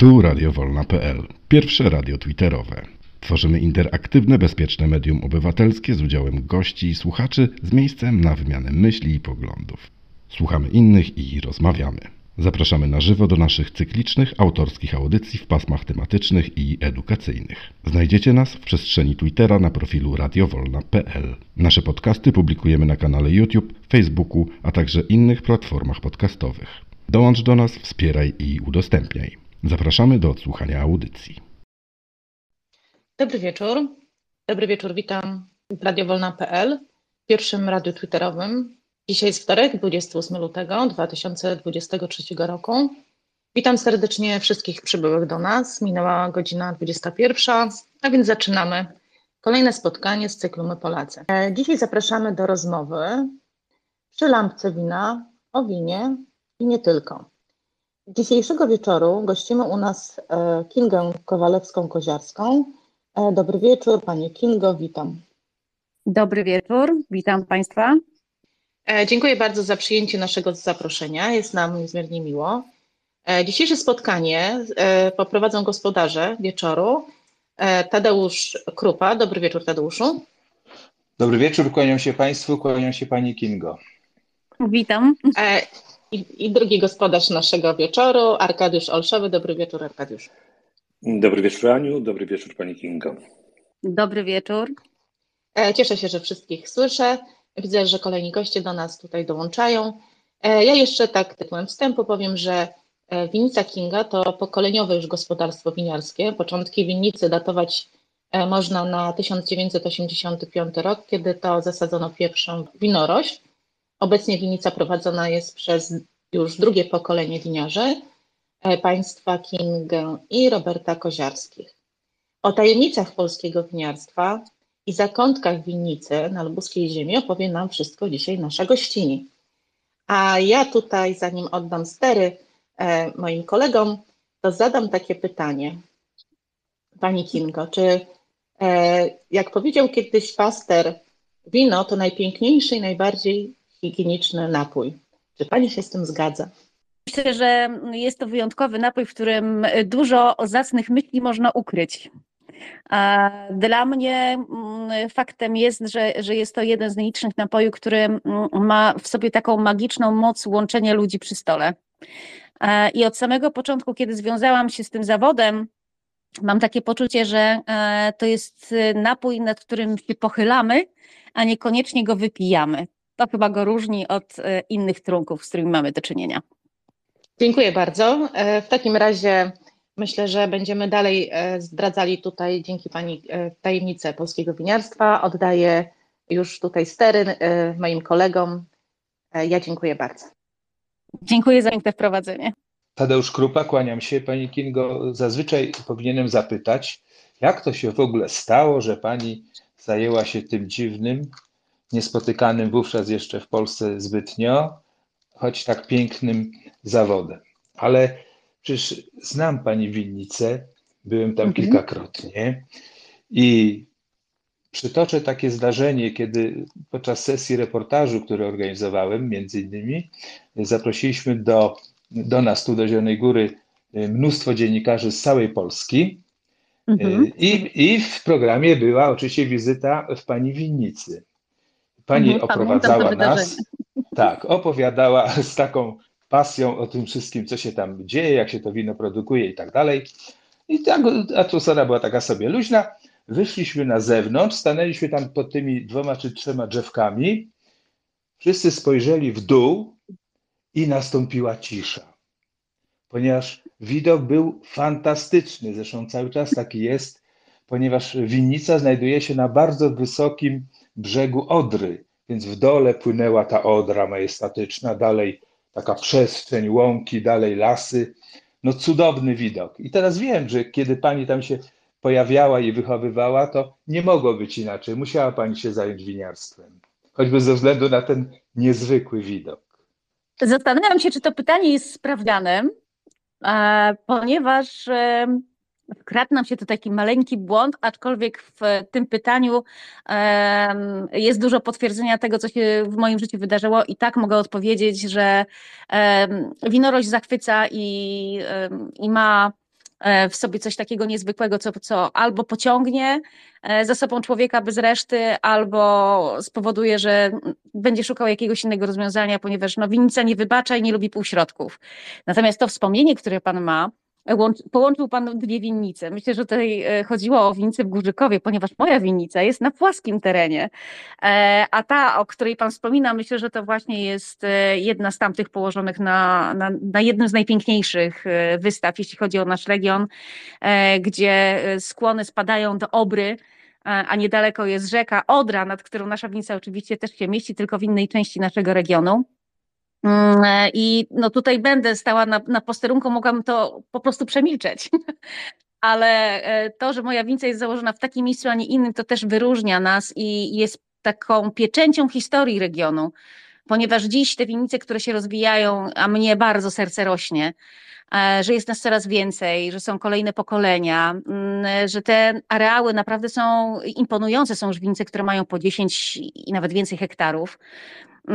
Tu radiowolna.pl, pierwsze radio twitterowe. Tworzymy interaktywne, bezpieczne medium obywatelskie z udziałem gości i słuchaczy z miejscem na wymianę myśli i poglądów. Słuchamy innych i rozmawiamy. Zapraszamy na żywo do naszych cyklicznych, autorskich audycji w pasmach tematycznych i edukacyjnych. Znajdziecie nas w przestrzeni Twittera na profilu radiowolna.pl. Nasze podcasty publikujemy na kanale YouTube, Facebooku, a także innych platformach podcastowych. Dołącz do nas, wspieraj i udostępniaj. Zapraszamy do odsłuchania audycji. Dobry wieczór. Dobry wieczór, witam w radiowolna.pl, pierwszym radiu twitterowym. Dzisiaj jest wtorek, 28 lutego 2023 roku. Witam serdecznie wszystkich przybyłych do nas. Minęła godzina 21, a więc zaczynamy kolejne spotkanie z cyklu My Polacy. E, dzisiaj zapraszamy do rozmowy przy lampce wina o winie i nie tylko. Dzisiejszego wieczoru gościmy u nas e, Kingę Kowalewską-Koziarską. E, dobry wieczór, Panie Kingo, witam. Dobry wieczór, witam Państwa. E, dziękuję bardzo za przyjęcie naszego zaproszenia, jest nam niezmiernie miło. Dzisiejsze spotkanie poprowadzą gospodarze wieczoru. Tadeusz Krupa. Dobry wieczór, Tadeuszu. Dobry wieczór, kłaniam się Państwu, kłaniam się Pani Kingo. Witam. I, I, drugi gospodarz naszego wieczoru, Arkadiusz Olszowy. Dobry wieczór, Arkadiusz. Dobry wieczór, Aniu. Dobry wieczór, Pani Kinga. Dobry wieczór. E, cieszę się, że wszystkich słyszę. Widzę, że kolejni goście do nas tutaj dołączają. E, ja jeszcze tak tytułem wstępu powiem, że e, winnica Kinga to pokoleniowe już gospodarstwo winiarskie. Początki winnicy datować można na 1985 rok, kiedy to zasadzono pierwszą winorośl. Obecnie winnica prowadzona jest przez już drugie pokolenie winiarzy, e, państwa Kingę i Roberta Koziarskich. O tajemnicach polskiego winiarstwa i zakątkach winnicy na lubuskiej ziemi opowie nam wszystko dzisiaj nasza gościni. A ja tutaj, zanim oddam stery e, moim kolegom, to zadam takie pytanie. Pani Kingo, czy e, jak powiedział kiedyś paster, wino to najpiękniejszy i najbardziej higieniczny napój. Czy Pani się z tym zgadza? Myślę, że jest to wyjątkowy napój, w którym dużo zacnych myśli można ukryć. Dla mnie mm, faktem jest, że, że jest to jeden z nielicznych napojów, który mm, ma w sobie taką magiczną moc łączenia ludzi przy stole. I od samego początku, kiedy związałam się z tym zawodem, mam takie poczucie, że e, to jest napój, nad którym się pochylamy, a niekoniecznie go wypijamy. To chyba go różni od e, innych trunków, z którymi mamy do czynienia. Dziękuję bardzo. E, w takim razie myślę, że będziemy dalej e, zdradzali tutaj dzięki Pani tajemnicę polskiego winiarstwa. Oddaję już tutaj stery moim kolegom. Ja dziękuję bardzo. Dziękuję za piękne wprowadzenie. Tadeusz Krupa, kłaniam się. Pani Kingo, zazwyczaj powinienem zapytać, jak to się w ogóle stało, że Pani zajęła się tym dziwnym, niespotykanym wówczas jeszcze w Polsce zbytnio, choć tak pięknym zawodem. Ale przecież znam pani winnicę, byłem tam mhm. kilkakrotnie i przytoczę takie zdarzenie, kiedy podczas sesji reportażu, który organizowałem, między innymi, zaprosiliśmy do, do nas tu do Zielonej Góry mnóstwo dziennikarzy z całej Polski. Mhm. I, I w programie była oczywiście wizyta w pani winnicy. Pani mhm, oprowadzała nas, tak, opowiadała z taką pasją o tym wszystkim, co się tam dzieje, jak się to wino produkuje i tak dalej. I tak atmosfera była taka sobie luźna. Wyszliśmy na zewnątrz, stanęliśmy tam pod tymi dwoma czy trzema drzewkami. Wszyscy spojrzeli w dół i nastąpiła cisza. Ponieważ widok był fantastyczny, zresztą cały czas taki jest, ponieważ winnica znajduje się na bardzo wysokim brzegu Odry, więc w dole płynęła ta Odra majestatyczna, dalej taka przestrzeń, łąki, dalej lasy. No cudowny widok. I teraz wiem, że kiedy pani tam się pojawiała i wychowywała, to nie mogło być inaczej. Musiała pani się zająć winiarstwem. Choćby ze względu na ten niezwykły widok. Zastanawiam się, czy to pytanie jest sprawdziane, ponieważ Wkradł nam się tu taki maleńki błąd, aczkolwiek w tym pytaniu jest dużo potwierdzenia tego, co się w moim życiu wydarzyło i tak mogę odpowiedzieć, że um, winorość zachwyca i, i ma e, w sobie coś takiego niezwykłego, co, co albo pociągnie e, za sobą człowieka bez reszty, albo spowoduje, że będzie szukał jakiegoś innego rozwiązania, ponieważ no, nie wybacza i nie lubi półśrodków. Natomiast to wspomnienie, które pan ma, Połączył Pan dwie winnice. Myślę, że tutaj e, chodziło o winnicę w Górzykowie, ponieważ moja winnica jest na płaskim terenie, e, a ta, o której Pan wspomina, myślę, że to właśnie jest e, jedna z tamtych położonych na, na, na jednym z najpiękniejszych wystaw, jeśli chodzi o nasz region, gdzie skłony spadają do Obry, a niedaleko jest rzeka Odra, nad którą nasza winnica oczywiście też się mieści, tylko w innej części naszego regionu. Mm, e, I no tutaj będę stała na, na posterunku, mogłam to po prostu przemilczeć. Ale e, to, że moja winca jest założona w takim miejscu, a nie innym, to też wyróżnia nas i jest taką pieczęcią historii regionu. Ponieważ dziś te winnice, które się rozwijają, a mnie bardzo serce rośnie, e, że jest nas coraz więcej, że są kolejne pokolenia, mm, że te areały naprawdę są imponujące. Są już winnice, które mają po 10 i nawet więcej hektarów.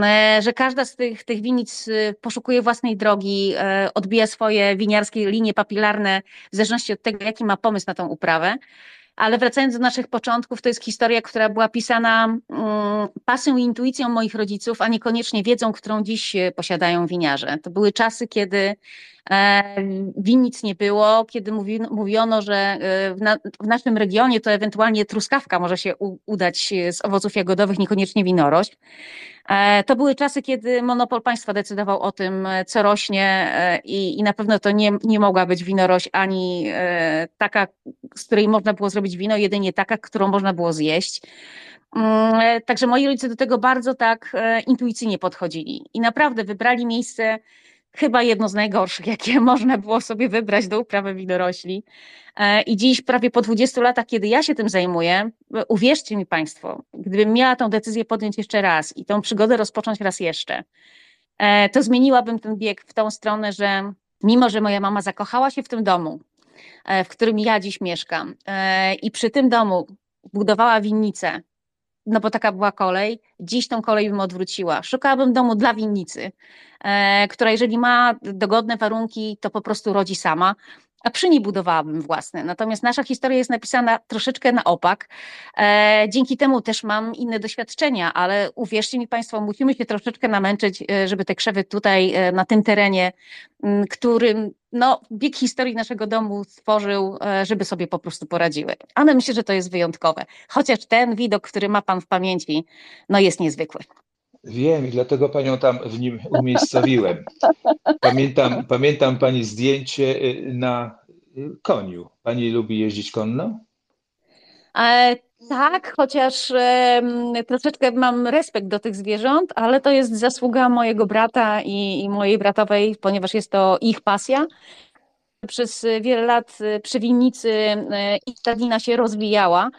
E, że każda z tych, tych winic e, poszukuje własnej drogi, e, odbija swoje winiarskie linie papilarne w zależności od tego, jaki ma pomysł na tą uprawę. Ale wracając do naszych początków, to jest historia, która była pisana um, pasją i intuicją moich rodziców, a niekoniecznie wiedzą, którą dziś posiadają winiarze. To były czasy, kiedy e, winnic nie było, kiedy mówi, mówiono, że w, na, w, naszym regionie to ewentualnie truskawka może się udać z owoców jagodowych, niekoniecznie winorość. E, to były czasy, kiedy monopol państwa decydował o tym, e, co rośnie e, i, i na pewno to nie, nie mogła być winorość ani taka, z której można było zrobić wino, jedynie taka, którą można było zjeść. Mm, także moi rodzice do tego bardzo tak intuicyjnie podchodzili i naprawdę wybrali miejsce chyba jedno z najgorszych, jakie można było sobie wybrać do uprawy winorośli. E, I dziś, prawie po 20 latach, kiedy ja się tym zajmuję, uwierzcie mi Państwo, gdybym miała tą decyzję podjąć jeszcze raz i tą przygodę rozpocząć raz jeszcze, e, to zmieniłabym ten bieg w tą stronę, że mimo, że moja mama zakochała się w tym domu, e, w którym ja dziś mieszkam, i przy tym domu budowała winnicę, no bo taka była kolej, dziś tą kolej bym odwróciła. Szukałabym domu dla winnicy, e, która jeżeli ma dogodne warunki, to po prostu rodzi sama a przy niej budowałabym własne. Natomiast nasza historia jest napisana troszeczkę na opak. E, dzięki temu też mam inne doświadczenia, ale uwierzcie mi Państwo, musimy się troszeczkę namęczyć, e, żeby te krzewy tutaj na tym terenie, którym no, bieg historii naszego domu stworzył, e, żeby sobie po prostu poradziły. Ale myślę, że to jest wyjątkowe. Chociaż ten widok, który ma Pan w pamięci, no jest niezwykły. Wiem i dlatego panią tam w nim umiejscowiłem. Pamiętam, pamiętam pani zdjęcie y, na y, koniu. Pani lubi jeździć konno? Tak, chociaż e, troszeczkę mam respekt do tych zwierząt, ale to jest zasługa mojego brata i, i mojej bratowej, ponieważ jest to ich pasja. Przez wiele lat y, przy winnicy e, ich ta się rozwijała.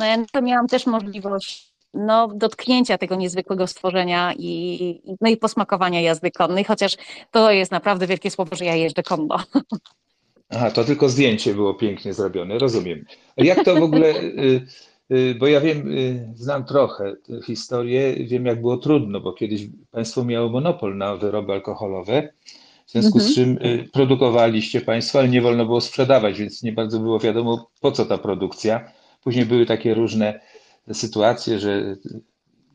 E, to miałam też możliwość no, dotknięcia tego niezwykłego stworzenia i, no i posmakowania jazdy konnej, chociaż to jest naprawdę wielkie słowo, że ja jeżdżę konno. Aha, to tylko zdjęcie było pięknie zrobione, rozumiem. Jak to w ogóle, y, y, bo ja wiem, y, znam trochę historię, wiem jak było trudno, bo kiedyś państwo miało monopol na wyroby alkoholowe, w związku z mhm. czym produkowaliście państwo, ale nie wolno było sprzedawać, więc nie bardzo było wiadomo po co ta produkcja. Później były takie różne sytuację, że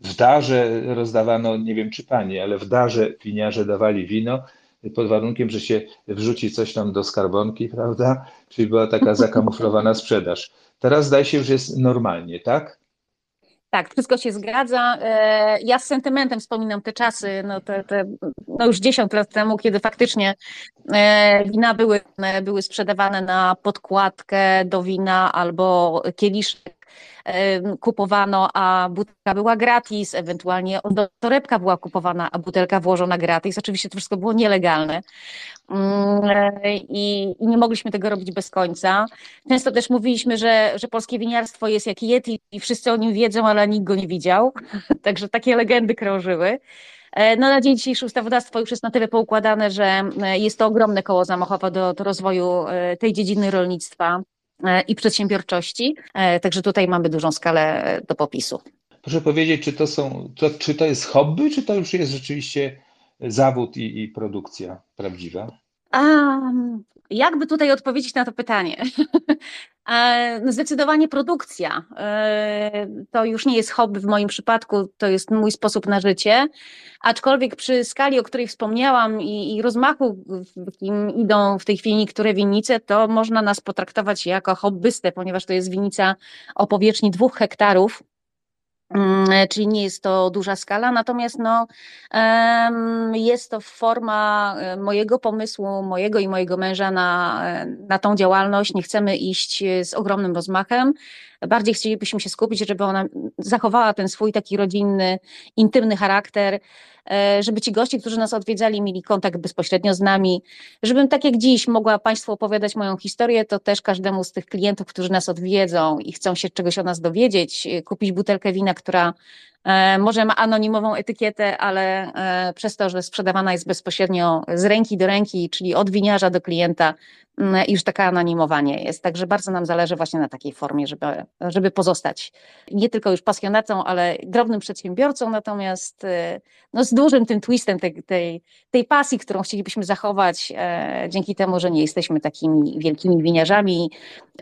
w darze rozdawano, nie wiem czy pani, ale w darze winiarze dawali wino pod warunkiem, że się wrzuci coś tam do skarbonki, prawda? Czyli była taka zakamuflowana sprzedaż. Teraz zdaje się, że jest normalnie, tak? Tak, wszystko się zgadza. E, ja z sentymentem wspominam te czasy, no, te, te, no już 10 lat temu, kiedy faktycznie e, wina były, były sprzedawane na podkładkę do wina albo kieliszek kupowano, a butelka była gratis, ewentualnie torebka była kupowana, a butelka włożona gratis. Oczywiście to wszystko było nielegalne mm, i, nie mogliśmy tego robić bez końca. Często też mówiliśmy, że, że polskie winiarstwo jest jak Yeti i wszyscy o nim wiedzą, ale nikt go nie widział. Także takie legendy krążyły. E, no na dzień dzisiejszy ustawodawstwo już jest na tyle poukładane, że e, jest to ogromne koło zamachowe do, do rozwoju e, tej dziedziny rolnictwa. E, i przedsiębiorczości. E, także tutaj mamy dużą skalę do popisu. Proszę powiedzieć, czy to, są, to, czy to jest hobby, czy to już jest rzeczywiście zawód i, i produkcja prawdziwa? Jakby tutaj odpowiedzieć na to pytanie? No, zdecydowanie produkcja. E, to już nie jest hobby w moim przypadku, to jest mój sposób na życie. Aczkolwiek przy skali, o której wspomniałam i, i rozmachu, w jakim idą w tej chwili niektóre winnice, to można nas potraktować jako hobbystę, ponieważ to jest winnica o powierzchni dwóch hektarów czyli nie jest to duża skala, natomiast no, jest to forma e, mojego pomysłu, mojego i mojego męża na, e, na tą działalność. Nie chcemy iść e, z ogromnym rozmachem. Bardziej chcielibyśmy się skupić, żeby ona zachowała ten swój taki rodzinny, intymny charakter, E, żeby ci goście, którzy nas odwiedzali, mieli kontakt bezpośrednio z nami, żebym tak jak dziś mogła Państwu opowiadać moją historię, to też każdemu z tych klientów, którzy nas odwiedzą i chcą się czegoś o nas dowiedzieć, e, kupić butelkę wina, która e, może ma anonimową etykietę, ale przez to, że sprzedawana jest bezpośrednio z ręki do ręki, czyli od winiarza do klienta, Mm, już taka anonimowanie jest. Także bardzo nam zależy właśnie na takiej formie, żeby, żeby pozostać nie tylko już pasjonatą, ale drobnym przedsiębiorcą, natomiast y, no, z dużym tym twistem tej, tej, tej pasji, którą chcielibyśmy zachować, e, dzięki temu, że nie jesteśmy takimi wielkimi winiarzami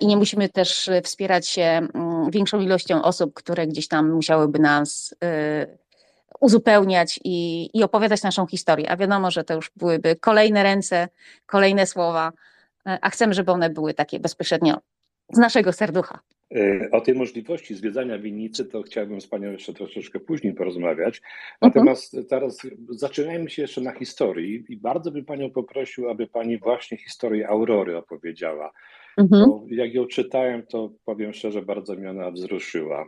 i nie musimy też wspierać się mm, większą ilością osób, które gdzieś tam musiałyby nas y, uzupełniać i, i opowiadać naszą historię. A wiadomo, że to już byłyby kolejne ręce, kolejne słowa, E, a chcemy, żeby one były takie bezpośrednio z naszego serducha. E, o tej możliwości zwiedzania winnicy to chciałbym z Panią jeszcze troszeczkę później porozmawiać. Natomiast mhm. teraz zaczynajmy się jeszcze na historii i bardzo bym Panią poprosił, aby Pani właśnie historię Aurory opowiedziała. Mhm. Bo jak ją czytałem, to powiem szczerze, bardzo mnie ona wzruszyła.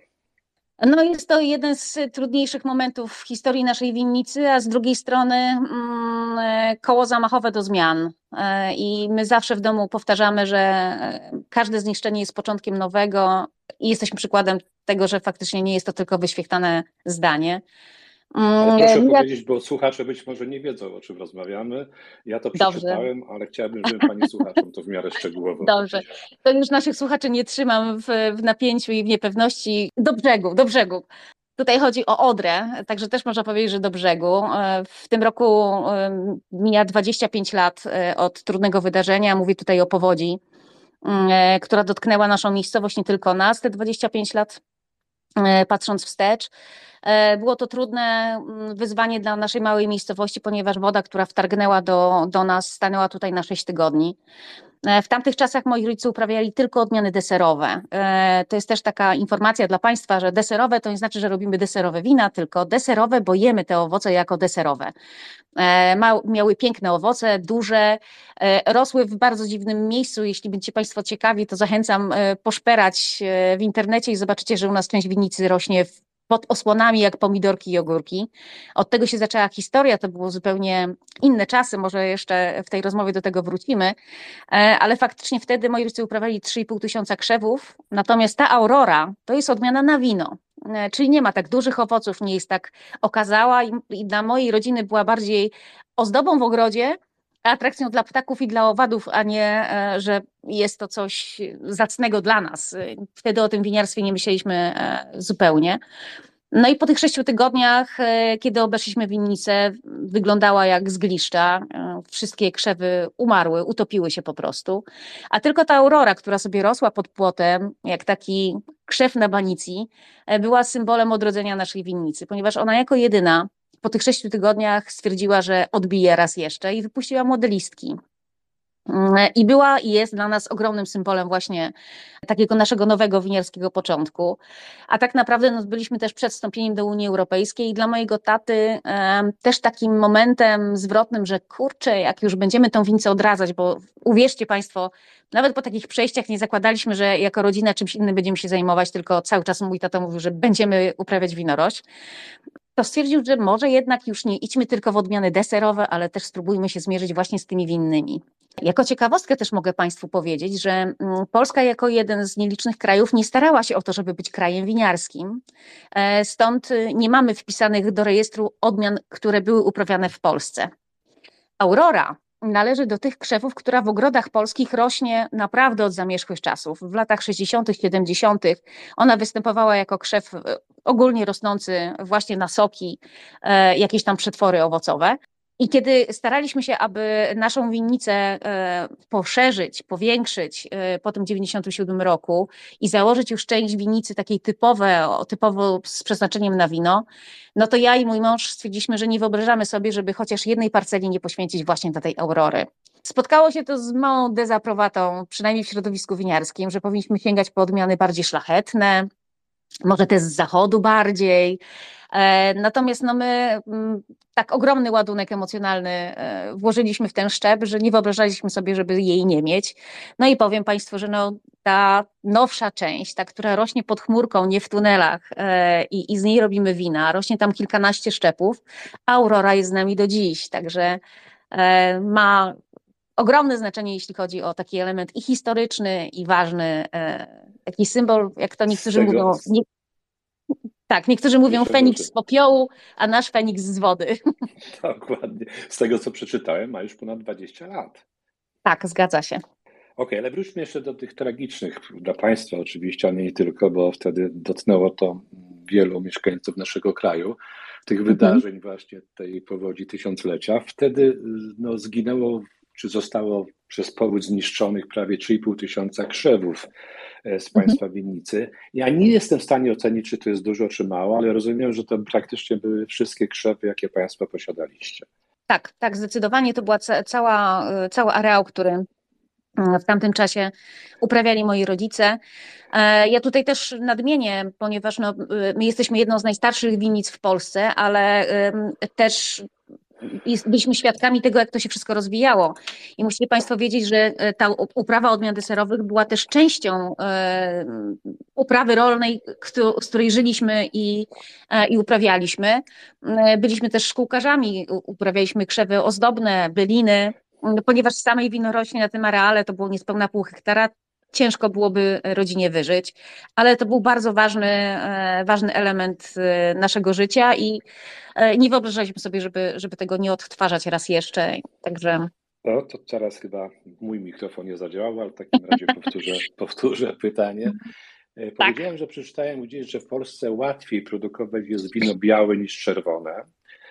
No jest to jeden z trudniejszych momentów w historii naszej winnicy, a z drugiej strony mm, e, koło zamachowe do zmian. E, I my zawsze w domu powtarzamy, że e, każde zniszczenie jest początkiem nowego i jesteśmy przykładem tego, że faktycznie nie jest to tylko wyświechtane zdanie. Ale proszę mm, powiedzieć, bo słuchacze być może nie wiedzą, o czym rozmawiamy. Ja to przeczytałem, Dobrze. ale chciałabym, żeby Pani słuchaczom to w miarę szczegółowo Dobrze. To już naszych słuchaczy nie trzymam w, w napięciu i w niepewności. Do brzegu, do brzegu. Tutaj chodzi o Odrę, także też można powiedzieć, że do brzegu. E, w tym roku mija 25 lat e, od trudnego wydarzenia. Mówię tutaj o powodzi, mm, e, która dotknęła naszą miejscowość, nie tylko nas, te 25 lat patrząc wstecz. E, było to trudne mm, wyzwanie dla naszej małej miejscowości, ponieważ woda, która wtargnęła do, do nas, stanęła tutaj na 6 tygodni. E, w tamtych czasach moi rodzice uprawiali tylko odmiany deserowe. E, to jest też taka informacja dla Państwa, że deserowe to nie znaczy, że robimy deserowe wina, tylko deserowe, bo jemy te owoce jako deserowe. Miały piękne owoce, duże, rosły w bardzo dziwnym miejscu. Jeśli będziecie Państwo ciekawi, to zachęcam poszperać w internecie i zobaczycie, że u nas część winnicy rośnie w pod osłonami jak pomidorki i ogórki. Od tego się zaczęła historia, to było zupełnie inne czasy, może jeszcze w tej rozmowie do tego wrócimy, e, ale faktycznie wtedy moi rodzice uprawiali 3,5 tysiąca krzewów, natomiast ta aurora to jest odmiana na wino. E, czyli nie ma tak dużych owoców, nie jest tak okazała i, i dla mojej rodziny była bardziej ozdobą w ogrodzie, atrakcją dla ptaków i dla owadów, a nie, e, że jest to coś zacnego dla nas. Wtedy o tym winiarstwie nie myśleliśmy e, zupełnie. No i po tych sześciu tygodniach, e, kiedy obeszliśmy winnicę, wyglądała jak zgliszcza. Wszystkie krzewy umarły, utopiły się po prostu. A tylko ta aurora, która sobie rosła pod płotem, jak taki krzew na banicji, była symbolem odrodzenia naszej winnicy, ponieważ ona jako jedyna po tych sześciu tygodniach stwierdziła, że odbije raz jeszcze i wypuściła modelistki. Mm, I była i jest dla nas ogromnym symbolem właśnie takiego naszego nowego winiarskiego początku. A tak naprawdę no, byliśmy też przed wstąpieniem do Unii Europejskiej i dla mojego taty e, też takim momentem zwrotnym, że kurczę, jak już będziemy tą wincę odradzać, bo uwierzcie Państwo, nawet po takich przejściach nie zakładaliśmy, że jako rodzina czymś innym będziemy się zajmować, tylko cały czas mój tata mówił, że będziemy uprawiać winorość to stwierdził, że może jednak już nie idźmy tylko w odmiany deserowe, ale też spróbujmy się zmierzyć właśnie z tymi winnymi. Jako ciekawostkę też mogę Państwu powiedzieć, że mm, Polska jako jeden z nielicznych krajów nie starała się o to, żeby być krajem winiarskim. E, stąd y, nie mamy wpisanych do rejestru odmian, które były uprawiane w Polsce. Aurora należy do tych krzewów, która w ogrodach polskich rośnie naprawdę od zamierzchłych czasów. W latach 60., 70. ona występowała jako krzew e, ogólnie rosnący właśnie na soki, e, jakieś tam przetwory owocowe. I kiedy staraliśmy się, aby naszą winnicę e, poszerzyć, powiększyć e, po tym 97 roku i założyć już część winnicy takiej typowe, typowo z przeznaczeniem na wino, no to ja i mój mąż stwierdziliśmy, że nie wyobrażamy sobie, żeby chociaż jednej parceli nie poświęcić właśnie dla tej aurory. Spotkało się to z małą dezaprobatą, przynajmniej w środowisku winiarskim, że powinniśmy sięgać po odmiany bardziej szlachetne, może te z zachodu bardziej. E, natomiast no my mm, tak ogromny ładunek emocjonalny e, włożyliśmy w ten szczep, że nie wyobrażaliśmy sobie, żeby jej nie mieć. No i powiem Państwu, że no, ta nowsza część, ta, która rośnie pod chmurką, nie w tunelach e, i, i z niej robimy wina, rośnie tam kilkanaście szczepów, Aurora jest z nami do dziś, także ma ogromne znaczenie, jeśli chodzi o taki element i historyczny, i ważny, taki symbol, jak to niektórzy mówią, nie, tak, niektórzy mówią Feniks z popiołu, a nasz Feniks z wody. Dokładnie. Z tego, co przeczytałem, ma już ponad 20 lat. Tak, zgadza się. Okej, okay, ale wróćmy jeszcze do tych tragicznych, dla Państwa oczywiście, a nie tylko, bo wtedy dotknęło to wielu mieszkańców naszego kraju, tych mhm. wydarzeń właśnie tej powodzi tysiąclecia. Wtedy no, zginęło, czy zostało przez powódź zniszczonych prawie 3,5 tysiąca krzewów E, z mhm. państwa winnicy. Ja nie jestem w stanie ocenić, czy to jest dużo, czy mało, ale rozumiem, że to praktycznie były wszystkie krzewy, jakie państwo posiadaliście. Tak, tak, zdecydowanie to była cała, e, cały areał, który e, w tamtym czasie uprawiali moi rodzice. Ja tutaj też nadmienię, ponieważ no, my jesteśmy jedną z najstarszych winnic w Polsce, ale też byliśmy świadkami tego, jak to się wszystko rozwijało. I musicie Państwo wiedzieć, że e, ta uprawa odmian deserowych była też częścią e, uprawy rolnej, z której żyliśmy i, e, i uprawialiśmy. Byliśmy też szkółkarzami, uprawialiśmy krzewy ozdobne, byliny, ponieważ samej wino rośnie na tym areale, to było niespełna pół hektara, ciężko byłoby rodzinie wyżyć, ale to był bardzo ważny, e, ważny element e, naszego życia i e, nie wyobrażaliśmy sobie, żeby, żeby tego nie odtwarzać raz jeszcze. Także. No to teraz chyba mój mikrofon nie zadziałał, ale w takim razie powtórzę, powtórzę pytanie. Tak. Powiedziałem, że przeczytałem gdzieś, że w Polsce łatwiej produkować jest wino białe niż czerwone.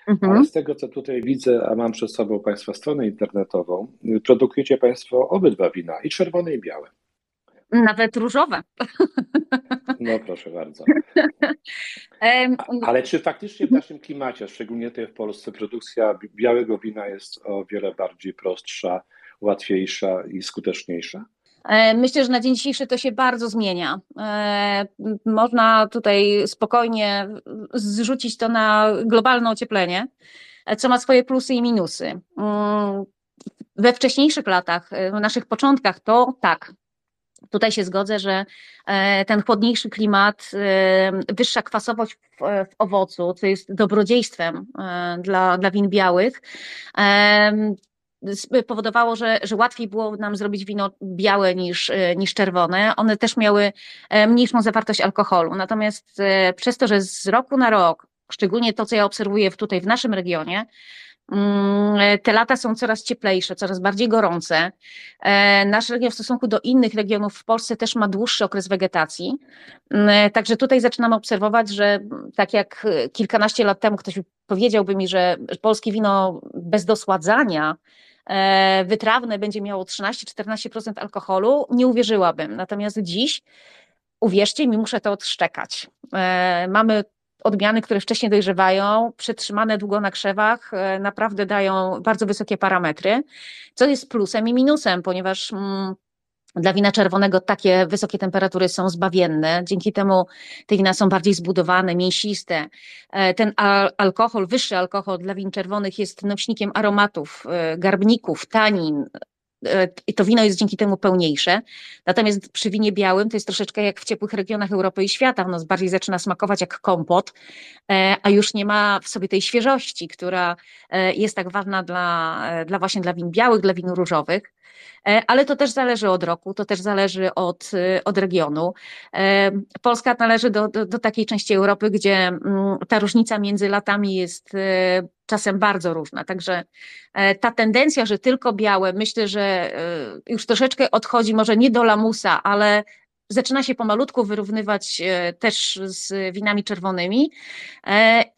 Mhm. Ale z tego, co tutaj widzę, a mam przed sobą Państwa stronę internetową, produkujecie Państwo obydwa wina, i czerwone, i białe. Nawet różowe. No proszę bardzo. Ale czy faktycznie w naszym klimacie, szczególnie tutaj w Polsce, produkcja białego wina jest o wiele bardziej prostsza, łatwiejsza i skuteczniejsza? E, myślę, że na dzień dzisiejszy to się bardzo zmienia. E, można tutaj spokojnie zrzucić to na globalne ocieplenie, e, co ma swoje plusy i minusy. Mm, we wcześniejszych latach, w naszych początkach, to tak, Tutaj się zgodzę, że e, ten chłodniejszy klimat, e, wyższa kwasowość w, owocu, co jest dobrodziejstwem e, dla, dla win białych, powodowało, że, że łatwiej było nam zrobić wino białe niż, niż czerwone. One też miały mniejszą zawartość alkoholu. Natomiast przez to, że z roku na rok, szczególnie to, co ja obserwuję tutaj w naszym regionie, te lata są coraz cieplejsze, coraz bardziej gorące. E, nasz region w stosunku do innych regionów w Polsce też ma dłuższy okres wegetacji. Mm, także tutaj zaczynamy obserwować, że tak jak kilkanaście lat temu ktoś powiedziałby mi, że polskie wino bez dosładzania e, wytrawne będzie miało 13-14% alkoholu, nie uwierzyłabym. Natomiast dziś, uwierzcie mi, muszę to odszczekać. E, mamy odmiany, które wcześniej dojrzewają, przetrzymane długo na krzewach, e, naprawdę dają bardzo wysokie parametry, co jest plusem i minusem, ponieważ mm, dla wina czerwonego takie wysokie temperatury są zbawienne. Dzięki temu te wina są bardziej zbudowane, mięsiste. E, ten alkohol, wyższy alkohol dla win czerwonych jest nośnikiem aromatów, e, garbników, tanin, i to wino jest dzięki temu pełniejsze. Natomiast przy winie białym to jest troszeczkę jak w ciepłych regionach Europy i świata. Ono bardziej zaczyna smakować jak kompot, e, a już nie ma w sobie tej świeżości, która e, jest tak ważna dla, dla właśnie dla win białych, dla win różowych. Ale to też zależy od roku, to też zależy od, od regionu. Polska należy do, do, do takiej części Europy, gdzie mm, ta różnica między latami jest czasem bardzo różna. Także e, ta tendencja, że tylko białe, myślę, że e, już troszeczkę odchodzi może nie do lamusa, ale zaczyna się pomalutku wyrównywać e, też z winami czerwonymi,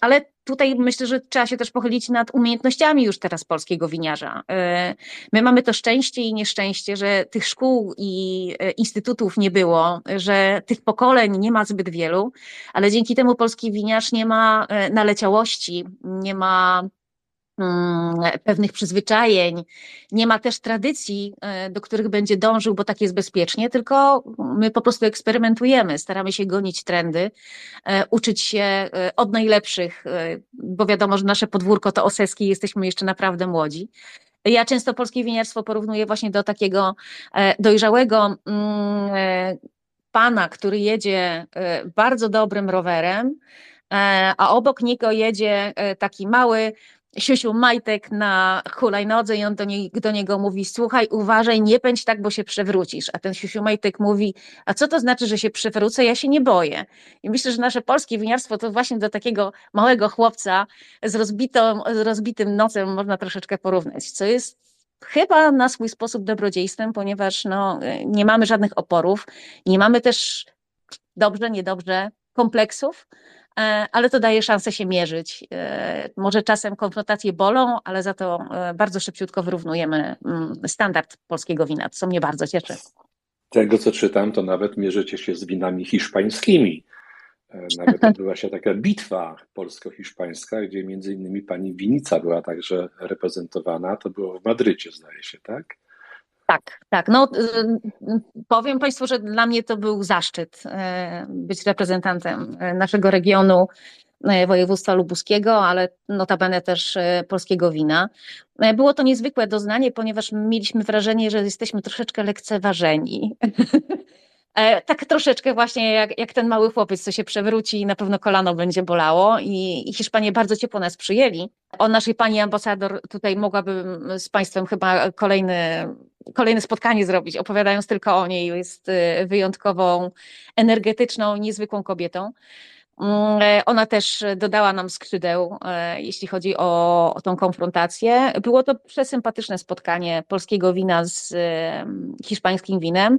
ale tutaj myślę, że trzeba się też pochylić nad umiejętnościami już teraz polskiego winiarza. E, my mamy to szczęście i nieszczęście, że tych szkół i e, instytutów nie było, że tych pokoleń nie ma zbyt wielu, ale dzięki temu polski winiarz nie ma naleciałości, nie ma pewnych przyzwyczajeń, nie ma też tradycji, e, do których będzie dążył, bo tak jest bezpiecznie, tylko my po prostu eksperymentujemy, staramy się gonić trendy, e, uczyć się e, od najlepszych, bo wiadomo, że nasze podwórko to oseski, jesteśmy jeszcze naprawdę młodzi. Ja często polskie winiarstwo porównuję właśnie do takiego dojrzałego mm, pana, który jedzie bardzo dobrym rowerem, a obok niego jedzie taki mały, siusiu majtek na hulajnodze i on do, do, niego mówi, słuchaj, uważaj, nie pędź tak, bo się przewrócisz. A ten siusiu majtek mówi, a co to znaczy, że się przewrócę? Ja się nie boję. I myślę, że nasze polskie winiarstwo to właśnie do takiego małego chłopca z, rozbitą, z rozbitym nosem można troszeczkę porównać, co jest chyba na swój sposób dobrodziejstwem, ponieważ no, nie mamy żadnych oporów, nie mamy też dobrze, niedobrze kompleksów, ale to daje szansę się mierzyć. E, może czasem konfrontacje bolą, ale za to e, bardzo szybciutko wyrównujemy mm, standard polskiego wina, co mnie bardzo cieszy. Tego, co czytam, to nawet mierzycie się z winami hiszpańskimi. Nawet odbyła się taka bitwa polsko-hiszpańska, gdzie między innymi pani Winica była także reprezentowana. To było w Madrycie, zdaje się, tak? Tak, tak. No, y, y, powiem Państwu, że dla mnie to był zaszczyt y, być reprezentantem naszego regionu, województwa lubuskiego, ale notabene też polskiego wina. Było to niezwykłe doznanie, ponieważ mieliśmy wrażenie, że jesteśmy troszeczkę lekceważeni. E, tak troszeczkę właśnie jak, jak ten mały chłopiec, co się przewróci i na pewno kolano będzie bolało i, i Hiszpanie bardzo ciepło nas przyjęli. O naszej pani ambasador tutaj mogłabym z Państwem chyba kolejny, kolejne spotkanie zrobić, opowiadając tylko o niej. Jest y, wyjątkową, energetyczną, niezwykłą kobietą. Mm, e, ona też dodała nam skrzydeł, e, jeśli chodzi o, o tą konfrontację. Było to przesympatyczne spotkanie polskiego wina z hiszpańskim winem,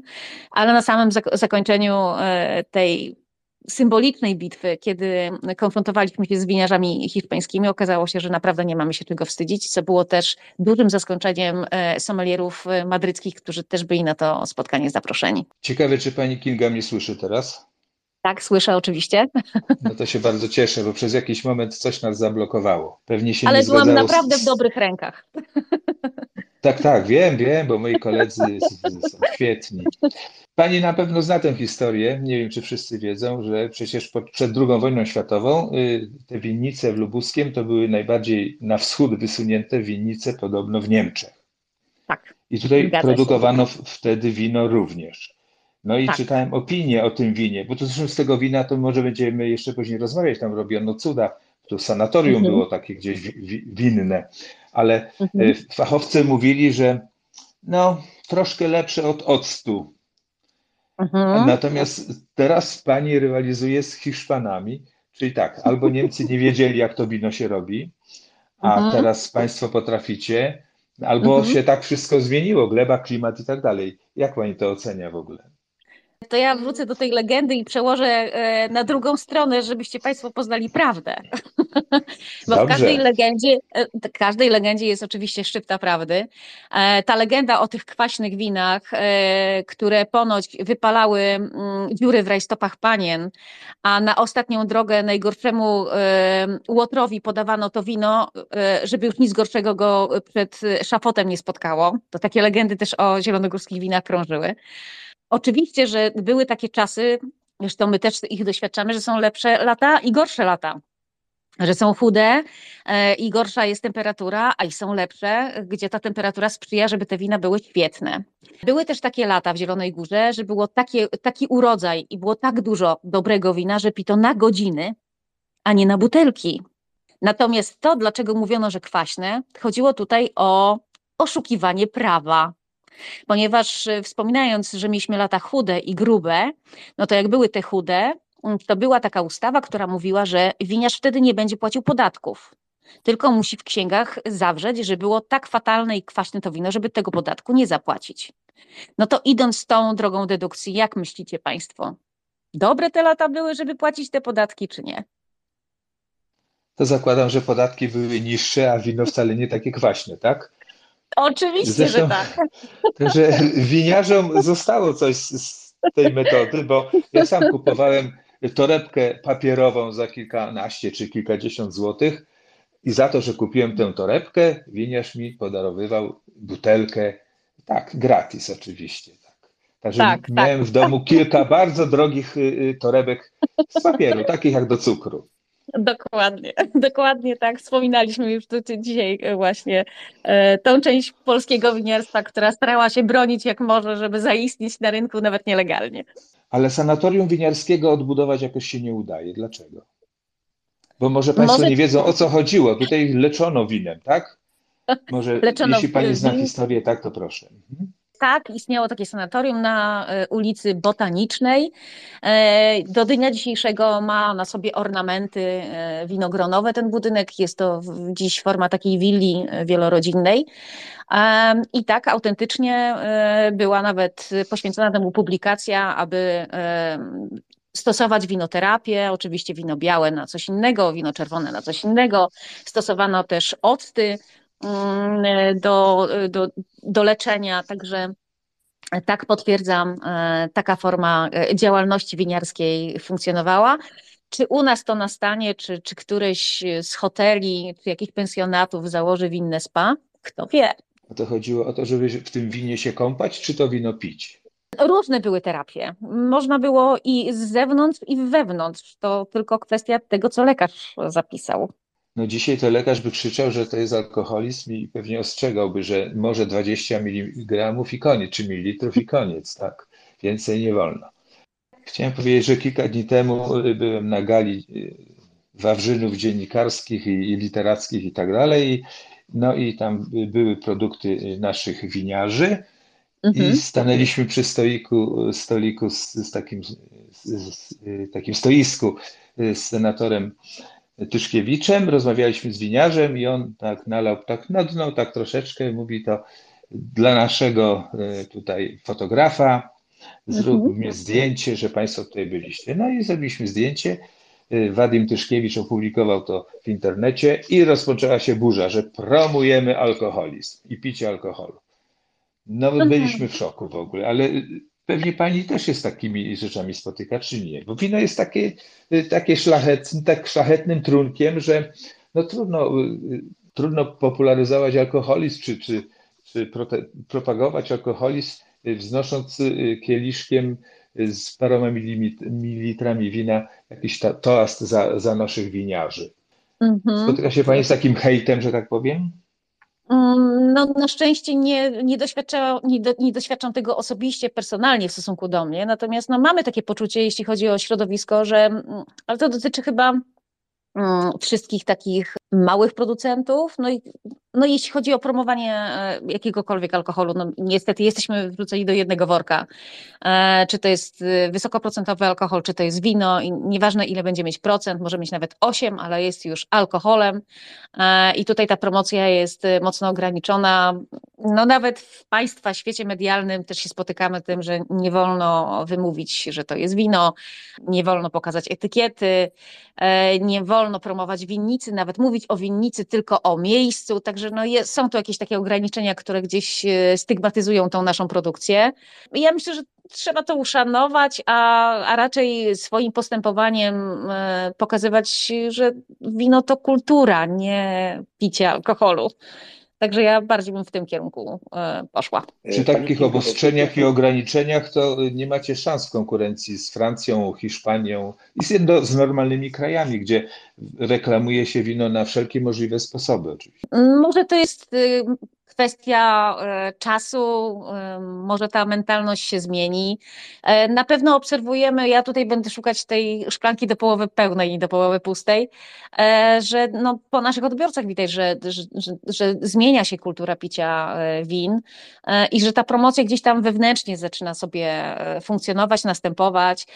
ale na samym zakończeniu e, tej symbolicznej bitwy, kiedy konfrontowaliśmy się z winiarzami hiszpańskimi, okazało się, że naprawdę nie mamy się czego wstydzić, co było też dużym zaskoczeniem sommelierów madryckich, którzy też byli na to spotkanie zaproszeni. Ciekawe, czy pani Kinga mnie słyszy teraz? Tak, słyszę oczywiście. No to się bardzo cieszę, bo przez jakiś moment coś nas zablokowało. Pewnie się Ale nie byłam naprawdę z... w dobrych rękach. Tak, tak, wiem, wiem, bo moi koledzy są świetni. Pani na pewno zna tę historię, nie wiem czy wszyscy wiedzą, że przecież przed II wojną światową y, te winnice w Lubuskiem to były najbardziej na wschód wysunięte winnice podobno w Niemczech. Tak. I tutaj produkowano wtedy wino również. No i tak. czytałem opinię o tym winie, bo to zresztą z tego wina to może będziemy jeszcze później rozmawiać, tam robiono cuda, tu sanatorium mhm. było takie gdzieś winne, ale mhm. E, fachowcy mówili, że no troszkę lepsze od octu. Mhm. Natomiast teraz pani rywalizuje z Hiszpanami, czyli tak, albo Niemcy nie wiedzieli, jak to wino się robi, a mhm. teraz państwo potraficie, albo mhm. się tak wszystko zmieniło, gleba, klimat i tak dalej. Jak pani to ocenia w ogóle? To ja wrócę do tej legendy i przełożę e, na drugą stronę, żebyście Państwo poznali prawdę. Bo Dobrze. w każdej legendzie, e, w każdej legendzie jest oczywiście szczypta prawdy. E, ta legenda o tych kwaśnych winach, które ponoć wypalały mm, dziury w rajstopach panien, a na ostatnią drogę najgorszemu łotrowi podawano to wino, żeby już nic gorszego go przed szafotem nie spotkało. To takie legendy też o zielonogórskich winach krążyły. Oczywiście, że były takie czasy, zresztą my też ich doświadczamy, że są lepsze lata i gorsze lata. Że są chude e, i gorsza jest temperatura, a i są lepsze, gdzie ta temperatura sprzyja, żeby te wina były świetne. Były też takie lata w Zielonej Górze, że było takie, taki urodzaj i było tak dużo dobrego wina, że pito na godziny, a nie na butelki. Natomiast to, dlaczego mówiono, że kwaśne, chodziło tutaj o oszukiwanie prawa ponieważ e, wspominając, że mieliśmy lata chude i grube, no to jak były te chude, mm, to była taka ustawa, która mówiła, że winiarz wtedy nie będzie płacił podatków. Tylko musi w księgach zawrzeć, że było tak fatalne i kwaśne to wino, żeby tego podatku nie zapłacić. No to idąc tą drogą dedukcji, jak myślicie Państwo? Dobre te lata były, żeby płacić te podatki, czy nie? to zakładam, że podatki były niższe, a wino wcale nie takie kwaśne, tak? Oczywiście, Zresztą, że tak. Także winiarzom zostało coś z tej metody, bo ja sam kupowałem torebkę papierową za kilkanaście czy kilkadziesiąt złotych i za to, że kupiłem tę torebkę, winiarz mi podarowywał butelkę, tak, gratis oczywiście. Tak. Także tak, tak. miałem tak. w domu kilka bardzo drogich y, y, torebek z papieru, takich jak do cukru. Dokładnie, dokładnie tak. Wspominaliśmy już dzisiaj e, właśnie e, tą część polskiego winiarstwa, która starała się bronić jak może, żeby zaistnieć na rynku nawet nielegalnie. Ale sanatorium winiarskiego odbudować jakoś się nie udaje. Dlaczego? Bo może Państwo może... nie wiedzą o co chodziło. Tutaj leczono winem, tak? Może leczono jeśli Pani zna historię, tak to proszę. Mhm tak, istniało takie sanatorium na e, ulicy Botanicznej. E, do dnia dzisiejszego ma na sobie ornamenty e, winogronowe ten budynek. Jest to dziś forma takiej willi wielorodzinnej. I tak autentycznie była nawet poświęcona temu publikacja, aby stosować winoterapię, oczywiście wino białe na coś innego, wino czerwone na coś innego. Stosowano też octy do, do, do leczenia, także tak potwierdzam, e, taka forma e, działalności winiarskiej funkcjonowała. Czy u nas to nastanie, czy, czy któryś z hoteli, czy jakichś pensjonatów założy winne spa? Kto wie. A to chodziło o to, żeby w tym winie się kąpać, czy to wino pić? Różne były terapie. Można było i z zewnątrz, i wewnątrz. To tylko kwestia tego, co lekarz zapisał. No dzisiaj to lekarz by krzyczał, że to jest alkoholizm i pewnie ostrzegałby, że może 20 mg i koniec, czy mililitrów i koniec, tak? Więcej nie wolno. Chciałem powiedzieć, że kilka dni temu byłem na gali y, wawrzynów dziennikarskich i, literackich i tak dalej. No i tam były produkty naszych winiarzy mhm. i stanęliśmy przy stoliku, stoliku z, z takim, z, z, takim stoisku z senatorem Tyszkiewiczem, rozmawialiśmy z winiarzem i on tak nalał tak na dno, tak troszeczkę, mówi to dla naszego e, tutaj fotografa, zrób mhm. zdjęcie, że Państwo tutaj byliście. No i zrobiliśmy zdjęcie. E, Wadim Tyszkiewicz opublikował to w internecie i rozpoczęła się burza, że promujemy alkoholizm i picie alkoholu. No mhm. byliśmy w szoku w ogóle, ale Pewnie pani też jest takimi rzeczami spotyka, czy nie? Bo wino jest takie, takie szlachetne, tak szlachetnym trunkiem, że no trudno, trudno popularyzować alkoholizm, czy, czy, czy propagować alkoholizm, wznosząc kieliszkiem z paroma mililitrami wina jakiś toast za, za naszych winiarzy. Mhm. Spotyka się pani z takim hejtem, że tak powiem? Mm, no, na szczęście nie, nie, nie, do, nie doświadczam tego osobiście, personalnie w stosunku do mnie, natomiast no, mamy takie poczucie, jeśli chodzi o środowisko, że, mm, ale to dotyczy chyba mm, wszystkich takich małych producentów. No i no jeśli chodzi o promowanie e, jakiegokolwiek alkoholu, no niestety jesteśmy wrzuceni do jednego worka. E, czy to jest e, wysokoprocentowy alkohol, czy to jest wino i nieważne ile będzie mieć procent, może mieć nawet 8, ale jest już alkoholem i tutaj ta promocja jest mocno ograniczona. No nawet w państwa świecie medialnym też się spotykamy tym, że nie wolno wymówić, że to jest wino, nie wolno pokazać etykiety, nie wolno promować winnicy, nawet mówić o winnicy tylko o miejscu, także Także no jest, są tu jakieś takie ograniczenia, które gdzieś e, stygmatyzują tą naszą produkcję. Ja myślę, że trzeba to uszanować, a, a raczej swoim postępowaniem e, pokazywać, że wino to kultura, nie picie alkoholu. Także ja bardziej bym w tym kierunku e, poszła. Przy takich obostrzeniach i ograniczeniach to nie macie szans w konkurencji z Francją, Hiszpanią i z, z normalnymi krajami, gdzie reklamuje się wino na wszelkie możliwe sposoby oczywiście. Może to jest y, kwestia e, czasu, e, może ta mentalność się zmieni. E, na pewno obserwujemy, ja tutaj będę szukać tej szklanki do połowy pełnej i do połowy pustej, że no, po naszych odbiorcach widać, że, że, że, że zmienia się kultura picia win i że ta promocja gdzieś tam wewnętrznie zaczyna sobie funkcjonować, następować,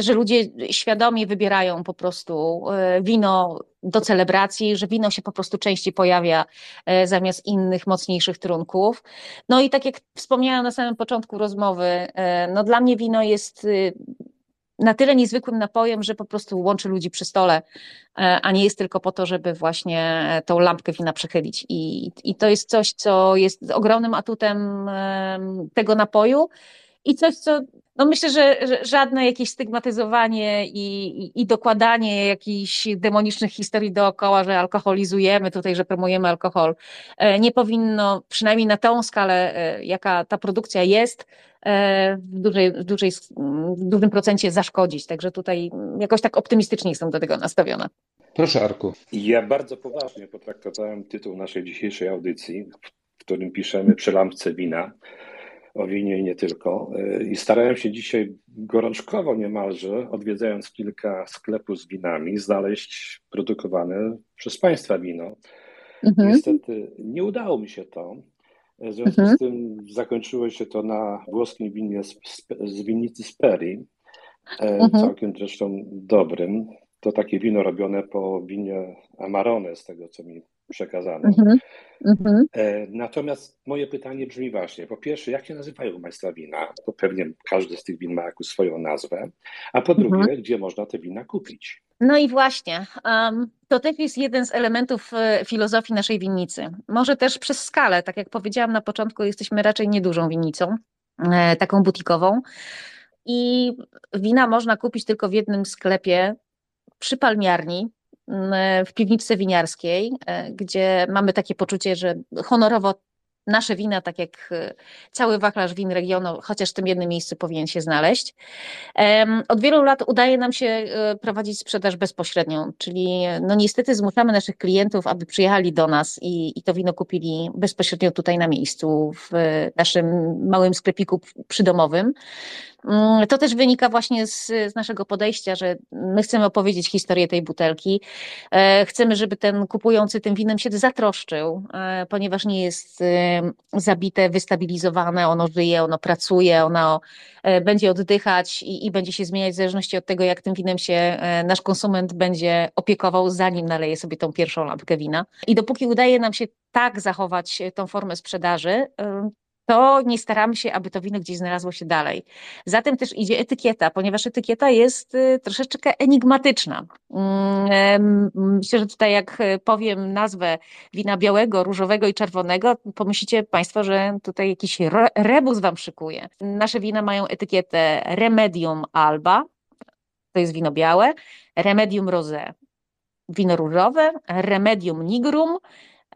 że ludzie świadomie wybierają po prostu wino do celebracji, że wino się po prostu częściej pojawia e, zamiast innych, mocniejszych trunków. No i tak jak wspomniałam na samym początku rozmowy, e, no dla mnie wino jest y, na tyle niezwykłym napojem, że po prostu łączy ludzi przy stole, a nie jest tylko po to, żeby właśnie tą lampkę wina przechylić. I, i to jest coś, co jest ogromnym atutem tego napoju i coś, co no myślę, że, żadne jakieś stygmatyzowanie i, i, i, dokładanie jakichś demonicznych historii dookoła, że alkoholizujemy tutaj, że promujemy alkohol, e, nie powinno, przynajmniej na tą skalę, e, jaka ta produkcja jest, e, w, dużej, w, dużej, w dużym procencie zaszkodzić. Także tutaj jakoś tak optymistycznie jestem do tego nastawiona. Proszę, Arku. Ja bardzo poważnie potraktowałem tytuł naszej dzisiejszej audycji, w którym piszemy przy lampce wina o winie i nie tylko. I starałem się dzisiaj gorączkowo niemalże, odwiedzając kilka sklepów z winami, znaleźć produkowane przez Państwa wino. Mhm. Niestety nie udało mi się to. W związku mhm. z tym zakończyło się to na włoskim winie z, z winnicy Speri, e, mhm. całkiem zresztą dobrym. To takie wino robione po winie Amarone, z tego co mi przekazano. Mhm. Mhm. E, natomiast moje pytanie brzmi właśnie, po pierwsze, jak się nazywają Państwa wina? Bo pewnie każdy z tych win ma jakąś swoją nazwę. A po drugie, mhm. gdzie można te wina kupić? No i właśnie, um, to też jest jeden z elementów e, filozofii naszej winnicy. Może też przez skalę, tak jak powiedziałam na początku, jesteśmy raczej niedużą winnicą, e, taką butikową. I wina można kupić tylko w jednym sklepie przy palmiarni, w piwniczce winiarskiej, e, gdzie mamy takie poczucie, że honorowo nasze wina, tak jak e, cały wachlarz win regionu, chociaż w tym jednym miejscu powinien się znaleźć. Od wielu lat udaje nam się e, prowadzić sprzedaż bezpośrednią, czyli no niestety zmuszamy naszych klientów, aby przyjechali do nas i, i to wino kupili bezpośrednio tutaj na miejscu, w naszym małym sklepiku przydomowym. Mm, to też wynika właśnie z, z, naszego podejścia, że my chcemy opowiedzieć historię tej butelki. E, chcemy, żeby ten kupujący tym winem się zatroszczył, e, ponieważ nie jest e, zabite, wystabilizowane, ono żyje, ono pracuje, ono będzie oddychać i, i będzie się zmieniać w zależności od tego, jak tym winem się nasz konsument będzie opiekował, zanim naleje sobie tą pierwszą lampkę wina. I dopóki udaje nam się tak zachować tą formę sprzedaży, to nie staramy się, aby to wino gdzieś znalazło się dalej. Zatem też idzie etykieta, ponieważ etykieta jest y, troszeczkę enigmatyczna. Mm, myślę, że tutaj jak powiem nazwę wina białego, różowego i czerwonego, pomyślicie Państwo, że tutaj jakiś rebus Wam szykuje. Nasze wina mają etykietę Remedium Alba, to jest wino białe, Remedium Rosé, wino różowe, Remedium Nigrum,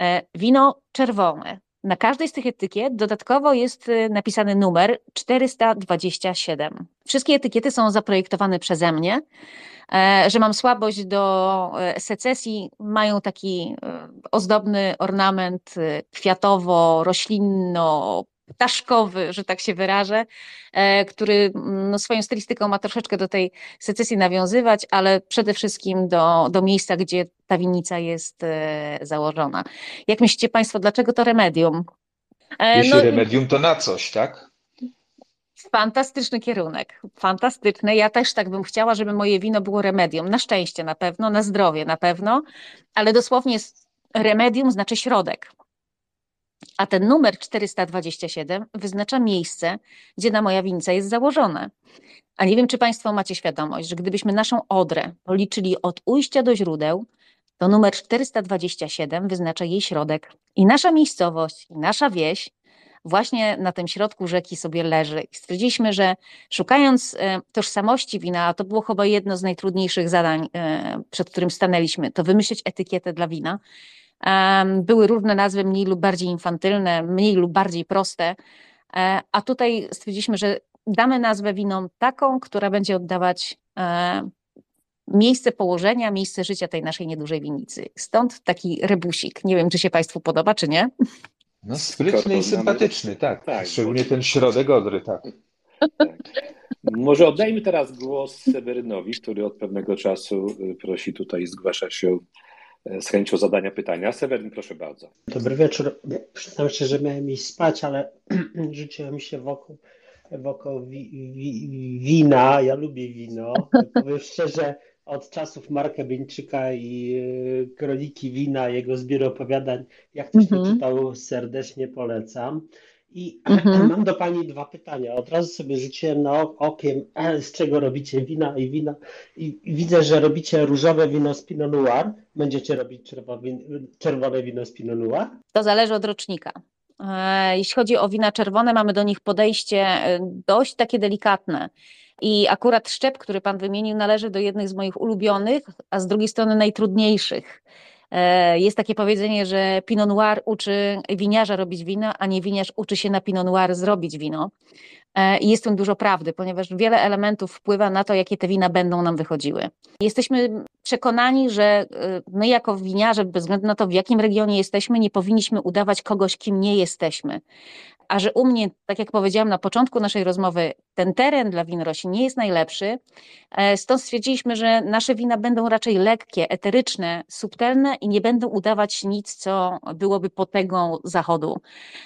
e, wino czerwone. Na każdej z tych etykiet dodatkowo jest y, napisany numer 427. Wszystkie etykiety są zaprojektowane przeze mnie. E, że mam słabość do e, secesji, mają taki e, ozdobny ornament kwiatowo-roślinno ptaszkowy, że tak się wyrażę, który no, swoją stylistyką ma troszeczkę do tej secesji nawiązywać, ale przede wszystkim do, do miejsca, gdzie ta winnica jest założona. Jak myślicie Państwo, dlaczego to remedium? Jeśli no, remedium, to na coś, tak? Fantastyczny kierunek, fantastyczny. Ja też tak bym chciała, żeby moje wino było remedium. Na szczęście na pewno, na zdrowie na pewno, ale dosłownie remedium znaczy środek. A ten numer 427 wyznacza miejsce, gdzie na moja winca jest założone. A nie wiem, czy Państwo macie świadomość, że gdybyśmy naszą odrę policzyli od ujścia do źródeł, to numer 427 wyznacza jej środek. I nasza miejscowość, i nasza wieś właśnie na tym środku rzeki sobie leży. I stwierdziliśmy, że szukając e, tożsamości wina, a to było chyba jedno z najtrudniejszych zadań, e, przed którym stanęliśmy, to wymyślić etykietę dla wina. Były różne nazwy, mniej lub bardziej infantylne, mniej lub bardziej proste, e, a tutaj stwierdziliśmy, że damy nazwę winom taką, która będzie oddawać miejsce położenia, miejsce życia tej naszej niedużej winnicy. Stąd taki rebusik. Nie wiem, czy się Państwu podoba, czy nie. No sprytny i sympatyczny, tak. tak Szczególnie ten środek Odry, tak. tak. Może oddajmy teraz głos Sewerynowi, który od pewnego czasu y, prosi tutaj, zgłasza się z chęcią zadania pytania. Seweryn, proszę bardzo. Dobry wieczór. Przyznam się, że miałem iść spać, ale rzuciłem się wokół, wokół wi, wi, wina. Ja lubię wino. Powiem szczerze, od czasów Marka Bieńczyka i y, Kroniki Wina, jego zbiór opowiadań, jak ktoś mm -hmm. czytał, serdecznie polecam. I mhm. mam do Pani dwa pytania. Od razu sobie rzuciłem na okiem, z czego robicie wina i wina. I widzę, że robicie różowe wino z Pinot Noir. Będziecie robić czerwone wino z Pinot Noir? To zależy od rocznika. E, jeśli chodzi o wina czerwone, mamy do nich podejście e, dość takie delikatne. I akurat szczep, który Pan wymienił, należy do jednych z moich ulubionych, a z drugiej strony najtrudniejszych. E, jest takie powiedzenie, że Pinot Noir uczy winiarza robić wino, a nie winiarz uczy się na Pinot Noir zrobić wino. E, I jest w tym dużo prawdy, ponieważ wiele elementów wpływa na to, jakie te wina będą nam wychodziły. Jesteśmy przekonani, że e, my jako winiarze, bez względu na to, w jakim regionie jesteśmy, nie powinniśmy udawać kogoś, kim nie jesteśmy. A że u mnie, tak jak powiedziałam na początku naszej rozmowy, ten teren dla win roślin nie jest najlepszy, e, stąd stwierdziliśmy, że nasze wina będą raczej lekkie, eteryczne, subtelne i nie będą udawać nic, co byłoby potęgą zachodu.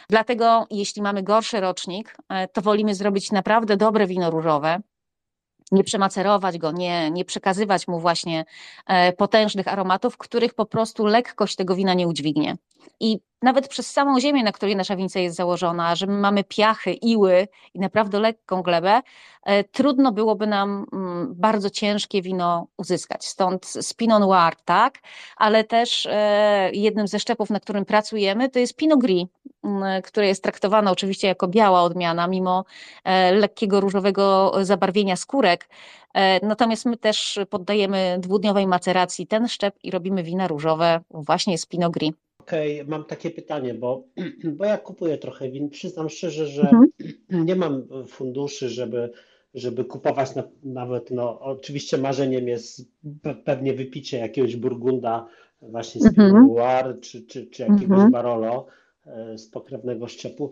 Dlatego, jeśli mamy gorszy rocznik, e, to wolimy zrobić naprawdę dobre wino różowe, nie przemacerować go, nie, nie przekazywać mu właśnie e, potężnych aromatów, których po prostu lekkość tego wina nie udźwignie. I nawet przez samą ziemię, na której nasza winca jest założona, że my mamy piachy, iły i naprawdę lekką glebę, e, trudno byłoby nam mm, bardzo ciężkie wino uzyskać. Stąd z Pinot Noir, tak, ale też e, jednym ze szczepów, na którym pracujemy, to jest Pinot Gris, mm, które jest traktowane oczywiście jako biała odmiana, mimo e, lekkiego różowego zabarwienia skórek. Natomiast my też poddajemy dwudniowej maceracji ten szczep i robimy wina różowe właśnie z Pinot Gris. Okej, okay, mam takie pytanie, bo, bo ja kupuję trochę win. Przyznam szczerze, że mhm. nie mam funduszy, żeby, żeby kupować na, nawet, no oczywiście marzeniem jest pewnie wypicie jakiegoś burgunda właśnie z mhm. Czy, czy, czy jakiegoś mhm. Barolo e, z pokrewnego szczepu,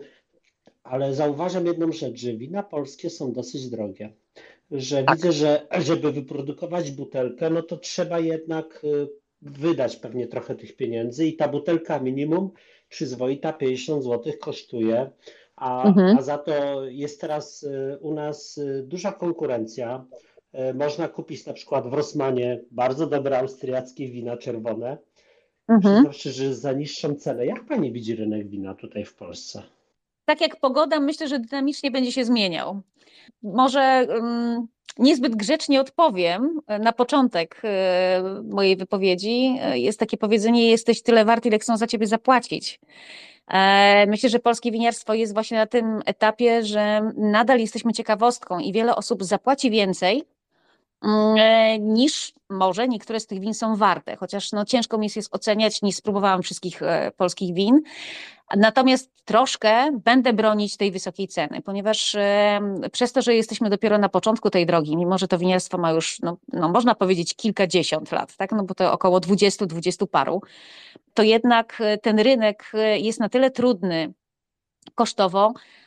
ale zauważam jedną rzecz, że wina polskie są dosyć drogie. Że tak. widzę, że żeby wyprodukować butelkę, no to trzeba jednak e, wydać pewnie trochę tych pieniędzy i ta butelka minimum przyzwoita 50 zł kosztuje, a, mhm. a za to jest teraz y, u nas y, duża konkurencja. Y, można kupić na przykład w Rosmanie bardzo dobre austriackie wina czerwone. Mhm. że za niższą cenę. Jak pani widzi rynek wina tutaj w Polsce? Tak jak pogoda, myślę, że dynamicznie będzie się zmieniał. Może um, niezbyt grzecznie odpowiem na początek e, mojej wypowiedzi. E, jest takie powiedzenie: jesteś tyle wart, ile chcą za ciebie zapłacić. E, myślę, że polskie winiarstwo jest właśnie na tym etapie, że nadal jesteśmy ciekawostką i wiele osób zapłaci więcej mm, niż może niektóre z tych win są warte, chociaż no, ciężko mi jest oceniać, nie spróbowałam wszystkich polskich win, Natomiast troszkę będę bronić tej wysokiej ceny, ponieważ przez to, że jesteśmy dopiero na początku tej drogi, mimo że to winiarstwo ma już, no, no można powiedzieć, kilkadziesiąt lat, tak? no bo to około dwudziestu, dwudziestu paru, to jednak e, ten rynek e, jest na tyle trudny kosztowo, E,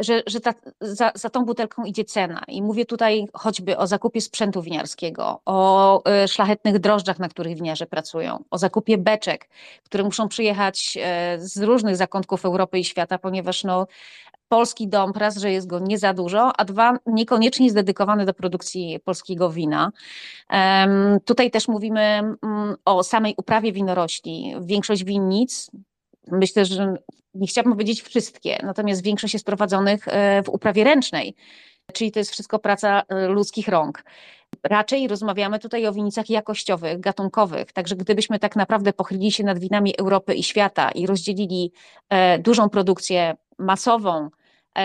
że, że ta, za, za tą butelką idzie cena. I mówię tutaj choćby o zakupie sprzętu winiarskiego, o e, szlachetnych drożdżach, na których winiarze pracują, o zakupie beczek, które muszą przyjechać e, z różnych zakątków Europy i świata, ponieważ no, polski dom, raz, że jest go nie za dużo, a dwa, niekoniecznie jest dedykowany do produkcji polskiego wina. Um, tutaj też mówimy um, o samej uprawie winorośli. Większość winnic, myślę, że nie chciałabym powiedzieć wszystkie, natomiast większość jest prowadzonych e, w uprawie ręcznej, czyli to jest wszystko praca e, ludzkich rąk. Raczej rozmawiamy tutaj o winicach jakościowych, gatunkowych, także gdybyśmy tak naprawdę pochylili się nad winami Europy i świata i rozdzielili e, dużą produkcję masową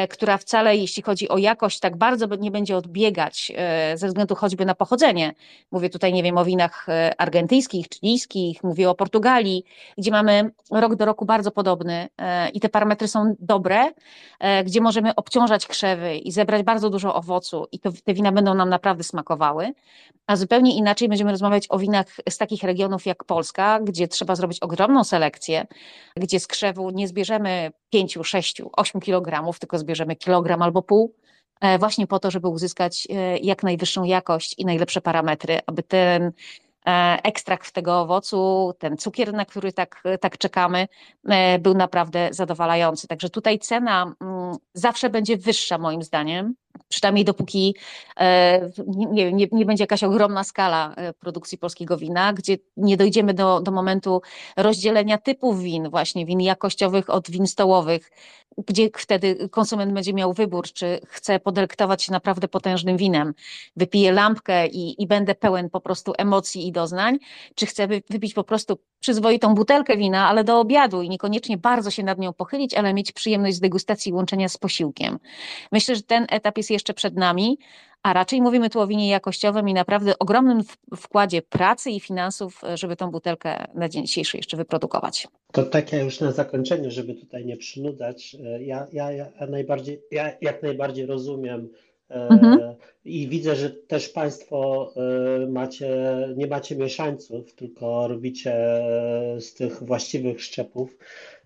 która wcale, jeśli chodzi o jakość, tak bardzo nie będzie odbiegać e, ze względu choćby na pochodzenie. Mówię tutaj, nie wiem, o winach e, argentyńskich, chilijskich, mówię o Portugalii, gdzie mamy rok do roku bardzo podobny i te parametry są dobre, gdzie możemy obciążać krzewy i zebrać bardzo dużo owocu i to, te wina będą nam naprawdę smakowały. A zupełnie inaczej będziemy rozmawiać o winach z takich regionów jak Polska, gdzie trzeba zrobić ogromną selekcję, gdzie z krzewu nie zbierzemy 5, 6, 8 kilogramów, tylko zbierzemy kilogram albo pół, e, właśnie po to, żeby uzyskać e, jak najwyższą jakość i najlepsze parametry, aby ten e, ekstrakt tego owocu, ten cukier, na który tak, tak czekamy, był naprawdę zadowalający. Także tutaj cena mm, zawsze będzie wyższa moim zdaniem przynajmniej dopóki e, nie, nie, nie, będzie jakaś ogromna skala e, produkcji polskiego wina, gdzie nie dojdziemy do, do momentu rozdzielenia typów win, właśnie win jakościowych od win stołowych, gdzie wtedy konsument będzie miał wybór, czy chce podelektować się naprawdę potężnym winem, wypiję lampkę i, i będę pełen po prostu emocji i doznań, czy chcę wypić po prostu przyzwoitą butelkę wina, ale do obiadu i niekoniecznie bardzo się nad nią pochylić, ale mieć przyjemność z degustacji i łączenia z posiłkiem. Myślę, że ten etap jest jeszcze przed nami, a raczej mówimy tu o winie jakościowym i naprawdę ogromnym wkładzie pracy i finansów, żeby tą butelkę na dzień dzisiejszy jeszcze wyprodukować. To takie już na zakończenie, żeby tutaj nie przynudzać. Ja, ja, ja, najbardziej, ja jak najbardziej rozumiem mhm. i widzę, że też Państwo e, macie, nie macie mieszańców, tylko robicie z tych właściwych szczepów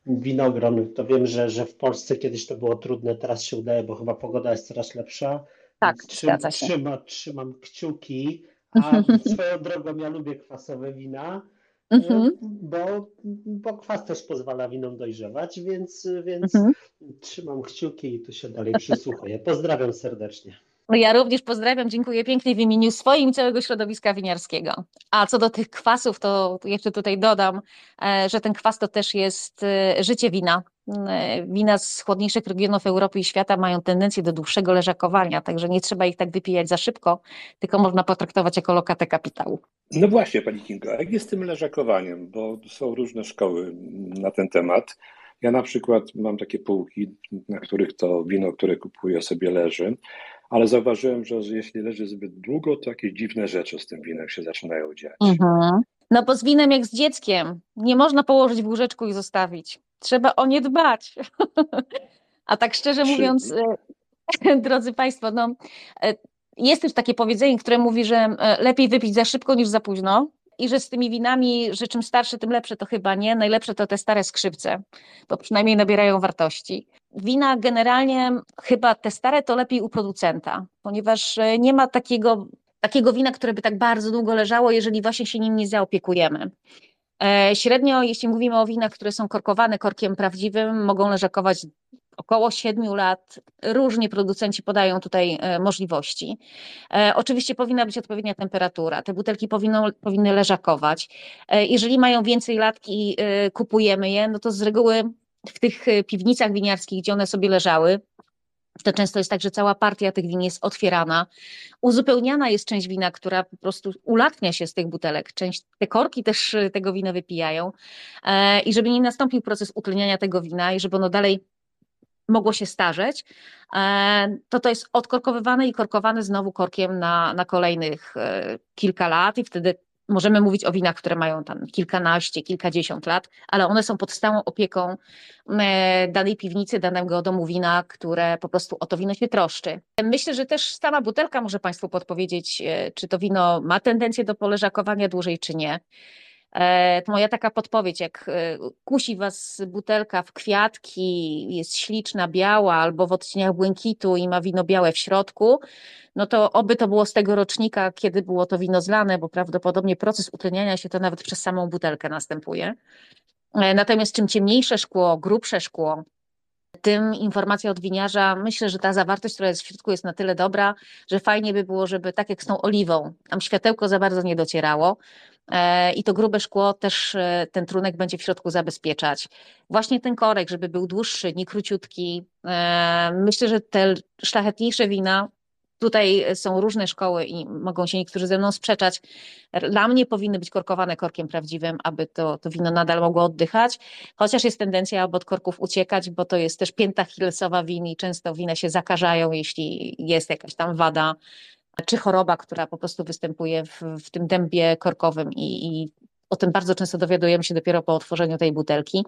winogron. To wiem, że, że w Polsce kiedyś to było trudne, teraz się udaje, bo chyba pogoda jest coraz lepsza. Tak, Trzym. Trzyma, trzymam kciuki, a swoją drogą ja lubię kwasowe wina, mhm. bo, bo kwas też pozwala winom dojrzewać, więc, więc mhm. trzymam kciuki i tu się dalej przysłuchuję. Pozdrawiam serdecznie. Ja również pozdrawiam, dziękuję pięknie w imieniu swoim całego środowiska winiarskiego. A co do tych kwasów, to jeszcze tutaj dodam, e, że ten kwas to też jest e, życie wina. E, wina z chłodniejszych regionów Europy i świata mają tendencję do dłuższego leżakowania, także nie trzeba ich tak wypijać za szybko, tylko można potraktować jako lokatę kapitału. No właśnie, Pani Kingo, jak jest z tym leżakowaniem, bo są różne szkoły na ten temat. Ja na przykład mam takie półki, na których to wino, które kupuję sobie leży, ale zauważyłem, że jeśli leży zbyt długo, to jakieś dziwne rzeczy z tym winem się zaczynają dziać. Mhm. No bo z winem jak z dzieckiem. Nie można położyć w łóżeczku i zostawić. Trzeba o nie dbać. A tak szczerze mówiąc, e, drodzy Państwo, no, e, jest też takie powiedzenie, które mówi, że e, lepiej wypić za szybko niż za późno i że z tymi winami, że czym starsze, tym lepsze, to chyba nie. Najlepsze to te stare skrzypce, bo przynajmniej nabierają wartości. Wina generalnie, chyba te stare to lepiej u producenta, ponieważ e, nie ma takiego, takiego wina, które by tak bardzo długo leżało, jeżeli właśnie się nim nie zaopiekujemy. E, średnio, jeśli mówimy o winach, które są korkowane korkiem prawdziwym, mogą leżakować około 7 lat. Różnie producenci podają tutaj e, możliwości. E, oczywiście powinna być odpowiednia temperatura. Te butelki powinno, powinny leżakować. E, jeżeli mają więcej lat i kupujemy je, no to z reguły w tych piwnicach winiarskich, gdzie one sobie leżały, to często jest tak, że cała partia tych win jest otwierana. Uzupełniana jest część wina, która po prostu ulatnia się z tych butelek. Część, te korki też tego wina wypijają. I żeby nie nastąpił proces utleniania tego wina i żeby ono dalej mogło się starzeć, e, to to jest odkorkowywane i korkowane znowu korkiem na, na kolejnych e, kilka lat i wtedy możemy mówić o winach, które mają tam kilkanaście, kilkadziesiąt lat, ale one są pod stałą opieką e, danej piwnicy, danego domu wina, które po prostu o to wino się troszczy. Myślę, że też sama butelka może Państwu podpowiedzieć, czy to wino ma tendencję do poleżakowania dłużej, czy nie. E, to moja taka podpowiedź, jak e, kusi was butelka w kwiatki, jest śliczna, biała albo w odcieniach błękitu i ma wino białe w środku, no to oby to było z tego rocznika, kiedy było to wino zlane, bo prawdopodobnie proces utleniania się to nawet przez samą butelkę następuje. E, natomiast czym ciemniejsze szkło, grubsze szkło, tym informacja od winiarza, myślę, że ta zawartość, która jest w środku jest na tyle dobra, że fajnie by było, żeby tak jak z tą oliwą, tam światełko za bardzo nie docierało, E, i to grube szkło też e, ten trunek będzie w środku zabezpieczać. Właśnie ten korek, żeby był dłuższy, nie króciutki. E, myślę, że te szlachetniejsze wina, tutaj są różne szkoły i mogą się niektórzy ze mną sprzeczać. Dla mnie powinny być korkowane korkiem prawdziwym, aby to, to wino nadal mogło oddychać, chociaż jest tendencja, aby od korków uciekać, bo to jest też pięta chilsowa win i często wina się zakażają, jeśli jest jakaś tam wada czy choroba, która po prostu występuje w, w tym dębie korkowym i, i o tym bardzo często dowiadujemy się dopiero po otworzeniu tej butelki.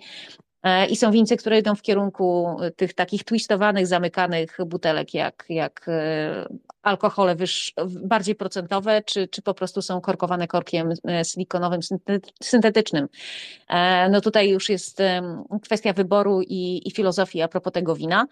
E, I są wince, które idą w kierunku tych takich twistowanych, zamykanych butelek, jak, jak e, alkohole wyż, bardziej procentowe, czy, czy po prostu są korkowane korkiem e, silikonowym, syntetycznym. No tutaj już jest kwestia wyboru i, i filozofii a propos tego wina.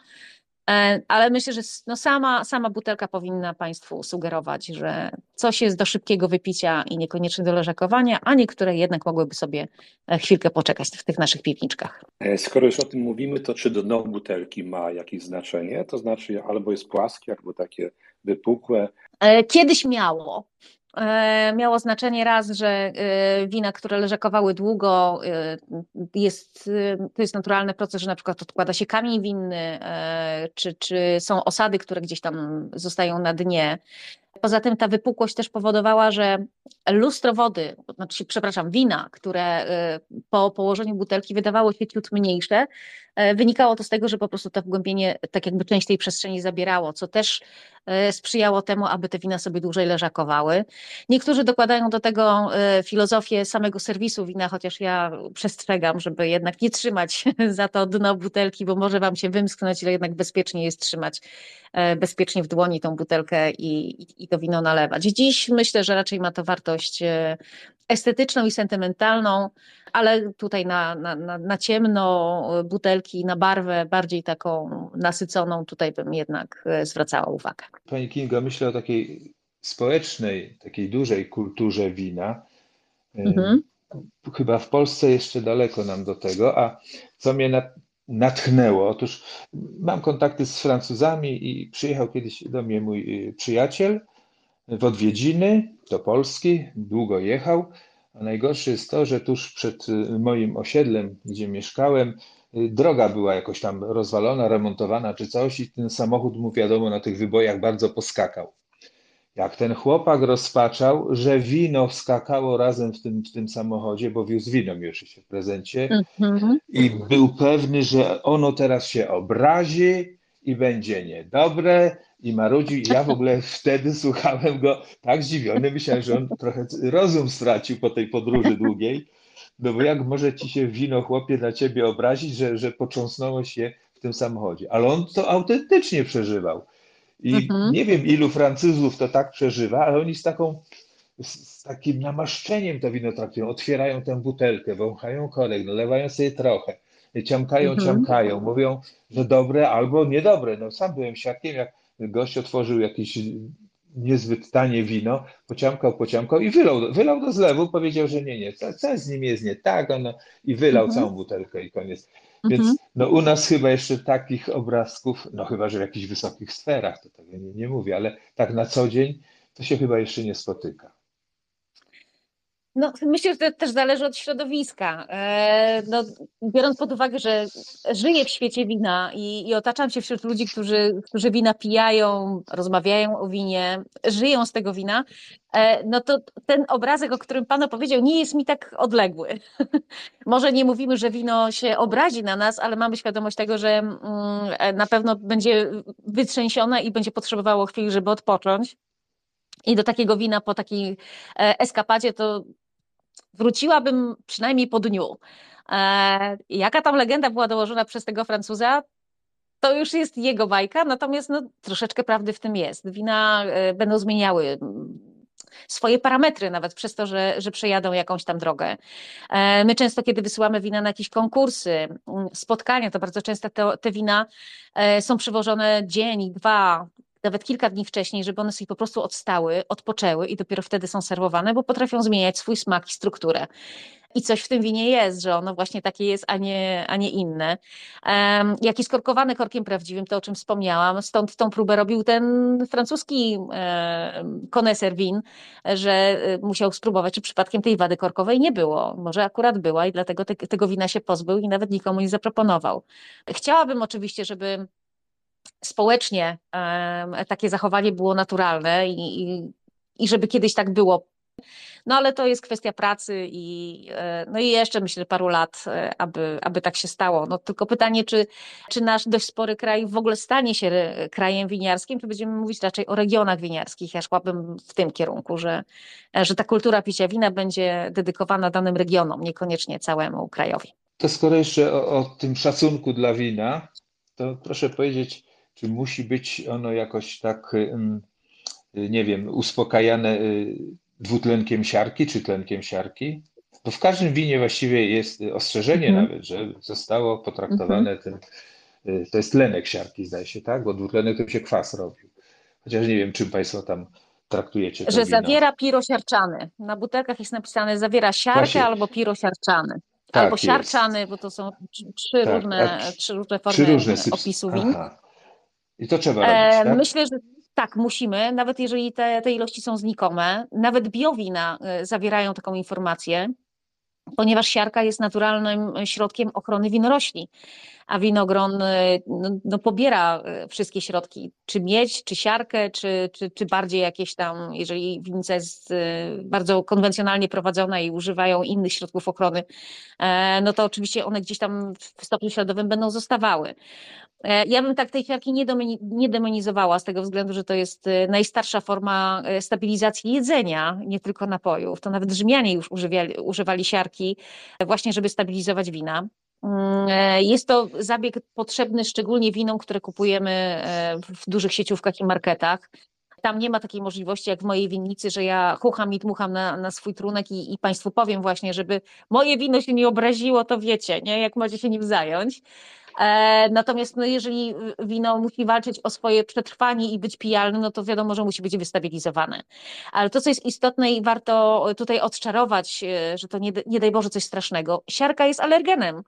E, ale myślę, że no sama, sama butelka powinna Państwu sugerować, że coś jest do szybkiego wypicia i niekoniecznie do leżakowania, a niektóre jednak mogłyby sobie e, chwilkę poczekać w tych naszych piwniczkach. E, skoro już o tym mówimy, to czy dno butelki ma jakieś znaczenie? To znaczy albo jest płaskie, albo takie wypukłe. Kiedyś miało. E, miało znaczenie raz, że e, wina, które leżakowały długo, e, jest, to jest naturalny proces, że na przykład odkłada się kamień winny, czy, czy są osady, które gdzieś tam zostają na dnie. Poza tym ta wypukłość też powodowała, że lustro wody, znaczy, przepraszam, wina, które po położeniu butelki wydawało się ciut mniejsze, wynikało to z tego, że po prostu to wgłębienie tak jakby część tej przestrzeni zabierało, co też E, sprzyjało temu, aby te wina sobie dłużej leżakowały. Niektórzy dokładają do tego filozofię samego serwisu wina, chociaż ja przestrzegam, żeby jednak nie trzymać za to dno butelki, bo może wam się wymsknąć, ale jednak bezpiecznie jest trzymać bezpiecznie w dłoni tą butelkę i, i to wino nalewać. Dziś myślę, że raczej ma to wartość estetyczną i sentymentalną, ale tutaj na, na, na, na ciemno butelki, na barwę bardziej taką nasyconą, tutaj bym jednak zwracała uwagę. Pani Kinga, myślę o takiej społecznej, takiej dużej kulturze wina. Mhm. Chyba w Polsce jeszcze daleko nam do tego, a co mnie natchnęło? Otóż mam kontakty z Francuzami i przyjechał kiedyś do mnie mój przyjaciel w odwiedziny do Polski, długo jechał. A najgorsze jest to, że tuż przed y, moim osiedlem, gdzie mieszkałem, y, droga była jakoś tam rozwalona, remontowana czy coś, i ten samochód mu wiadomo na tych wybojach bardzo poskakał. Jak ten chłopak rozpaczał, że wino wskakało razem w tym, w tym samochodzie, bo wiózł wino mi oczywiście w prezencie, mm -hmm. i był pewny, że ono teraz się obrazi i będzie niedobre, i marudzi. Ja w ogóle wtedy słuchałem go tak zdziwiony, myślałem, że on trochę rozum stracił po tej podróży długiej. No bo jak może ci się wino chłopie na ciebie obrazić, że, że począsnąłeś je w tym samochodzie? Ale on to autentycznie przeżywał. I mhm. nie wiem, ilu Francuzów to tak przeżywa, ale oni z taką z, takim namaszczeniem to wino traktują. Otwierają tę butelkę, wąchają korek, nalewają sobie trochę, ciamkają, mhm. ciamkają, mówią, że dobre albo niedobre. No sam byłem świadkiem, jak gość otworzył jakieś niezbyt tanie wino, pociąkał, pociąkał i wylał, wylał do zlewu, powiedział, że nie, nie, co, co z nim jest nie tak, ono, i wylał mhm. całą butelkę i koniec. Więc mhm. no, u nas chyba jeszcze takich obrazków, no chyba, że w jakichś wysokich sferach, to tego nie, nie mówię, ale tak na co dzień to się chyba jeszcze nie spotyka. No, myślę, że to też zależy od środowiska. E, no, biorąc pod uwagę, że żyję w świecie wina i, i otaczam się wśród ludzi, którzy, którzy wina pijają, rozmawiają o winie, żyją z tego wina, e, no to ten obrazek, o którym Pan opowiedział, nie jest mi tak odległy. Może nie mówimy, że wino się obrazi na nas, ale mamy świadomość tego, że mm, na pewno będzie wytrzęsione i będzie potrzebowało chwili, żeby odpocząć. I do takiego wina po takiej e, eskapadzie to wróciłabym przynajmniej po dniu. E, jaka tam legenda była dołożona przez tego Francuza, to już jest jego bajka, natomiast no, troszeczkę prawdy w tym jest. Wina e, będą zmieniały mm, swoje parametry, nawet przez to, że, że przejadą jakąś tam drogę. E, my często, kiedy wysyłamy wina na jakieś konkursy, mm, spotkania, to bardzo często te, te wina są przywożone dzień, dwa, nawet kilka dni wcześniej, żeby one sobie po prostu odstały, odpoczęły i dopiero wtedy są serwowane, bo potrafią zmieniać swój smak i strukturę. I coś w tym winie jest, że ono właśnie takie jest, a nie, a nie inne. Um, jak jest korkowany korkiem prawdziwym, to o czym wspomniałam, stąd tą próbę robił ten francuski e, koneser win, że e, musiał spróbować, czy przypadkiem tej wady korkowej nie było. Może akurat była i dlatego te, tego wina się pozbył i nawet nikomu nie zaproponował. Chciałabym oczywiście, żeby społecznie takie zachowanie było naturalne i, i, i żeby kiedyś tak było. No ale to jest kwestia pracy i, e, no i jeszcze myślę paru lat, e, aby, aby tak się stało. No tylko pytanie, czy, czy nasz dość spory kraj w ogóle stanie się krajem winiarskim, czy będziemy mówić raczej o regionach winiarskich. Ja szłabym w tym kierunku, że, że ta kultura picia wina będzie dedykowana danym regionom, niekoniecznie całemu krajowi. To skoro jeszcze o, o tym szacunku dla wina, to proszę powiedzieć, czy musi być ono jakoś tak, nie wiem, uspokajane y, dwutlenkiem siarki czy tlenkiem siarki? Bo w każdym winie właściwie jest ostrzeżenie mhm. nawet, że zostało potraktowane mhm. tym to jest tlenek siarki, zdaje się, tak? Bo dwutlenek to się kwas robił. Chociaż nie wiem, czym Państwo tam traktujecie Że wino. zawiera pirosiarczany. Na butelkach jest napisane zawiera siarkę Właśnie. albo pirosiarczany. Tak albo jest. siarczany, bo to są tr- trzy, Tak, różne, trzy różne Trzy formy różne syp- opisu win. Aha. I to trzeba E, robić, tak? Myślę, że tak, musimy, nawet jeżeli te, te ilości są znikome. Nawet biowina e, zawierają taką informację, ponieważ siarka jest naturalnym środkiem ochrony winorośli, a winogron e, no, no, pobiera wszystkie środki, czy miedź, czy siarkę, czy, czy, czy bardziej jakieś tam, jeżeli winnica jest bardzo konwencjonalnie prowadzona i używają innych środków ochrony, no to oczywiście one gdzieś tam w stopniu śladowym będą zostawały. E, Ja bym tak tej siarki nie, demonizowała z tego względu, że to jest e, najstarsza forma e, stabilizacji jedzenia, nie tylko napojów. To nawet Rzymianie już używali, używali siarki właśnie, żeby stabilizować wina. Mm, Jest to zabieg potrzebny szczególnie winom, które kupujemy w dużych sieciówkach i marketach. Tam nie ma takiej możliwości jak w mojej winnicy, że ja chucham i dmucham na, na swój trunek i, i Państwu powiem właśnie, żeby moje wino się nie obraziło, to wiecie, nie? jak macie się nim zająć. E, Natomiast no, jeżeli wino musi walczyć o swoje przetrwanie i być pijalnym, no to wiadomo, że musi być wystabilizowane. Ale to, co jest istotne i warto tutaj odczarować, e, że to nie, nie daj Boże coś strasznego, siarka jest alergenem.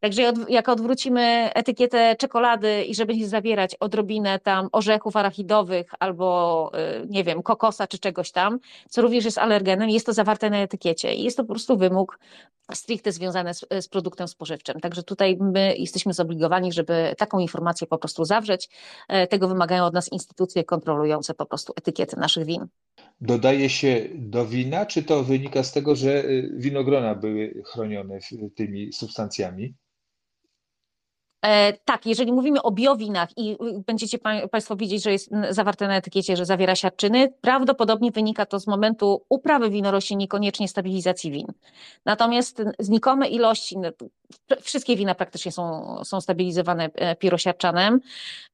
Także jak- odwrócimy etykietę czekolady i że będzie zawierać odrobinę tam orzechów arachidowych albo e, nie wiem, kokosa czy czegoś tam, co również jest alergenem, jest to zawarte na etykiecie i jest to po prostu wymóg stricte związane z, z produktem spożywczym. Także tutaj my jesteśmy zobligowani, żeby taką informację po prostu zawrzeć. E, Tego wymagają od nas instytucje kontrolujące po prostu etykiety naszych win. Dodaje się do wina, czy to wynika z tego, że y, winogrona były chronione tymi substancjami? E, tak, jeżeli mówimy o biowinach i y, będziecie pa, Państwo widzieć, że jest zawarte na etykiecie, że zawiera siarczyny, prawdopodobnie wynika to z momentu uprawy winorośli, niekoniecznie stabilizacji win. Natomiast znikome ilości, wszystkie wina praktycznie są, są stabilizowane e, pirosiarczanem.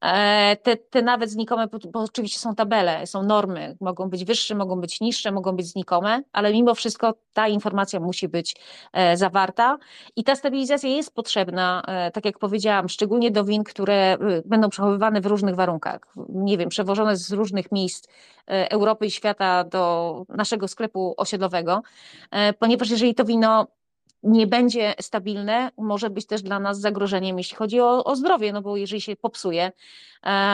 E, Te, te nawet znikome, bo oczywiście są tabele, są normy, mogą być wyższe, mogą być niższe, mogą być znikome, ale mimo wszystko ta informacja musi być e, zawarta. I ta stabilizacja jest potrzebna, tak jak powiedziałam, szczególnie do win, które y, będą przechowywane w różnych warunkach. Nie wiem, przewożone z różnych miejsc Europy i świata do naszego sklepu osiedlowego, ponieważ jeżeli to wino nie będzie stabilne, może być też dla nas zagrożeniem, jeśli chodzi o, o zdrowie, no bo jeżeli się popsuje, e,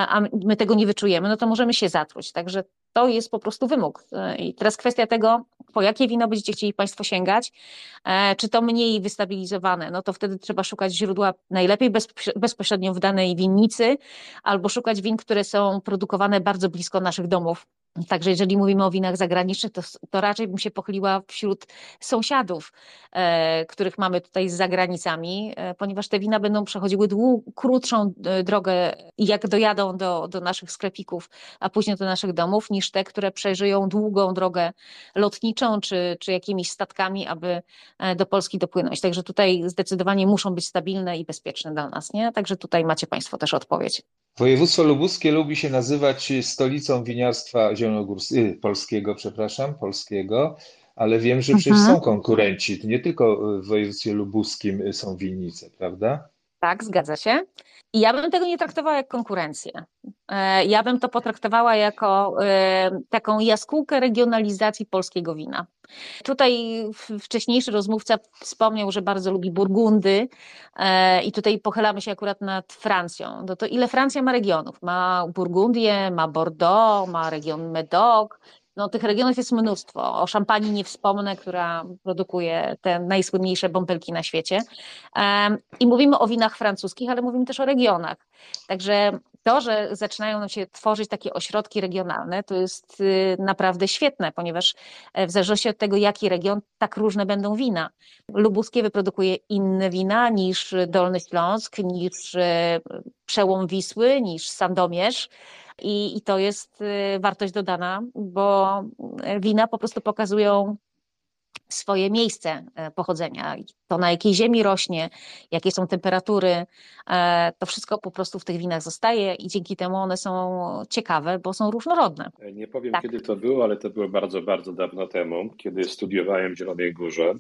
a my tego nie wyczujemy, no to możemy się zatruć. Także to jest po prostu wymóg. E, I teraz kwestia tego, po jakie wino będziecie chcieli Państwo sięgać, e, czy to mniej wystabilizowane, no to wtedy trzeba szukać źródła najlepiej bezpośre- bezpośrednio w danej winnicy, albo szukać win, które są produkowane bardzo blisko naszych domów. Także jeżeli mówimy o winach zagranicznych, to, to raczej bym się pochyliła wśród sąsiadów, e, których mamy tutaj za granicami, e, ponieważ te wina będą przechodziły dłu, krótszą e, drogę, jak dojadą do, do naszych sklepików, a później do naszych domów, niż te, które przeżyją długą drogę lotniczą czy, czy jakimiś statkami, aby e, do Polski dopłynąć. Także tutaj zdecydowanie muszą być stabilne i bezpieczne dla nas. Nie? Także tutaj macie Państwo też odpowiedź. Województwo lubuskie lubi się nazywać stolicą winiarstwa zielonogórskiego, polskiego, przepraszam, polskiego, ale wiem, że przecież Mhm. są konkurenci. To nie tylko w województwie lubuskim są winnice, prawda? Tak, zgadza się. I ja bym tego nie traktowała jak konkurencję. E, Ja bym to potraktowała jako e, taką jaskółkę regionalizacji polskiego wina. Tutaj wcześniejszy rozmówca wspomniał, że bardzo lubi Burgundy e, i tutaj pochylamy się akurat nad Francją. No to ile Francja ma regionów? Ma Burgundię, ma Bordeaux, ma region Medoc. No, tych regionów jest mnóstwo. O Szampanii nie wspomnę, która produkuje te najsłynniejsze bąbelki na świecie. I mówimy o winach francuskich, ale mówimy też o regionach. Także to, że zaczynają się tworzyć takie ośrodki regionalne, to jest y, naprawdę świetne, ponieważ e, w zależności od tego, jaki region, tak różne będą wina. Lubuskie wyprodukuje inne wina niż Dolny Śląsk, niż e, przełom Wisły, niż Sandomierz. I, I to jest y, wartość dodana, bo e, wina po prostu pokazują swoje miejsce e, pochodzenia, to na jakiej ziemi rośnie, jakie są temperatury, e, to wszystko po prostu w tych winach zostaje i dzięki temu one są ciekawe, bo są różnorodne. Nie powiem, Tak. kiedy to było, ale to było bardzo, bardzo dawno temu, kiedy studiowałem w Zielonej Górze.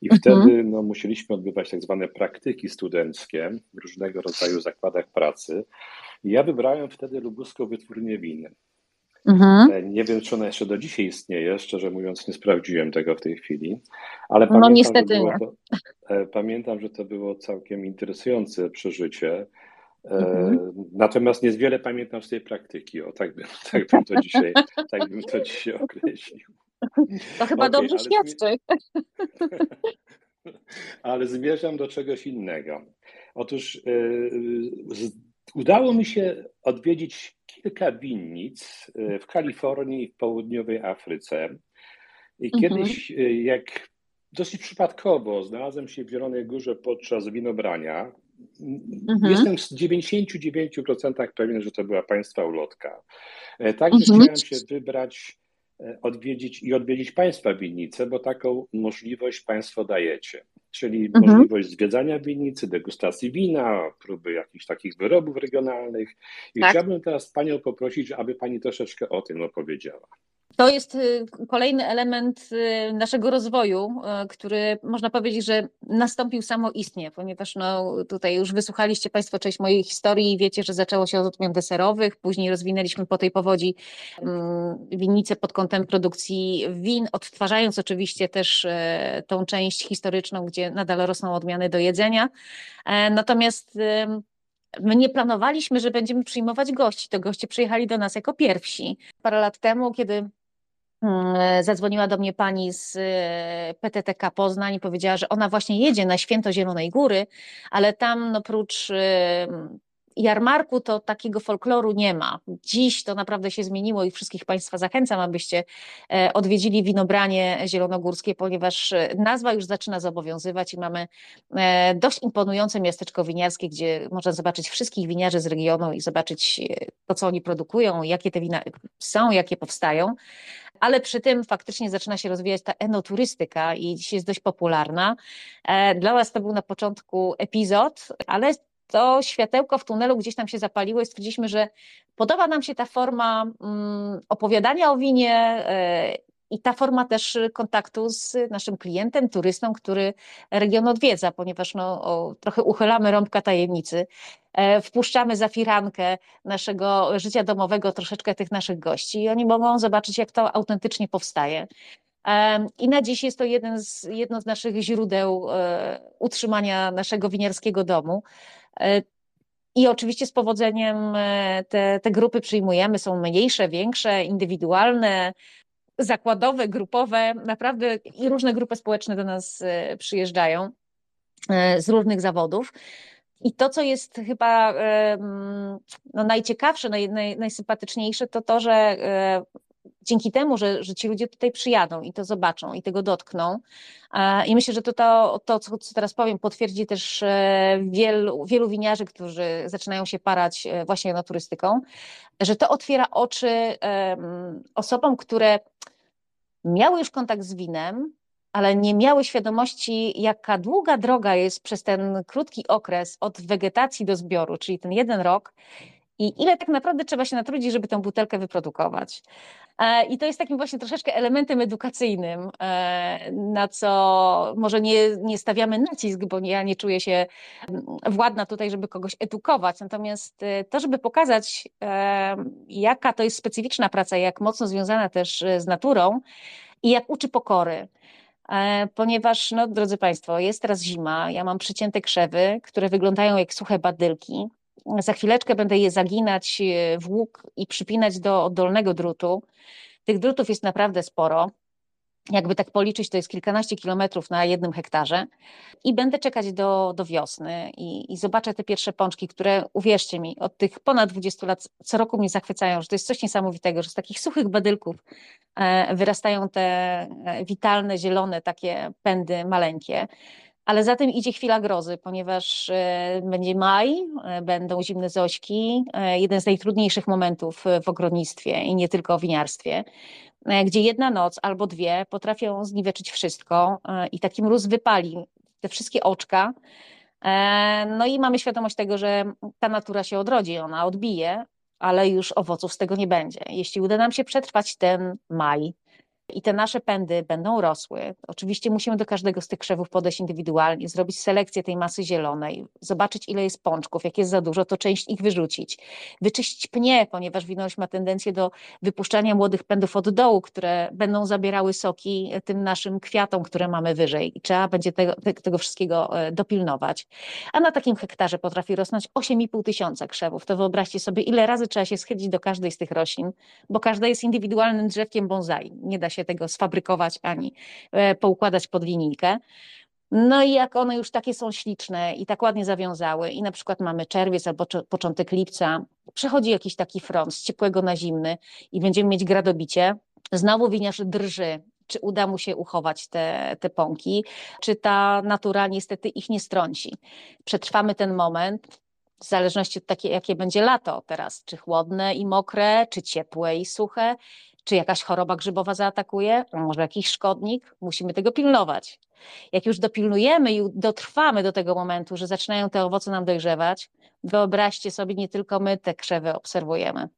I mhm. wtedy no, musieliśmy odbywać tak zwane praktyki studenckie w różnego rodzaju zakładach pracy. Ja wybrałem wtedy lubuską wytwórnię winy. Mhm. E, nie wiem, czy ona jeszcze do dzisiaj istnieje, szczerze mówiąc, nie sprawdziłem tego w tej chwili, ale no, pamiętam, niestety że to, e, pamiętam, że to było całkiem interesujące przeżycie. E, mhm. Natomiast niewiele pamiętam z tej praktyki. O, tak bym, tak bym to dzisiaj, tak bym to dzisiaj określił. To chyba okay, dobrze świadczy. ale zmierzam do czegoś innego. Otóż Udało mi się odwiedzić kilka winnic e, w Kalifornii i w południowej Afryce. I mhm. kiedyś, e, jak dosyć przypadkowo, znalazłem się w Zielonej Górze podczas winobrania. Mhm. Jestem z 99% pewien, że to była Państwa ulotka. E, także mhm. chciałem się wybrać, odwiedzić i odwiedzić Państwa winnice, bo taką możliwość Państwo dajecie czyli mhm. możliwość zwiedzania winnicy, degustacji wina, próby jakichś takich wyrobów regionalnych. I tak. chciałbym teraz Panią poprosić, aby Pani troszeczkę o tym opowiedziała. To jest y, kolejny element y, naszego rozwoju, y, który można powiedzieć, że nastąpił samoistnie, ponieważ no, tutaj już wysłuchaliście Państwo część mojej historii i wiecie, że zaczęło się od odmian deserowych, później rozwinęliśmy po tej powodzi mm, winnice pod kątem produkcji win, odtwarzając oczywiście też tą część historyczną, gdzie nadal rosną odmiany do jedzenia. E, natomiast My nie planowaliśmy, że będziemy przyjmować gości. To goście przyjechali do nas jako pierwsi. Parę lat temu, kiedy zadzwoniła do mnie pani z e, PTTK Poznań i powiedziała, że ona właśnie jedzie na Święto Zielonej Góry, ale tam no, prócz e, jarmarku to takiego folkloru nie ma. Dziś to naprawdę się zmieniło i wszystkich Państwa zachęcam, abyście e, odwiedzili winobranie zielonogórskie, ponieważ nazwa już zaczyna zobowiązywać i mamy dość imponujące miasteczko winiarskie, gdzie można zobaczyć wszystkich winiarzy z regionu i zobaczyć to, co oni produkują, jakie te wina są, jakie powstają ale przy tym faktycznie zaczyna się rozwijać ta enoturystyka i dziś jest dość popularna. E, dla nas to był na początku epizod, ale to światełko w tunelu gdzieś tam się zapaliło i stwierdziliśmy, że podoba nam się ta forma mm, opowiadania o winie e, i ta forma też kontaktu z naszym klientem, turystą, który region odwiedza, ponieważ no, o, trochę uchylamy rąbka tajemnicy, e, wpuszczamy za firankę naszego życia domowego troszeczkę tych naszych gości i oni mogą zobaczyć, jak to autentycznie powstaje. E, I na dziś jest to jeden z, jedno z naszych źródeł e, utrzymania naszego winiarskiego domu. I oczywiście z powodzeniem te, te grupy przyjmujemy, są mniejsze, większe, indywidualne, zakładowe, grupowe, naprawdę i różne grupy społeczne do nas e, przyjeżdżają e, z różnych zawodów. I to, co jest chyba no, najciekawsze, naj, naj, najsympatyczniejsze, to to, że e, dzięki temu, że, że ci ludzie tutaj przyjadą i to zobaczą i tego dotkną. I myślę, że to, to, to co, co teraz powiem, potwierdzi też wielu, wielu winiarzy, którzy zaczynają się parać właśnie na turystyką, że to otwiera oczy osobom, które miały już kontakt z winem, ale nie miały świadomości, jaka długa droga jest przez ten krótki okres od wegetacji do zbioru, czyli ten jeden rok, i ile tak naprawdę trzeba się natrudzić, żeby tę butelkę wyprodukować. E, I to jest takim właśnie troszeczkę elementem edukacyjnym, e, na co może nie, nie stawiamy nacisk, bo ja nie czuję się mm, władna tutaj, żeby kogoś edukować. Natomiast e, to, żeby pokazać, jaka to jest specyficzna praca, jak mocno związana też z naturą i jak uczy pokory ponieważ, no, drodzy Państwo, jest teraz zima, ja mam przycięte krzewy, które wyglądają jak suche badylki. Za chwileczkę będę je zaginać e, w łuk i przypinać do dolnego drutu. Tych drutów jest naprawdę sporo. Jakby tak policzyć, to jest kilkanaście kilometrów na jednym hektarze. I będę czekać do, do wiosny i, i zobaczę te pierwsze pączki, które, uwierzcie mi, od tych ponad 20 lat co roku mnie zachwycają, że to jest coś niesamowitego, że z takich suchych badylków e, wyrastają te e, witalne, zielone takie pędy maleńkie. Ale za tym idzie chwila grozy, ponieważ e, będzie maj, e, będą zimne zośki, e, jeden z najtrudniejszych momentów w ogrodnictwie i nie tylko w winiarstwie, gdzie jedna noc albo dwie potrafią zniweczyć wszystko i taki mróz wypali te wszystkie oczka. No i mamy świadomość tego, że ta natura się odrodzi, ona odbije, ale już owoców z tego nie będzie. Jeśli uda nam się przetrwać ten maj, i te nasze pędy będą rosły. Oczywiście musimy do każdego z tych krzewów podejść indywidualnie, zrobić selekcję tej masy zielonej, zobaczyć ile jest pączków, jak jest za dużo, to część ich wyrzucić. Wyczyścić pnie, ponieważ winorośl ma tendencję do wypuszczania młodych pędów od dołu, które będą zabierały soki tym naszym kwiatom, które mamy wyżej i trzeba będzie tego, tego wszystkiego e, dopilnować. A na takim hektarze potrafi rosnąć 8,5 tysiąca krzewów. To wyobraźcie sobie, ile razy trzeba się schylić do każdej z tych roślin, bo każda jest indywidualnym drzewkiem bonsai. Nie da się tego sfabrykować ani e, poukładać pod linijkę. No i jak one już takie są śliczne i tak ładnie zawiązały, i na przykład mamy czerwiec albo początek lipca, przechodzi jakiś taki front z ciepłego na zimny i będziemy mieć gradobicie, znowu winiarz drży, czy uda mu się uchować te, te pąki, czy ta natura niestety ich nie strąci. Przetrwamy ten moment, w zależności od takiej, jakie będzie lato teraz, czy chłodne i mokre, czy ciepłe i suche, czy jakaś choroba grzybowa zaatakuje, może jakiś szkodnik, musimy tego pilnować. Jak już dopilnujemy i dotrwamy do tego momentu, że zaczynają te owoce nam dojrzewać, wyobraźcie sobie, nie tylko my te krzewy obserwujemy.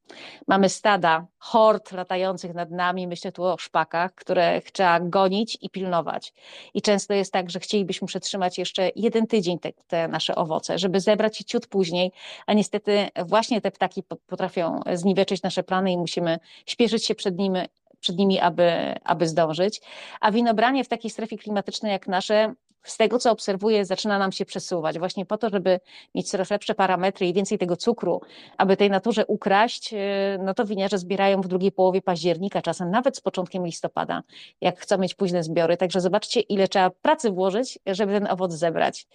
Mamy stada hord latających nad nami, myślę tu o szpakach, które trzeba gonić i pilnować. I często jest tak, że chcielibyśmy przetrzymać jeszcze jeden tydzień te, te nasze owoce, żeby zebrać je ciut później, a niestety właśnie te ptaki potrafią zniweczyć nasze plany i musimy śpieszyć się przed nimi przed nimi, aby, aby zdążyć. A winobranie w takiej strefie klimatycznej jak nasze, z tego co obserwuję, zaczyna nam się przesuwać. Właśnie po to, żeby mieć coraz lepsze parametry i więcej tego cukru, aby tej naturze ukraść, y, no to winiarze zbierają w drugiej połowie października, czasem nawet z początkiem listopada, jak chcą mieć późne zbiory. Także zobaczcie, ile trzeba pracy włożyć, żeby ten owoc zebrać.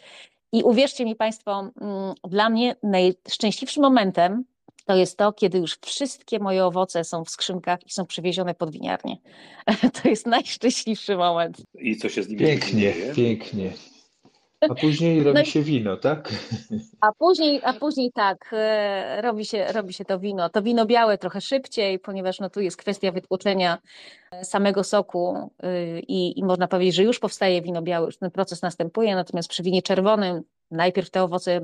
I uwierzcie mi Państwo, mm, dla mnie najszczęśliwszym momentem to jest to, kiedy już wszystkie moje owoce są w skrzynkach i są przywiezione pod winiarnię. To jest najszczęśliwszy moment. I co się z nimi Pięknie, dzieje? pięknie. A później robi no się wino, tak? A później, a później tak, e, robi się, robi się to wino. To wino białe trochę szybciej, ponieważ no tu jest kwestia wytłoczenia e, samego soku e, i, i można powiedzieć, że już powstaje wino białe, już ten proces następuje, natomiast przy winie czerwonym najpierw te owoce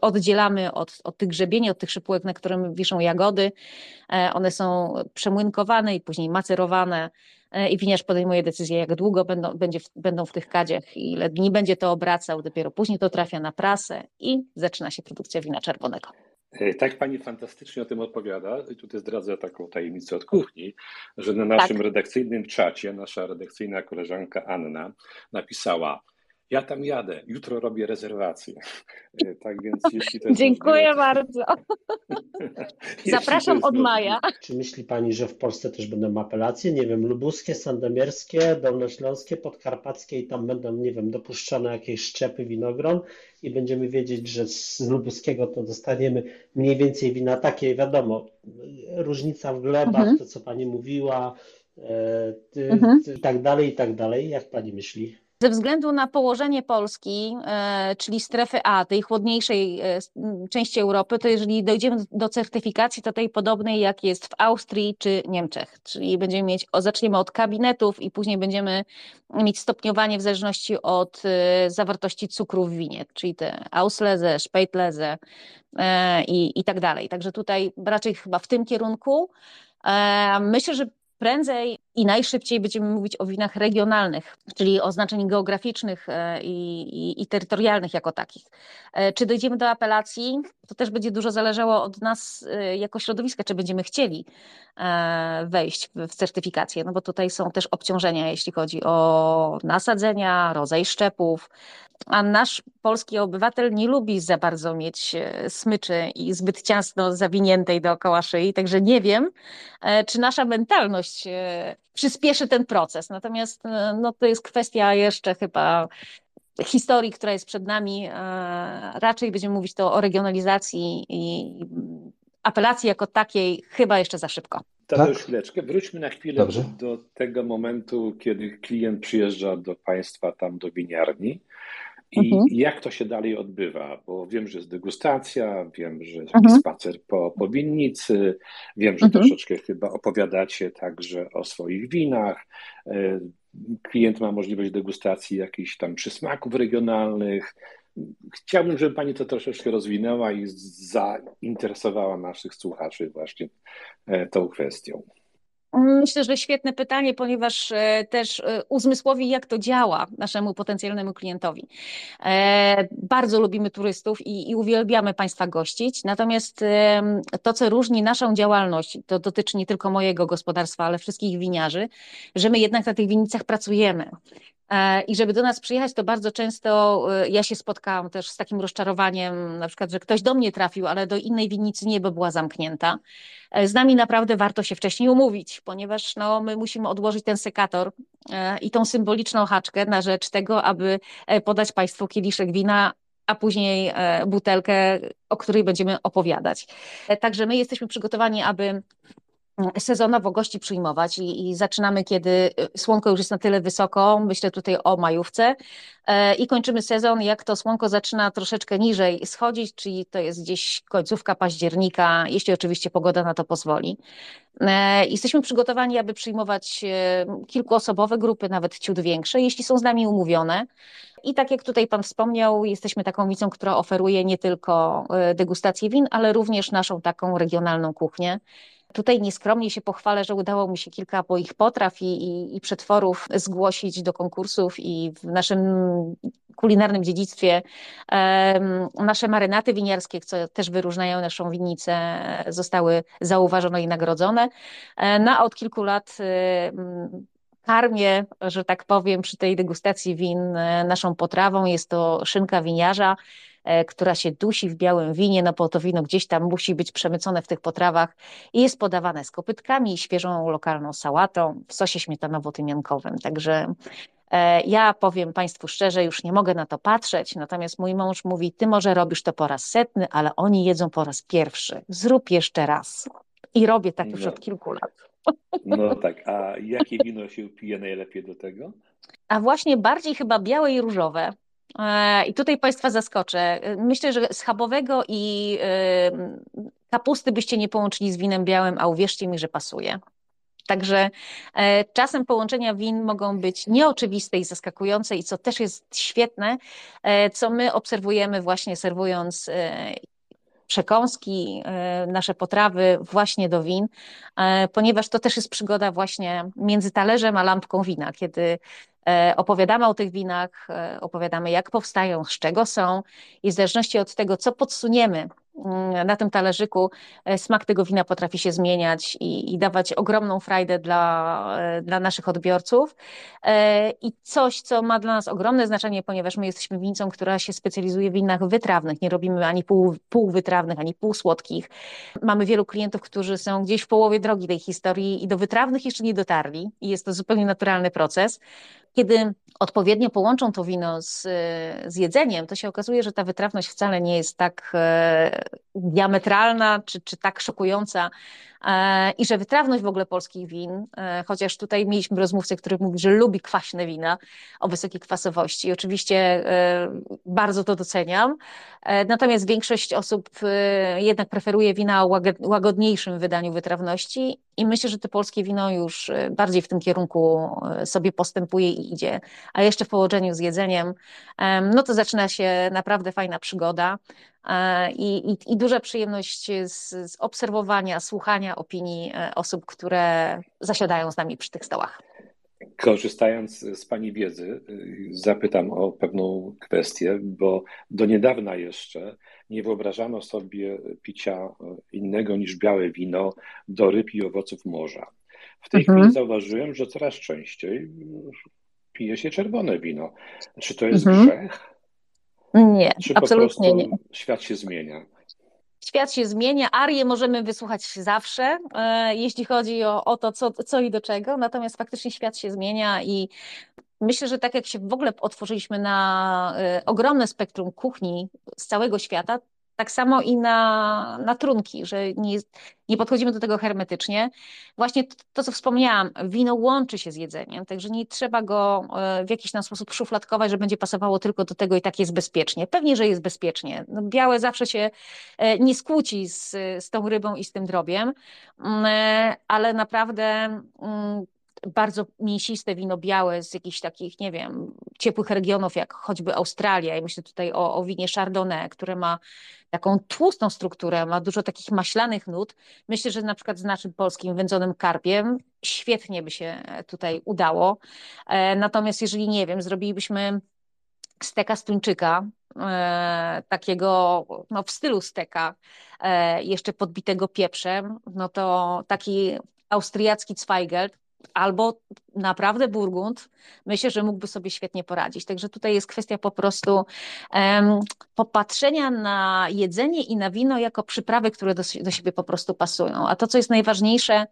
oddzielamy od, od tych grzebieni, od tych szypułek, na którym wiszą jagody. E, one są przemłynkowane i później macerowane e, i winiarz podejmuje decyzję, jak długo będą, będzie, będą w tych kadziach, ile dni będzie to obracał, dopiero później to trafia na prasę i zaczyna się produkcja wina czerwonego. E, tak pani fantastycznie o tym odpowiada. I tutaj zdradzę taką tajemnicę od kuchni, że na naszym tak. redakcyjnym czacie nasza redakcyjna koleżanka Anna napisała ja tam jadę, jutro robię rezerwację. E, tak więc jeśli to jest Dziękuję możliwe, bardzo. Zapraszam od maja. Czy myśli Pani, że w Polsce też będą apelacje? Nie wiem, lubuskie, sandomierskie, dolnośląskie, podkarpackie i tam będą, nie wiem, dopuszczone jakieś szczepy winogron i będziemy wiedzieć, że z lubuskiego to dostaniemy mniej więcej wina takie, wiadomo, różnica w glebach, mhm. to co Pani mówiła, e, ty, mhm. ty, i tak dalej, i tak dalej. Jak Pani myśli? Ze względu na położenie Polski, e, czyli strefy A, tej chłodniejszej e, części Europy, to jeżeli dojdziemy do certyfikacji, to tej podobnej jak jest w Austrii czy Niemczech, czyli będziemy mieć, zaczniemy od kabinetów i później będziemy mieć stopniowanie w zależności od e, zawartości cukru w winie, czyli te Auslese, Spätlese i, i tak dalej. Także tutaj raczej chyba w tym kierunku. Myślę, że prędzej i najszybciej będziemy mówić o winach regionalnych, czyli o znaczeniu geograficznych e, i, i, i, terytorialnych jako takich. E, czy dojdziemy do apelacji? To też będzie dużo zależało od nas e, jako środowiska, czy będziemy chcieli wejść w certyfikację, no bo tutaj są też obciążenia, jeśli chodzi o nasadzenia, rodzaj szczepów, a nasz polski obywatel nie lubi za bardzo mieć e, smyczy i zbyt ciasno zawiniętej dookoła szyi, także nie wiem, e, czy nasza mentalność e, przyspieszy ten proces. Natomiast no, to jest kwestia jeszcze chyba historii, która jest przed nami. Raczej będziemy mówić to o regionalizacji i apelacji jako takiej chyba jeszcze za szybko. Tadeusz, tak? chwileczkę. Wróćmy na chwilę do, do tego momentu, kiedy klient przyjeżdża do Państwa tam do winiarni i mhm. jak to się dalej odbywa? Bo wiem, że jest degustacja, wiem, że jest mhm. spacer po, po winnicy, wiem, że mhm. troszeczkę chyba opowiadacie także o swoich winach. E, klient ma możliwość degustacji jakichś tam przysmaków regionalnych. Chciałbym, żeby Pani to troszeczkę rozwinęła i zainteresowała naszych słuchaczy właśnie e, tą kwestią. Myślę, że świetne pytanie, ponieważ e, też e, uzmysłowi, jak to działa naszemu potencjalnemu klientowi. E, bardzo lubimy turystów i, i uwielbiamy Państwa gościć, natomiast to, co różni naszą działalność, to dotyczy nie tylko mojego gospodarstwa, ale wszystkich winiarzy, że my jednak na tych winnicach pracujemy. I żeby do nas przyjechać, to bardzo często ja się spotkałam też z takim rozczarowaniem, na przykład, że ktoś do mnie trafił, ale do innej winnicy nie, bo była zamknięta. Z nami naprawdę warto się wcześniej umówić, ponieważ no, my musimy odłożyć ten sekator e, i tą symboliczną haczkę na rzecz tego, aby e, podać Państwu kieliszek wina, a później e, butelkę, o której będziemy opowiadać. Także my jesteśmy przygotowani, aby sezonowo gości przyjmować i, i, zaczynamy, kiedy y, słonko już jest na tyle wysoko, myślę tutaj o majówce e, i kończymy sezon, jak to słonko zaczyna troszeczkę niżej schodzić, czyli to jest gdzieś końcówka października, jeśli oczywiście pogoda na to pozwoli. E, jesteśmy przygotowani, aby przyjmować e, kilkuosobowe grupy, nawet ciut większe, jeśli są z nami umówione. I tak jak tutaj Pan wspomniał, jesteśmy taką wicą, która oferuje nie tylko e, degustację win, ale również naszą taką regionalną kuchnię. Tutaj nieskromnie się pochwalę, że udało mi się kilka moich potraw i, i, i przetworów zgłosić do konkursów i w naszym kulinarnym dziedzictwie nasze marynaty winiarskie, co też wyróżniają naszą winnicę, zostały zauważone i nagrodzone. E, no a od kilku lat um, karmię, że tak powiem, przy tej degustacji win e, naszą potrawą. Jest to szynka winiarza, która się dusi w białym winie, no bo to wino gdzieś tam musi być przemycone w tych potrawach i jest podawane z kopytkami, świeżą lokalną sałatą w sosie śmietanowo-tymiankowym. Także e, ja powiem Państwu szczerze, już nie mogę na to patrzeć, natomiast mój mąż mówi, ty może robisz to po raz setny, ale oni jedzą po raz pierwszy. Zrób jeszcze raz. I robię tak już no. od kilku lat. No tak, a jakie wino się pije najlepiej do tego? A właśnie bardziej chyba białe i różowe. E, I tutaj Państwa zaskoczę. Myślę, że schabowego i e, kapusty byście nie połączyli z winem białym, a uwierzcie mi, że pasuje. Także e, czasem połączenia win mogą być nieoczywiste i zaskakujące, i co też jest świetne, co my obserwujemy właśnie serwując przekąski, e, nasze potrawy właśnie do win, e, ponieważ to też jest przygoda właśnie między talerzem a lampką wina, kiedy e, opowiadamy o tych winach, opowiadamy jak powstają, z czego są i w zależności od tego, co podsuniemy na tym talerzyku e, smak tego wina potrafi się zmieniać i, i, dawać ogromną frajdę dla, e, dla naszych odbiorców. E, I coś, co ma dla nas ogromne znaczenie, ponieważ my jesteśmy winicą, która się specjalizuje w winach wytrawnych. Nie robimy ani pół, półwytrawnych, ani półsłodkich. Mamy wielu klientów, którzy są gdzieś w połowie drogi tej historii i do wytrawnych jeszcze nie dotarli. I jest to zupełnie naturalny proces. Kiedy odpowiednio połączą to wino z, z jedzeniem, to się okazuje, że ta wytrawność wcale nie jest tak diametralna czy, czy tak szokująca i że wytrawność w ogóle polskich win, e, chociaż tutaj mieliśmy rozmówcę, który mówi, że lubi kwaśne wina o wysokiej kwasowości. Oczywiście bardzo to doceniam, natomiast większość osób jednak preferuje wina o łagodniejszym wydaniu wytrawności i myślę, że to polskie wino już bardziej w tym kierunku sobie postępuje i idzie. A jeszcze w połączeniu z jedzeniem, no to zaczyna się naprawdę fajna przygoda e, i, i, i duża przyjemność z, z obserwowania, słuchania opinii e, osób, które zasiadają z nami przy tych stołach. Korzystając z Pani wiedzy, y, zapytam o pewną kwestię, bo do niedawna jeszcze nie wyobrażano sobie picia innego niż białe wino do ryb i owoców morza. W tej mhm. chwili zauważyłem, że coraz częściej pije się czerwone wino. Czy to jest mhm. grzech? Nie, Czy absolutnie nie. Świat się zmienia. Świat się zmienia, arię możemy wysłuchać zawsze, e, jeśli chodzi o, o to, co, co i do czego, natomiast faktycznie świat się zmienia i myślę, że tak jak się w ogóle otworzyliśmy na e, ogromne spektrum kuchni z całego świata, tak samo i na, na trunki, że nie, nie podchodzimy do tego hermetycznie. Właśnie to, to, co wspomniałam, wino łączy się z jedzeniem, także nie trzeba go e, w jakiś tam sposób szufladkować, że będzie pasowało tylko do tego i tak jest bezpiecznie. Pewnie, że jest bezpiecznie. No, białe zawsze się e, nie skłóci z, z tą rybą i z tym drobiem, mm, e, ale naprawdę bardzo mięsiste wino białe z jakichś takich, nie wiem, ciepłych regionów, jak choćby Australia. I myślę tutaj o, o winie Chardonnay, które ma taką tłustą strukturę, ma dużo takich maślanych nut. Myślę, że na przykład z naszym polskim wędzonym karpiem świetnie by się tutaj udało. Natomiast jeżeli, nie wiem, zrobilibyśmy steka z tuńczyka, takiego no, w stylu steka, jeszcze podbitego pieprzem, no to taki austriacki Zweigelt albo naprawdę Burgund, myślę, że mógłby sobie świetnie poradzić. Także tutaj jest kwestia po prostu um, popatrzenia na jedzenie i na wino jako przyprawy, które do, do siebie po prostu pasują. A to, co jest najważniejsze,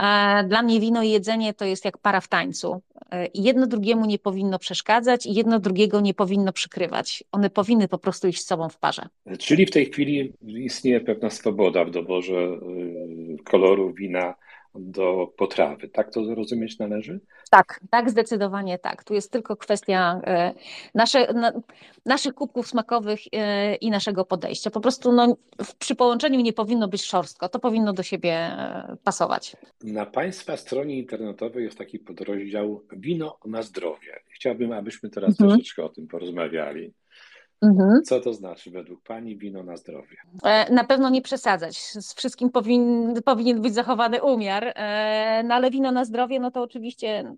e, dla mnie wino i jedzenie to jest jak para w tańcu. E, jedno drugiemu nie powinno przeszkadzać i jedno drugiego nie powinno przykrywać. One powinny po prostu iść z sobą w parze. Czyli w tej chwili istnieje pewna swoboda w doborze y, koloru wina, do potrawy. Tak to zrozumieć należy? Tak, tak, zdecydowanie tak. Tu jest tylko kwestia e, nasze, na, naszych kubków smakowych e, i naszego podejścia. Po prostu no, przy połączeniu nie powinno być szorstko, to powinno do siebie e, pasować. Na Państwa stronie internetowej jest taki podrozdział Wino na zdrowie. Chciałbym, abyśmy teraz mhm. troszeczkę o tym porozmawiali. Mhm. Co to znaczy według Pani wino na zdrowie? E, na pewno nie przesadzać. Z wszystkim powin, powinien być zachowany umiar, e, no ale wino na zdrowie, no to oczywiście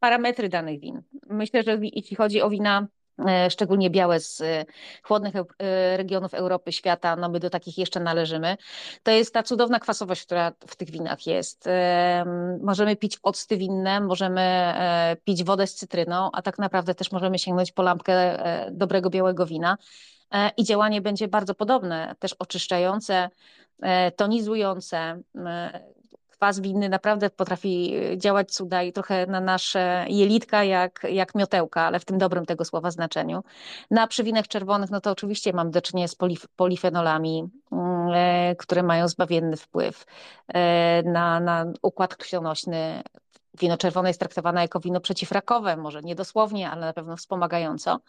parametry danych win. Myślę, że jeśli chodzi o wina szczególnie białe z e, chłodnych e, regionów Europy, świata, no my do takich jeszcze należymy. To jest ta cudowna kwasowość, która w tych winach jest. Możemy pić octy winne, możemy pić wodę z cytryną, a tak naprawdę też możemy sięgnąć po lampkę dobrego białego wina i działanie będzie bardzo podobne, też oczyszczające, tonizujące, kwas winny naprawdę potrafi e, działać cuda i trochę na nasze jelitka jak, jak miotełka, ale w tym dobrym tego słowa znaczeniu. Na przywinach czerwonych, no to oczywiście mam do czynienia z polif polifenolami, mm, e, które mają zbawienny wpływ e, na, na układ krwionośny, Wino czerwone jest traktowane jako wino przeciwrakowe, może nie dosłownie, ale na pewno wspomagająco.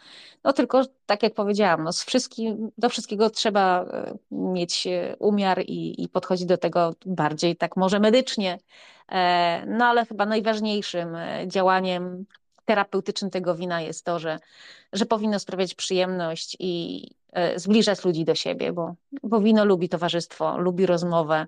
No tylko, tak jak powiedziałam, no z wszystkim, do wszystkiego trzeba e, mieć e, umiar i, i podchodzić do tego bardziej tak może medycznie. E, no ale chyba najważniejszym działaniem terapeutycznym tego wina jest to, że, że powinno sprawiać przyjemność i zbliżać ludzi do siebie, bo, bo wino lubi towarzystwo, lubi rozmowę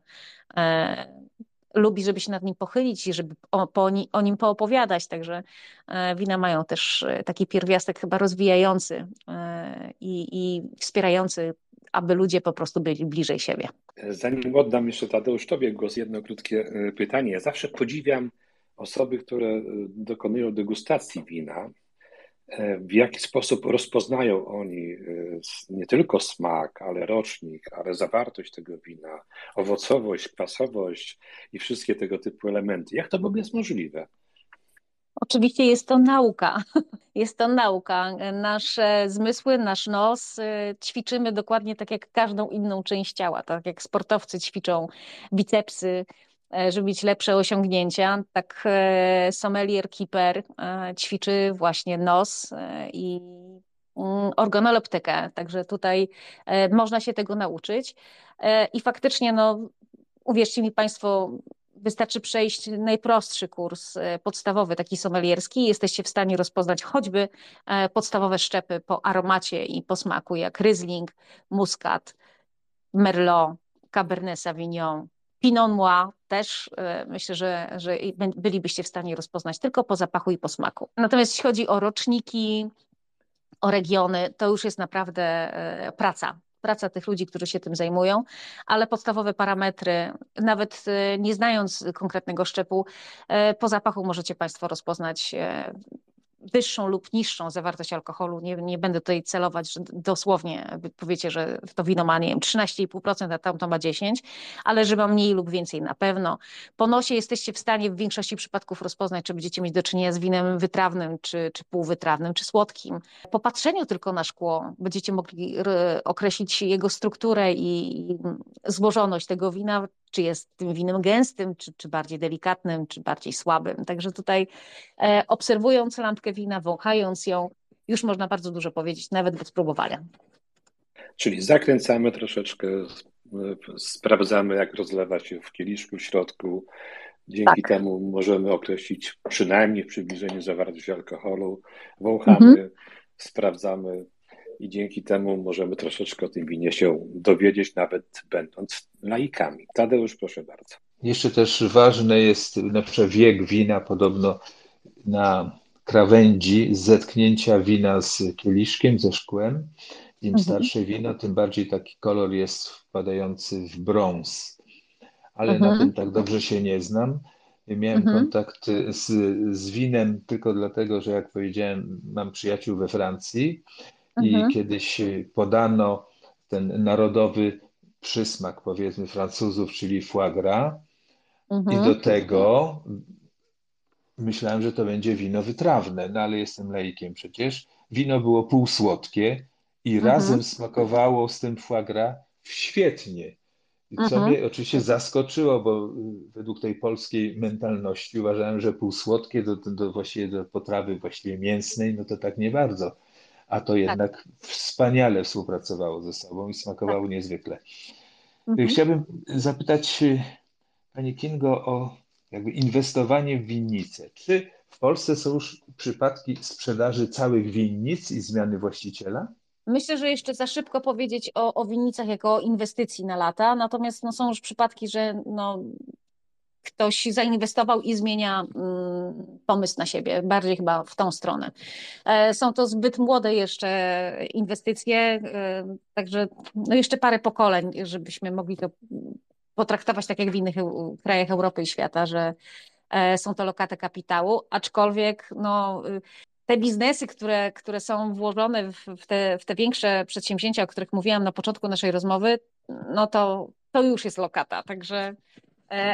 lubi, żeby się nad nim pochylić i żeby o, po, o nim poopowiadać. Także e, wina mają też e, taki pierwiastek chyba rozwijający e, i, i wspierający, aby ludzie po prostu byli bliżej siebie. Zanim oddam jeszcze Tadeusz Tobie głos, jedno krótkie pytanie. Ja zawsze podziwiam osoby, które dokonują degustacji wina w jaki sposób rozpoznają oni e, nie tylko smak, ale rocznik, ale zawartość tego wina, owocowość, kwasowość i wszystkie tego typu elementy. Jak to w ogóle jest możliwe? Oczywiście jest to nauka. Jest to nauka. Nasze zmysły, nasz nos e, ćwiczymy dokładnie tak jak każdą inną część ciała. Tak jak sportowcy ćwiczą bicepsy, E, żeby mieć lepsze osiągnięcia. Tak e, sommelier keeper e, ćwiczy właśnie nos i mm, organoleptykę, także tutaj można się tego nauczyć. I faktycznie, no, uwierzcie mi Państwo, wystarczy przejść najprostszy kurs podstawowy, taki sommelierski, jesteście w stanie rozpoznać choćby podstawowe szczepy po aromacie i po smaku, jak Riesling, Muscat, Merlot, Cabernet Sauvignon, Pinot Noir też e, myślę, że, że bylibyście w stanie rozpoznać tylko po zapachu i po smaku. Natomiast jeśli chodzi o roczniki, o regiony, to już jest naprawdę e, praca. Praca tych ludzi, którzy się tym zajmują, ale podstawowe parametry, nawet e, nie znając konkretnego szczepu, po zapachu możecie Państwo rozpoznać wyższą lub niższą zawartość alkoholu. Nie, nie będę tutaj celować, że dosłownie powiecie, że to wino ma, nie wiem, 13,5%, a tamto ma 10%, ale że ma mniej lub więcej na pewno. Po nosie jesteście w stanie w większości przypadków rozpoznać, czy będziecie mieć do czynienia z winem wytrawnym, czy, czy półwytrawnym, czy słodkim. Po patrzeniu tylko na szkło będziecie mogli określić jego strukturę i złożoność tego wina, czy jest tym winem gęstym, czy, czy bardziej delikatnym, czy bardziej słabym. Także tutaj e, obserwując lampkę wina, wąchając ją, już można bardzo dużo powiedzieć, nawet bez próbowania. Czyli zakręcamy troszeczkę, sprawdzamy, jak rozlewa się w kieliszku w środku. Dzięki tak. temu możemy określić przynajmniej w przybliżeniu zawartość alkoholu. Wąchamy, mhm. sprawdzamy i dzięki temu możemy troszeczkę o tym winie się dowiedzieć, nawet będąc laikami. Tadeusz, proszę bardzo. Jeszcze też ważne jest na przykład wiek wina, podobno na krawędzi zetknięcia wina z kieliszkiem, ze szkłem. Im Mhm. starsze wino, tym bardziej taki kolor jest wpadający w brąz. Ale Mhm. na tym tak dobrze się nie znam. Miałem Mhm. kontakt z, z winem tylko dlatego, że jak powiedziałem, mam przyjaciół we Francji i Mhm. kiedyś podano ten narodowy przysmak, powiedzmy, Francuzów, czyli foie gras. I Mhm. do tego myślałem, że to będzie wino wytrawne, no ale jestem laikiem przecież. Wino było półsłodkie i Mhm. razem smakowało z tym foie gras świetnie. I Co Mhm. mnie oczywiście zaskoczyło, bo y, według tej polskiej mentalności uważałem, że półsłodkie do, do, właściwie do potrawy właściwie mięsnej, no to tak nie bardzo. A to jednak wspaniale współpracowało ze sobą i smakowało niezwykle. Mhm. Chciałbym zapytać y, Pani Kingo o jakby inwestowanie w winnice. Czy w Polsce są już przypadki sprzedaży całych winnic i zmiany właściciela? Myślę, że jeszcze za szybko powiedzieć o, o winnicach jako inwestycji na lata, natomiast no, są już przypadki, że no, ktoś zainwestował i zmienia mm, pomysł na siebie, bardziej chyba w tą stronę. E, Są to zbyt młode jeszcze inwestycje, e, także no jeszcze parę pokoleń, żebyśmy mogli to potraktować tak jak w innych krajach Europy i świata, że e, są to lokaty kapitału, aczkolwiek no, y, te biznesy, które, które są włożone w, te, w te większe przedsięwzięcia, o których mówiłam na początku naszej rozmowy, no to, to już jest lokata, także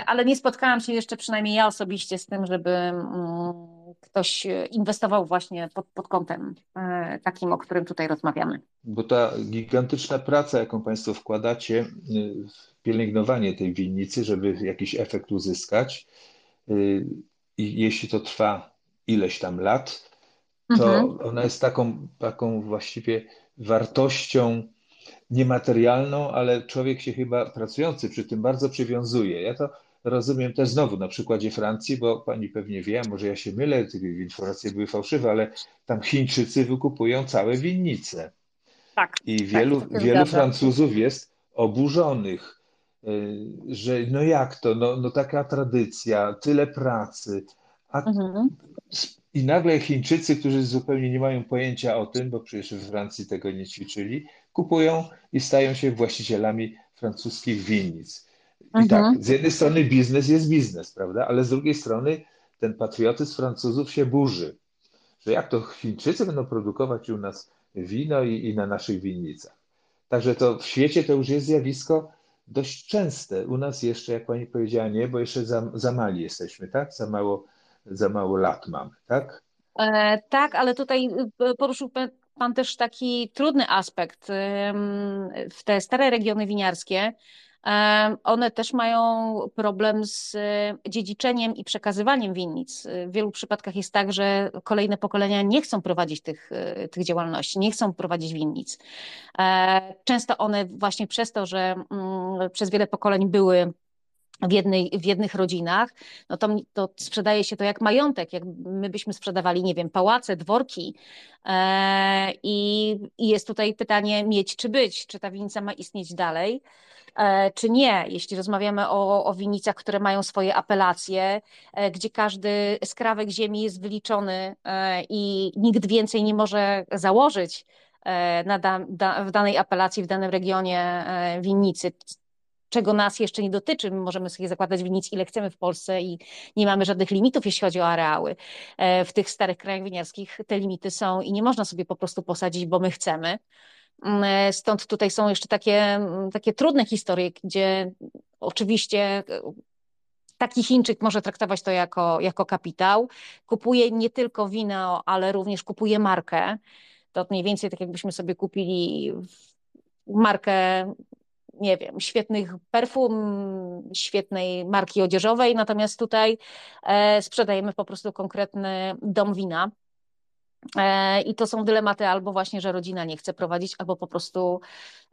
ale nie spotkałam się jeszcze, przynajmniej ja osobiście, z tym, żeby mm, ktoś inwestował właśnie pod, pod kątem e, takim, o którym tutaj rozmawiamy. Bo ta gigantyczna praca, jaką Państwo wkładacie y, w pielęgnowanie tej winnicy, żeby jakiś efekt uzyskać, i jeśli to trwa ileś tam lat, to Mhm. ona jest taką, taką właściwie wartością niematerialną, ale człowiek się chyba pracujący przy tym bardzo przywiązuje. Ja to rozumiem też znowu na przykładzie Francji, bo pani pewnie wie, może ja się mylę, te informacje były fałszywe, ale tam Chińczycy wykupują całe winnice. Tak, I wielu, się wielu. Francuzów jest oburzonych, y, że no jak to, no, no taka tradycja, tyle pracy, a Mhm. i nagle Chińczycy, którzy zupełnie nie mają pojęcia o tym, bo przecież we Francji tego nie ćwiczyli, kupują i stają się właścicielami francuskich winnic. I Mhm. tak, z jednej strony biznes jest biznes, prawda? Ale z drugiej strony ten patriotyzm Francuzów się burzy. Że jak to Chińczycy będą produkować u nas wino i, i na naszych winnicach. Także to w świecie to już jest zjawisko dość częste. U nas jeszcze, jak pani powiedziała, nie, bo jeszcze za, za mali jesteśmy, tak? Za mało, za mało lat mamy, tak? E, tak, ale tutaj y, poruszył Pan też taki trudny aspekt. W te stare regiony winiarskie, one też mają problem z y, dziedziczeniem i przekazywaniem winnic. W wielu przypadkach jest tak, że kolejne pokolenia nie chcą prowadzić tych, y, tych działalności, nie chcą prowadzić winnic. E, Często one właśnie przez to, że mm, przez wiele pokoleń były w, jednej, w jednych rodzinach, no to, to sprzedaje się to jak majątek, jak my byśmy sprzedawali, nie wiem, pałace, dworki. E, i, jest tutaj pytanie mieć czy być, czy ta winnica ma istnieć dalej, e, czy nie. Jeśli rozmawiamy o, o winnicach, które mają swoje apelacje, e, gdzie każdy skrawek ziemi jest wyliczony e, i nikt więcej nie może założyć na da, da, w danej apelacji, w danym regionie winnicy, czego nas jeszcze nie dotyczy. My możemy sobie zakładać winnic ile chcemy w Polsce i nie mamy żadnych limitów, jeśli chodzi o areały. E, W tych starych krajach winiarskich te limity są i nie można sobie po prostu posadzić, bo my chcemy. Mm, e, Stąd tutaj są jeszcze takie, mm, takie trudne historie, gdzie oczywiście e, taki Chińczyk może traktować to jako, jako kapitał. Kupuje nie tylko wino, ale również kupuje markę. To mniej więcej tak jakbyśmy sobie kupili markę nie wiem, świetnych perfum, świetnej marki odzieżowej, natomiast tutaj e, sprzedajemy po prostu konkretny dom wina. E, I to są dylematy albo właśnie, że rodzina nie chce prowadzić, albo po prostu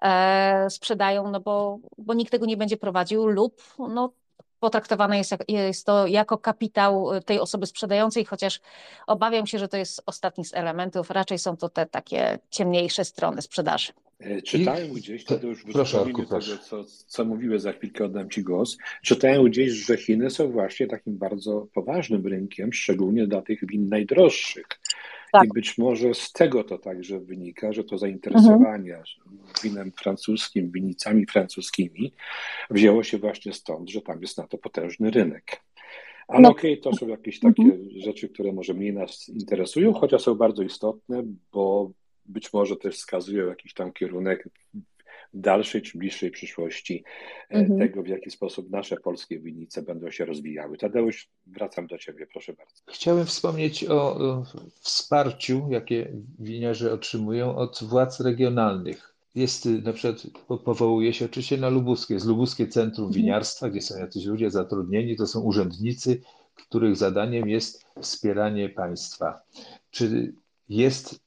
e, sprzedają, no bo, bo nikt tego nie będzie prowadził, lub no, potraktowane jest, jest to jako kapitał tej osoby sprzedającej, chociaż obawiam się, że to jest ostatni z elementów. Raczej są to te takie ciemniejsze strony sprzedaży. E, czytałem gdzieś, to już wysłuchajmy tego, co, co mówiłeś, za chwilkę oddam Ci głos. Czytałem gdzieś, że Chiny są właśnie takim bardzo poważnym rynkiem, szczególnie dla tych win najdroższych. Tak. I być może z tego to także wynika, że to zainteresowanie mhm. winem francuskim, winicami francuskimi wzięło się właśnie stąd, że tam jest na to potężny rynek. Ale no. okej, okay, to są jakieś takie mhm. rzeczy, które może mniej nas interesują, chociaż są bardzo istotne, bo być może też wskazują jakiś tam kierunek w dalszej czy bliższej przyszłości e, mhm. tego, w jaki sposób nasze polskie winnice będą się rozwijały. Tadeusz, wracam do Ciebie, proszę bardzo. Chciałem wspomnieć o, wsparciu, jakie winiarze otrzymują od władz regionalnych. Jest na przykład, powołuje się oczywiście na Lubuskie, jest Lubuskie Centrum mhm. Winiarstwa, gdzie są jacyś ludzie zatrudnieni, to są urzędnicy, których zadaniem jest wspieranie państwa. Czy jest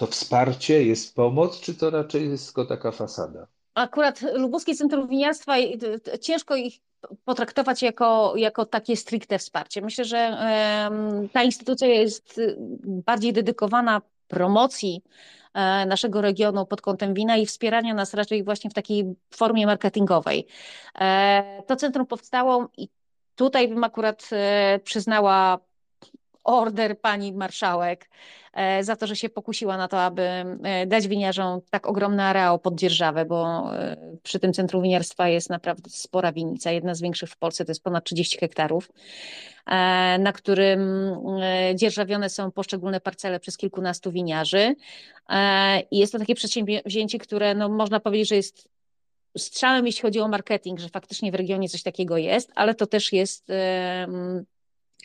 to wsparcie, jest pomoc, czy to raczej jest tylko taka fasada? Akurat Lubuskie Centrum Winiarstwa, ciężko ich potraktować jako, jako takie stricte wsparcie. Myślę, że ta instytucja jest bardziej dedykowana promocji e, naszego regionu pod kątem wina i wspierania nas raczej właśnie w takiej formie marketingowej. E, to centrum powstało i tutaj bym akurat e, przyznała order pani marszałek e, za to, że się pokusiła na to, aby e, dać winiarzom tak ogromny areał pod dzierżawę, bo e, przy tym centrum winiarstwa jest naprawdę spora winica, jedna z większych w Polsce, to jest ponad 30 hektarów, na którym dzierżawione są poszczególne parcele przez kilkunastu winiarzy. I jest to takie przedsięwzięcie, które no, można powiedzieć, że jest strzałem, jeśli chodzi o marketing, że faktycznie w regionie coś takiego jest, ale to też jest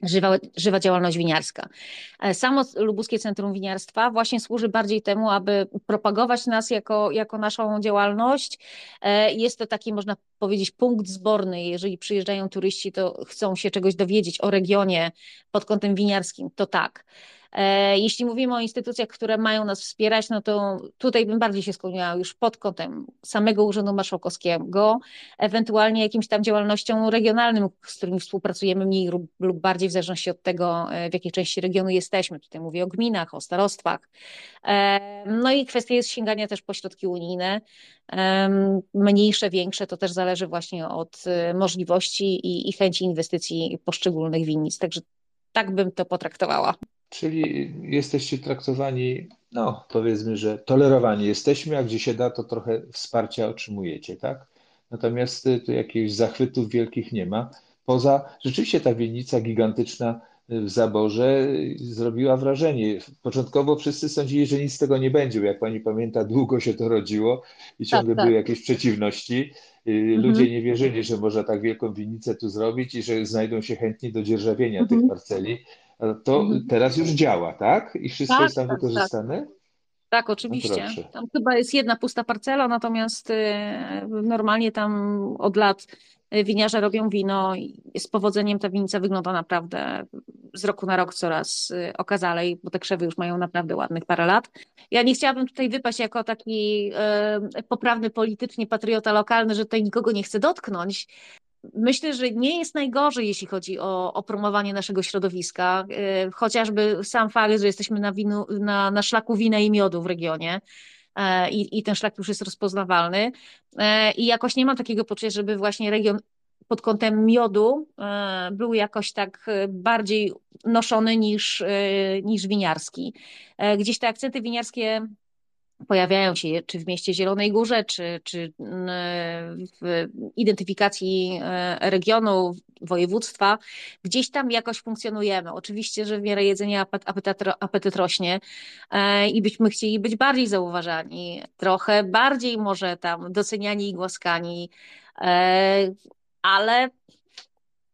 Żywa, żywa działalność winiarska. E, samo Lubuskie Centrum Winiarstwa właśnie służy bardziej temu, aby propagować nas jako, jako naszą działalność. E, jest to taki, można powiedzieć, punkt zborny. Jeżeli przyjeżdżają turyści, to chcą się czegoś dowiedzieć o regionie pod kątem winiarskim, to tak. E, jeśli mówimy o instytucjach, które mają nas wspierać, no to tutaj bym bardziej się skłoniła już pod kątem samego Urzędu Marszałkowskiego, ewentualnie jakimś tam działalnością regionalnym, z którymi współpracujemy mniej lub bardziej w zależności od tego, e, w jakiej części regionu jesteśmy. Tutaj mówię o gminach, o starostwach. E, no i kwestia jest sięgania też po środki unijne, mniejsze, większe, to też zależy właśnie od możliwości i, i chęci inwestycji poszczególnych winnic. Także tak bym to potraktowała. Czyli jesteście traktowani, no powiedzmy, że tolerowani jesteśmy, a gdzie się da, to trochę wsparcia otrzymujecie, tak? Natomiast y, tu jakichś zachwytów wielkich nie ma. Poza, rzeczywiście ta winnica gigantyczna w zaborze zrobiła wrażenie. Początkowo wszyscy sądzili, że nic z tego nie będzie, bo jak pani pamięta, długo się to rodziło i ciągle tak, tak. były jakieś przeciwności. Y, mhm. Ludzie nie wierzyli, że można tak wielką winnicę tu zrobić i że znajdą się chętni do dzierżawienia mhm. tych parceli to mhm. teraz już działa, tak? I wszystko tak, jest tam tak, tak. wykorzystane? Tak. Tak, oczywiście. No tam chyba jest jedna pusta parcela, natomiast y, normalnie tam od lat winiarze robią wino i z powodzeniem ta winica wygląda naprawdę z roku na rok coraz y, okazalej, bo te krzewy już mają naprawdę ładnych parę lat. Ja nie chciałabym tutaj wypaść jako taki y, poprawny politycznie patriota lokalny, że tutaj nikogo nie chcę dotknąć, Myślę, że nie jest najgorzej, jeśli chodzi o, o promowanie naszego środowiska. E, chociażby sam fakt, że jesteśmy na, winu, na, na szlaku wina i miodu w regionie. E, I, I ten szlak już jest rozpoznawalny. E, I jakoś nie mam takiego poczucia, żeby właśnie region pod kątem miodu był jakoś tak bardziej noszony niż, niż winiarski. Gdzieś te akcenty winiarskie pojawiają się czy w mieście Zielonej Górze, czy, czy w identyfikacji e, regionu, województwa, gdzieś tam jakoś funkcjonujemy. Oczywiście, że w miarę jedzenia apetyt, apetyt rośnie e, i byśmy chcieli być bardziej zauważani, trochę bardziej może tam doceniani i głaskani, e, ale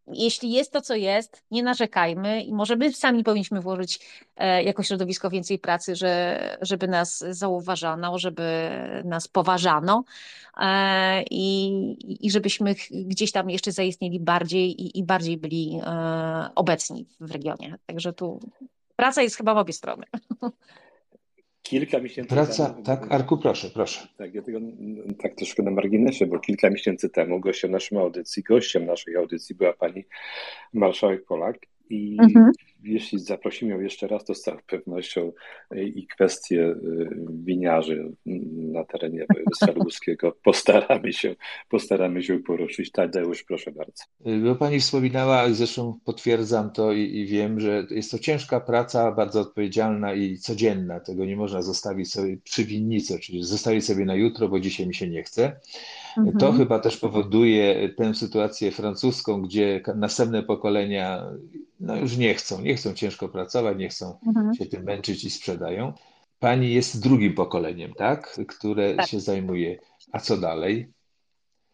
jeśli jest to, co jest, nie narzekajmy i może my sami powinniśmy włożyć e, jako środowisko więcej pracy, że, żeby nas zauważano, żeby nas poważano e, i, i żebyśmy gdzieś tam jeszcze zaistnieli bardziej i, i bardziej byli e, obecni w regionie. Także tu praca jest chyba w obie strony. Kilka miesięcy Praca, temu. tak, Arku, proszę, proszę. Tak, ja tego tak troszkę na marginesie, bo kilka miesięcy temu gościem naszej audycji, gościem naszej audycji była pani marszałek Polak i mhm. Jeśli zaprosimy ją jeszcze raz, to z całą pewnością i kwestie winiarzy na terenie województwa lubuskiego postaramy się, postaramy się poruszyć. Tadeusz, proszę bardzo. Bo pani wspominała, zresztą potwierdzam to i, i wiem, że jest to ciężka praca, bardzo odpowiedzialna i codzienna. Tego nie można zostawić sobie przy winnicy, czyli zostawić sobie na jutro, bo dzisiaj mi się nie chce. Mhm. To chyba też powoduje tę sytuację francuską, gdzie następne pokolenia no już nie chcą, nie chcą ciężko pracować, nie chcą mhm. się tym męczyć i sprzedają. Pani jest drugim pokoleniem, tak? Które tak. się zajmuje. A co dalej?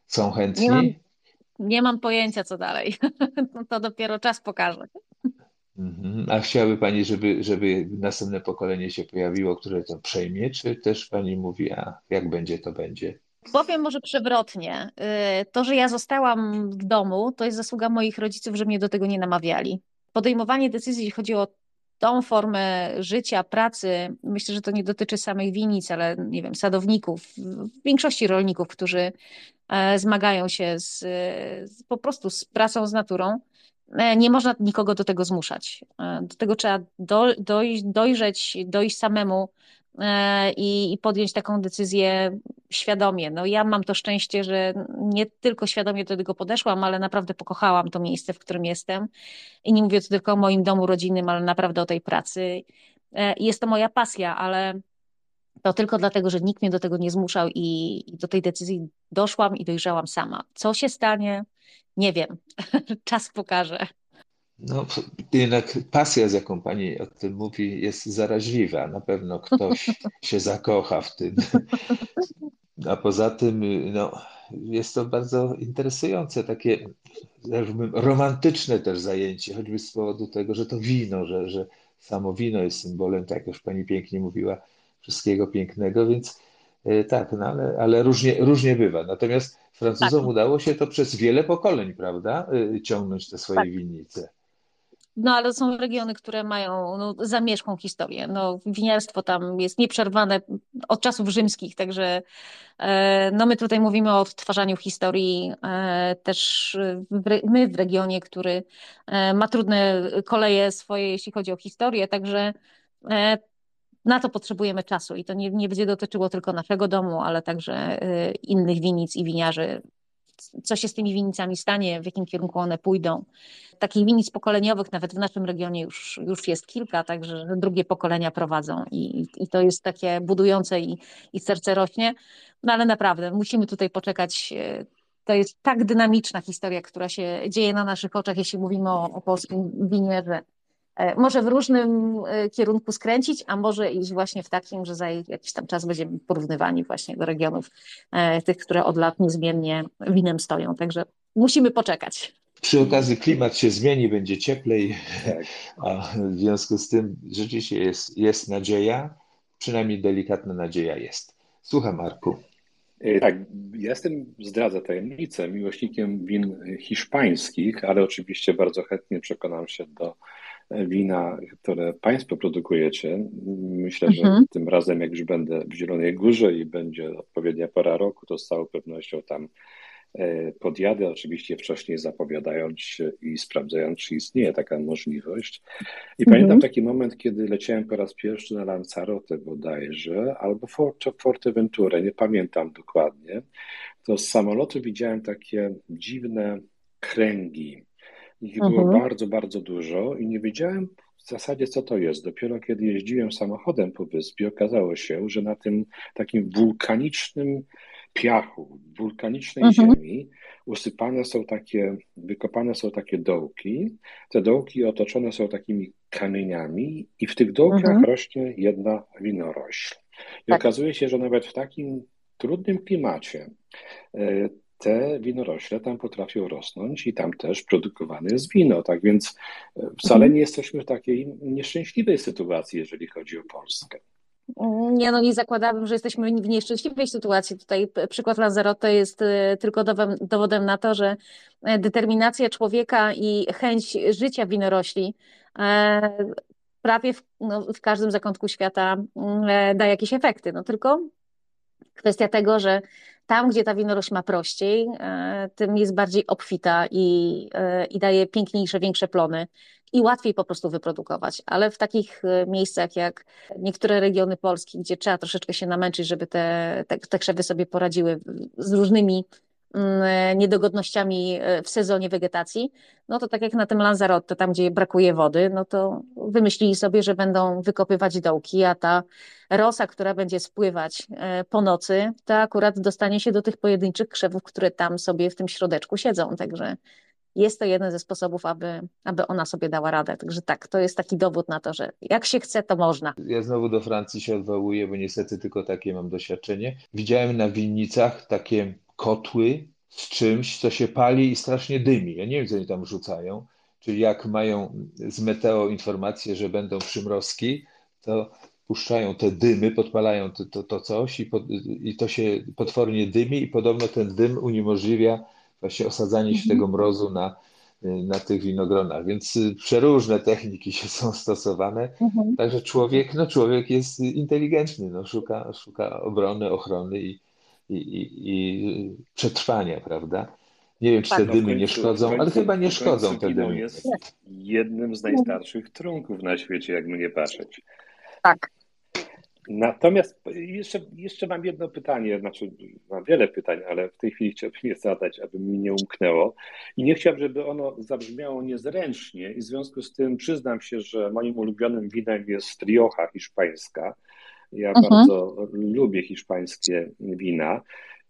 Są chętni? Nie mam, nie mam pojęcia, co dalej. to dopiero czas pokaże. Mhm. A chciałaby Pani, żeby, żeby następne pokolenie się pojawiło, które to przejmie, czy też Pani mówi, a jak będzie, to będzie? Powiem może przewrotnie. Y, to, że ja zostałam w domu, to jest zasługa moich rodziców, że mnie do tego nie namawiali. Podejmowanie decyzji, jeśli chodzi o tą formę życia, pracy, myślę, że to nie dotyczy samych winic, ale nie wiem, sadowników, większości rolników, którzy e, zmagają się z, po prostu z pracą z naturą. E, nie można nikogo do tego zmuszać. E, do tego trzeba do, doj, dojrzeć, dojść samemu i, i podjąć taką decyzję świadomie. No ja mam to szczęście, że nie tylko świadomie do tego podeszłam, ale naprawdę pokochałam to miejsce, w którym jestem. I nie mówię tu tylko o moim domu rodzinnym, ale naprawdę o tej pracy. E, jest to moja pasja, ale to tylko dlatego, że nikt mnie do tego nie zmuszał i, i do tej decyzji doszłam i dojrzałam sama. Co się stanie? Nie wiem. Czas pokaże. No, jednak pasja, z jaką pani o tym mówi, jest zaraźliwa. Na pewno ktoś się zakocha w tym. A poza tym, no, jest to bardzo interesujące, takie romantyczne też zajęcie, choćby z powodu tego, że to wino, że, że samo wino jest symbolem, tak jak już pani pięknie mówiła, wszystkiego pięknego, więc e, tak, no ale, ale różnie, różnie bywa. Natomiast Francuzom tak. udało się to przez wiele pokoleń, prawda, e, ciągnąć te swoje tak. winnice. No ale są regiony, które mają no, zamierzchłą historię. No, winiarstwo tam jest nieprzerwane od czasów rzymskich, także e, no, my tutaj mówimy o odtwarzaniu historii e, też w, my w regionie, który e, ma trudne koleje swoje, jeśli chodzi o historię, także na to potrzebujemy czasu i to nie, nie będzie dotyczyło tylko naszego domu, ale także innych winic i winiarzy co się z tymi winnicami stanie, w jakim kierunku one pójdą. Takich winnic pokoleniowych nawet w naszym regionie już, już jest kilka, także drugie pokolenia prowadzą i, i to jest takie budujące i, i serce rośnie. No ale naprawdę musimy tutaj poczekać. To jest tak dynamiczna historia, która się dzieje na naszych oczach, jeśli mówimy o, o polskim winie, że może w różnym e, kierunku skręcić, a może iść właśnie w takim, że za jakiś tam czas będziemy porównywani właśnie do regionów e, tych, które od lat niezmiennie winem stoją. Także musimy poczekać. Przy okazji klimat się zmieni, będzie cieplej, tak. a w związku z tym rzeczywiście jest, jest nadzieja, przynajmniej delikatna nadzieja jest. Słucham, Marku. Tak, jestem, zdradzę tajemnicę, miłośnikiem win hiszpańskich, ale oczywiście bardzo chętnie przekonam się do wina, które Państwo produkujecie. Myślę, że mhm. tym razem, jak już będę w Zielonej Górze i będzie odpowiednia pora roku, to z całą pewnością tam e, podjadę, oczywiście wcześniej zapowiadając się i sprawdzając, czy istnieje taka możliwość. I mhm. pamiętam taki moment, kiedy leciałem po raz pierwszy na Lanzarote bodajże, albo Forteventurę, nie pamiętam dokładnie, to z samolotu widziałem takie dziwne kręgi, ich było mhm. bardzo, bardzo dużo i nie wiedziałem w zasadzie, co to jest. Dopiero kiedy jeździłem samochodem po wyspie, okazało się, że na tym takim wulkanicznym piachu, wulkanicznej mhm. ziemi usypane są takie, wykopane są takie dołki. Te dołki otoczone są takimi kamieniami i w tych dołkach mhm. rośnie jedna winorośl. I tak. okazuje się, że nawet w takim trudnym klimacie e, te winorośle tam potrafią rosnąć i tam też produkowane jest wino. Tak więc e, wcale mhm. nie jesteśmy w takiej nieszczęśliwej sytuacji, jeżeli chodzi o Polskę. Nie, no nie zakładałabym, że jesteśmy w nieszczęśliwej sytuacji. Tutaj przykład Lanzarote jest e, tylko dowodem, na to, że e, determinacja człowieka i chęć życia winorośli prawie w, no, w każdym zakątku świata mm, da jakieś efekty. No tylko kwestia tego, że tam, gdzie ta winorośl ma prościej, e, tym jest bardziej obfita i, e, i daje piękniejsze, większe plony i łatwiej po prostu wyprodukować. Ale w takich e, miejscach jak niektóre regiony Polski, gdzie trzeba troszeczkę się namęczyć, żeby te, te, te krzewy sobie poradziły z różnymi niedogodnościami w sezonie wegetacji, no to tak jak na tym Lanzarote, tam gdzie brakuje wody, no to wymyślili sobie, że będą wykopywać dołki, a ta rosa, która będzie spływać e, po nocy, to akurat dostanie się do tych pojedynczych krzewów, które tam sobie w tym środeczku siedzą. Także jest to jeden ze sposobów, aby, aby ona sobie dała radę. Także tak, to jest taki dowód na to, że jak się chce, to można. Ja znowu do Francji się odwołuję, bo niestety tylko takie mam doświadczenie. Widziałem na winnicach takie kotły z czymś, co się pali i strasznie dymi. Ja nie wiem, co oni tam rzucają. Czyli jak mają z meteo informację, że będą przymrozki, to puszczają te dymy, podpalają to, to, to coś i, pod, i to się potwornie dymi i podobno ten dym uniemożliwia właśnie osadzanie się tego mrozu na, na tych winogronach. Więc przeróżne techniki się są stosowane. Mhm. Także człowiek, no człowiek jest inteligentny, no szuka, szuka obrony, ochrony i, i, i, i przetrwania, prawda? Nie wiem, czy te tak, no dymy końcu, nie szkodzą, końcu, ale chyba nie szkodzą te dymy. jest jednym z najstarszych trunków na świecie, jak mnie patrzeć. Tak. Natomiast jeszcze, jeszcze mam jedno pytanie, znaczy mam wiele pytań, ale w tej chwili chciałbym je zadać, aby mi nie umknęło. I nie chciałbym, żeby ono zabrzmiało niezręcznie i w związku z tym przyznam się, że moim ulubionym winem jest Rioja hiszpańska. Ja mhm. bardzo lubię hiszpańskie wina.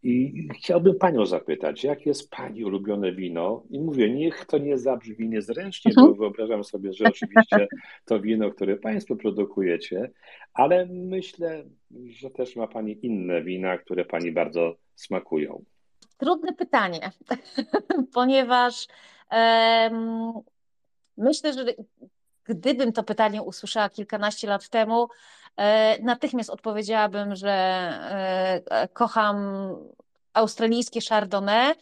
I chciałbym Panią zapytać, jakie jest Pani ulubione wino? I mówię, niech to nie zabrzmi niezręcznie, bo mhm. wyobrażam sobie, że oczywiście to wino, które Państwo produkujecie, ale myślę, że też ma Pani inne wina, które Pani bardzo smakują. Trudne pytanie, ponieważ um, myślę, że gdybym to pytanie usłyszała kilkanaście lat temu, natychmiast odpowiedziałabym, że e, kocham australijskie Chardonnay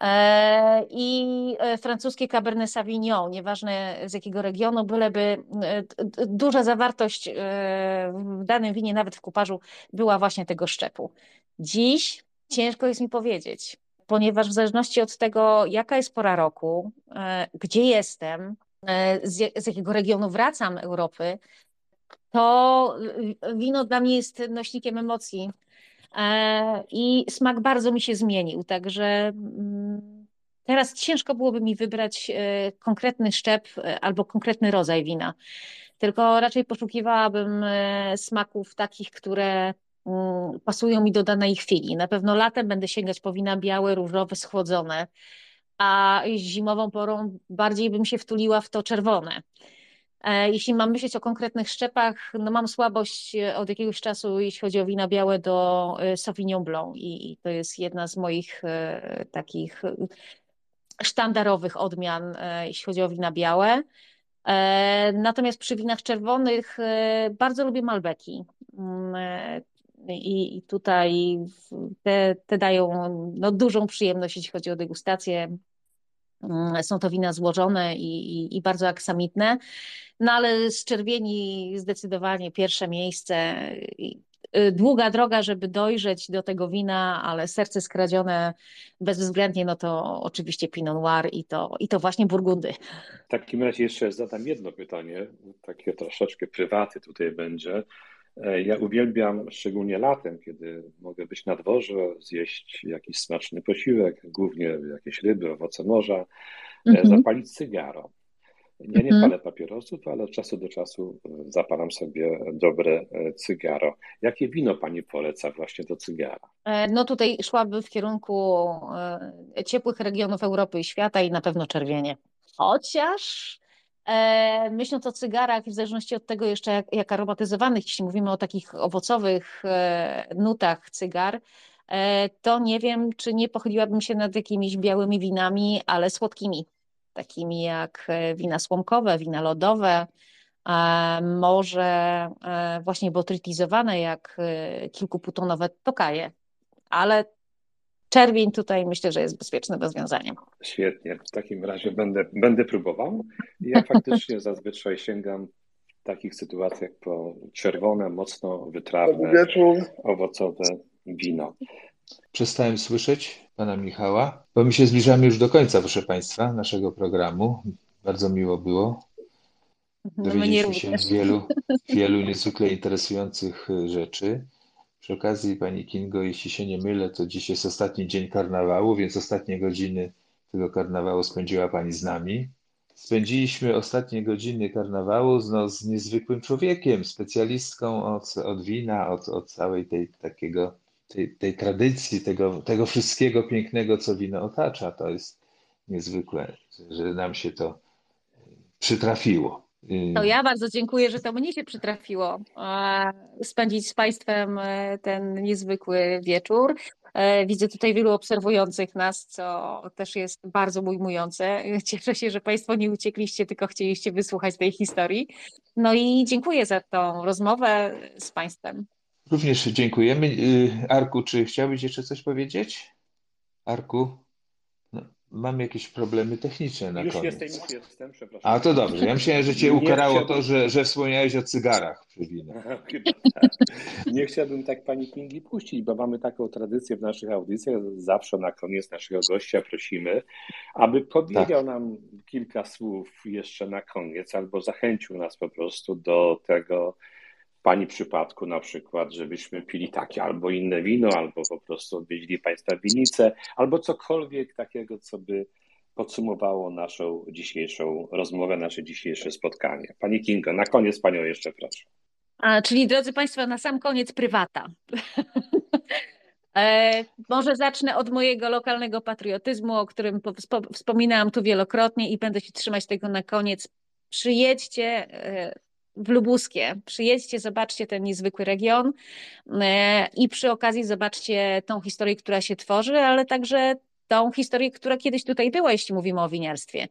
e, i francuskie Cabernet Sauvignon, nieważne z jakiego regionu, byleby duża zawartość w danym winie, nawet w kuparzu, była właśnie tego szczepu. Dziś ciężko jest mi powiedzieć, ponieważ w zależności od tego, jaka jest pora roku, gdzie jestem, E, z jakiego regionu wracam Europy, to wino dla mnie jest nośnikiem emocji e, i smak bardzo mi się zmienił, także mm, teraz ciężko byłoby mi wybrać e, konkretny szczep albo konkretny rodzaj wina, tylko raczej poszukiwałabym smaków takich, które mm, pasują mi do danej chwili. Na pewno latem będę sięgać po wina białe, różowe, schłodzone, a zimową porą bardziej bym się wtuliła w to czerwone. E, jeśli mam myśleć o konkretnych szczepach, no mam słabość e, od jakiegoś czasu, jeśli chodzi o wina białe, do e, Sauvignon Blanc i to jest jedna z moich takich sztandarowych odmian, jeśli chodzi o wina białe. Natomiast przy winach czerwonych bardzo lubię Malbeki. Mm, i, tutaj te, te dają no, dużą przyjemność, jeśli chodzi o degustację. Mm, są to wina złożone i, i, i, bardzo aksamitne, no ale z czerwieni zdecydowanie pierwsze miejsce. Y, długa droga, żeby dojrzeć do tego wina, ale serce skradzione bezwzględnie, no to oczywiście Pinot Noir i to, i to właśnie Burgundy. W takim razie jeszcze zadam jedno pytanie, takie troszeczkę prywaty tutaj będzie. E, ja uwielbiam szczególnie latem, kiedy mogę być na dworze, zjeść jakiś smaczny posiłek, głównie jakieś ryby, owoce morza, mm -hmm. zapalić cygaro. Ja nie mhm. palę papierosów, ale od czasu do czasu e, zapalam sobie dobre cygaro. Jakie wino Pani poleca właśnie do cygara? No tutaj szłabym w kierunku ciepłych regionów Europy i świata i na pewno czerwienie. Chociaż E, myśląc o cygarach, w zależności od tego jeszcze jak, jak aromatyzowanych, jeśli mówimy o takich owocowych e, nutach cygar, e, to nie wiem, czy nie pochyliłabym się nad jakimiś białymi winami, ale słodkimi, takimi jak wina słomkowe, wina lodowe, może właśnie botrytizowane jak kilkuputonowe tokaje, ale czerwień tutaj myślę, że jest bezpiecznym rozwiązaniem. Świetnie, w takim razie będę, będę próbował. Ja faktycznie zazwyczaj sięgam w takich sytuacjach po czerwone, mocno wytrawne, owocowe wino. Przestałem słyszeć pana Michała, bo my się zbliżamy już do końca, proszę państwa, naszego programu. Bardzo miło było. No Dowiedzieliśmy się wielu, wielu niezwykle interesujących rzeczy. Przy okazji, Pani Kingo, jeśli się nie mylę, to dziś jest ostatni dzień karnawału, więc ostatnie godziny tego karnawału spędziła Pani z nami. Spędziliśmy ostatnie godziny karnawału z, no, z niezwykłym człowiekiem, specjalistką od, od wina, od, od całej tej, takiego, tej, tej tradycji, tego, tego wszystkiego pięknego, co wino otacza. To jest niezwykłe, że nam się to przytrafiło. To ja bardzo dziękuję, że to mnie się przytrafiło spędzić z Państwem e, ten niezwykły wieczór. E, widzę tutaj wielu obserwujących nas, co też jest bardzo ujmujące. Cieszę się, że Państwo nie uciekliście, tylko chcieliście wysłuchać tej historii. No i dziękuję za tą rozmowę z Państwem. Również dziękujemy. Y, Arku, czy chciałbyś jeszcze coś powiedzieć? Arku? Mam jakieś problemy techniczne na już koniec. Jestem, już jestem, przepraszam. A to dobrze. Ja myślałem, że cię ukarało to, że, że wspomniałeś o cygarach przy winach. Tak. Nie chciałbym tak pani Kingi puścić, bo mamy taką tradycję w naszych audycjach. Zawsze na koniec naszego gościa prosimy, aby powiedział tak. nam kilka słów jeszcze na koniec, albo zachęcił nas po prostu do tego, Pani przypadku na przykład, żebyśmy pili takie albo inne wino, albo po prostu odwiedzili Państwa winnicę, albo cokolwiek takiego, co by podsumowało naszą dzisiejszą rozmowę, nasze dzisiejsze spotkanie. Pani Kingo, na koniec Panią jeszcze proszę. A, czyli drodzy Państwo, na sam koniec prywata. E, może zacznę od mojego lokalnego patriotyzmu, o którym wspominałam tu wielokrotnie i będę się trzymać tego na koniec. Przyjedźcie, e, w Lubuskie. Przyjedźcie, zobaczcie ten niezwykły region e, i przy okazji zobaczcie tą historię, która się tworzy, ale także tą historię, która kiedyś tutaj była, jeśli mówimy o winiarstwie.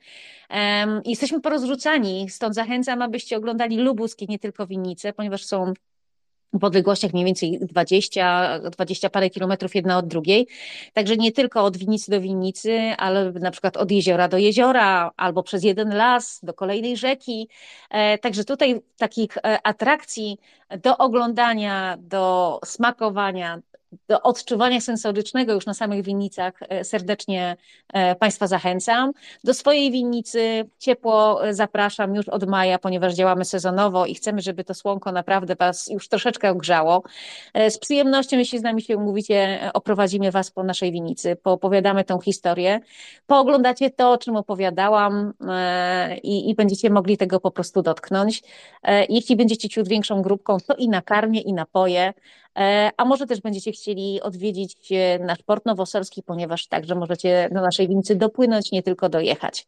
Jesteśmy porozrzucani, stąd zachęcam, abyście oglądali Lubuskie, nie tylko winnice, ponieważ są w odległościach mniej więcej 20, 20 parę kilometrów jedna od drugiej. Także nie tylko od winnicy do winnicy, ale na przykład od jeziora do jeziora, albo przez jeden las do kolejnej rzeki. E, także tutaj takich e, atrakcji do oglądania, do smakowania, do odczuwania sensorycznego już na samych winnicach e, serdecznie e, Państwa zachęcam. Do swojej winnicy ciepło e, zapraszam już od maja, ponieważ działamy sezonowo i chcemy, żeby to słonko naprawdę Was już troszeczkę ogrzało. Z przyjemnością, jeśli z nami się umówicie, oprowadzimy Was po naszej winnicy, poopowiadamy tą historię, pooglądacie to, o czym opowiadałam i, i będziecie mogli tego po prostu dotknąć. Jeśli będziecie ciut większą grupką, to i nakarmię, i napoje. E, a może też będziecie chcieli odwiedzić e, nasz port nowosolski, ponieważ także możecie do naszej winnicy dopłynąć, nie tylko dojechać.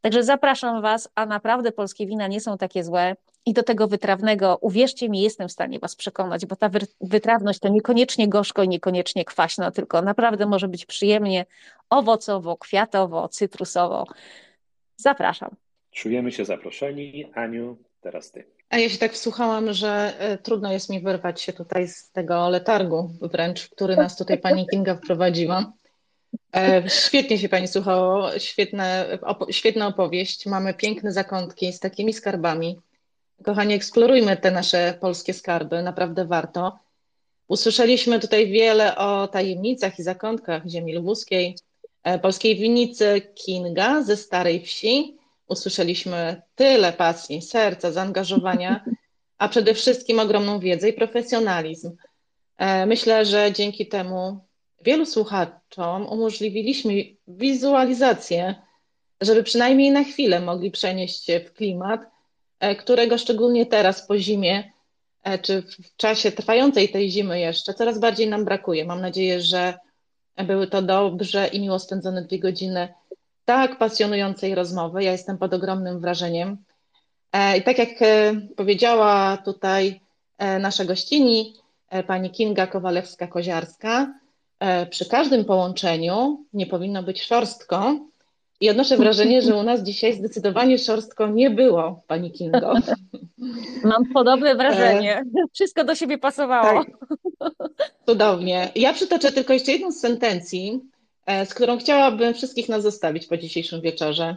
Także zapraszam Was, a naprawdę polskie wina nie są takie złe. I do tego wytrawnego, uwierzcie mi, jestem w stanie Was przekonać, bo ta wytrawność to niekoniecznie gorzko i niekoniecznie kwaśno, tylko naprawdę może być przyjemnie owocowo, kwiatowo, cytrusowo. Zapraszam. Czujemy się zaproszeni. Aniu, teraz Ty. A ja się tak wsłuchałam, że e, trudno jest mi wyrwać się tutaj z tego letargu wręcz, który nas tutaj pani Kinga wprowadziła. E, świetnie się pani słuchało, świetne, opo świetna opowieść. Mamy piękne zakątki z takimi skarbami. Kochani, eksplorujmy te nasze polskie skarby, naprawdę warto. Usłyszeliśmy tutaj wiele o tajemnicach i zakątkach ziemi lubuskiej, e, polskiej winnicy Kinga ze Starej Wsi, usłyszeliśmy tyle pasji, serca, zaangażowania, a przede wszystkim ogromną wiedzę i profesjonalizm. E, myślę, że dzięki temu wielu słuchaczom umożliwiliśmy wizualizację, żeby przynajmniej na chwilę mogli przenieść się w klimat, e, którego szczególnie teraz po zimie, e, czy w czasie trwającej tej zimy jeszcze, coraz bardziej nam brakuje. Mam nadzieję, że były to dobrze i miło spędzone dwie godziny tak pasjonującej rozmowy. Ja jestem pod ogromnym wrażeniem. E, I tak jak e, powiedziała tutaj e, nasza gościni, pani Kinga Kowalewska-Koziarska, przy każdym połączeniu nie powinno być szorstko. I odnoszę wrażenie, że u nas dzisiaj zdecydowanie szorstko nie było, pani Kingo. Mam podobne wrażenie. Wszystko do siebie pasowało. Tak. Cudownie. Ja przytoczę tylko jeszcze jedną z sentencji, z którą chciałabym wszystkich nas zostawić po dzisiejszym wieczorze.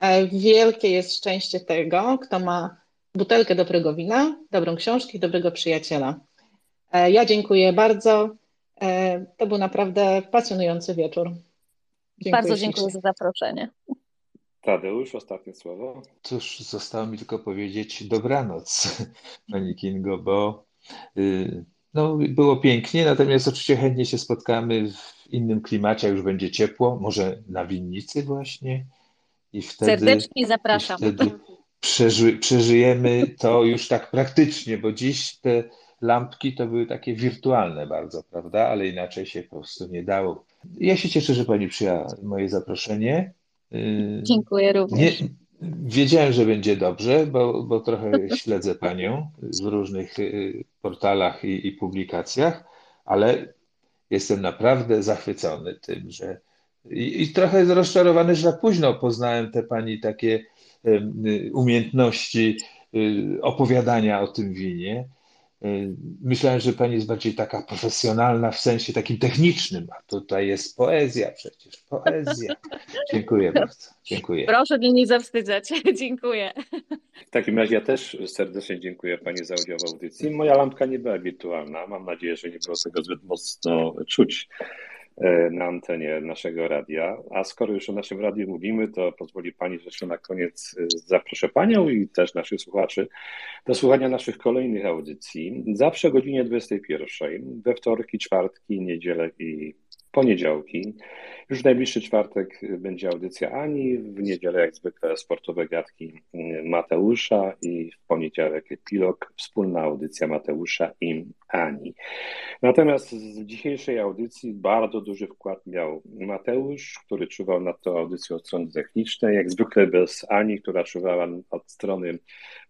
E, wielkie jest szczęście tego, kto ma butelkę dobrego wina, dobrą książkę i dobrego przyjaciela. E, ja dziękuję bardzo. To był naprawdę pasjonujący wieczór. Dziękuję Bardzo dziękuję za zaproszenie. Tadeusz, ostatnie słowo. Cóż, zostało mi tylko powiedzieć dobranoc, Pani Kingo, bo y, no, było pięknie, natomiast oczywiście chętnie się spotkamy w innym klimacie, już będzie ciepło, może na winnicy właśnie. I wtedy, Serdecznie zapraszam. I wtedy przeży, przeżyjemy to już tak praktycznie, bo dziś te lampki to były takie wirtualne bardzo, prawda? Ale inaczej się po prostu nie dało. Ja się cieszę, że Pani przyjęła moje zaproszenie. Y, Dziękuję również. Nie, wiedziałem, że będzie dobrze, bo, bo trochę śledzę Panią w różnych y, portalach i, i publikacjach, ale jestem naprawdę zachwycony tym, że i, i trochę rozczarowany, że za późno poznałem te Pani takie y, umiejętności opowiadania o tym winie. Y, myślałem, że pani jest bardziej taka profesjonalna w sensie takim technicznym, a tutaj jest poezja przecież, poezja. Dziękuję bardzo, dziękuję. Proszę mnie nie zawstydzać, dziękuję. W takim razie ja też serdecznie dziękuję pani za udział w audycji. Moja lampka nie była wirtualna, mam nadzieję, że nie było tego zbyt mocno czuć. E, na antenie naszego radia. A skoro już o naszym radiu mówimy, to pozwoli Pani, że jeszcze na koniec e, zaproszę Panią i też naszych słuchaczy do słuchania naszych kolejnych audycji. Zawsze o godzinie 21, we wtorki, czwartki, niedzielę i poniedziałki. Już w najbliższy czwartek będzie audycja Ani, w niedzielę jak zwykle sportowe gadki Mateusza i w poniedziałek epilog, wspólna audycja Mateusza i Ani. Natomiast z dzisiejszej audycji bardzo duży wkład miał Mateusz, który czuwał nad tą audycją od strony technicznej, jak zwykle bez Ani, która czuwała od strony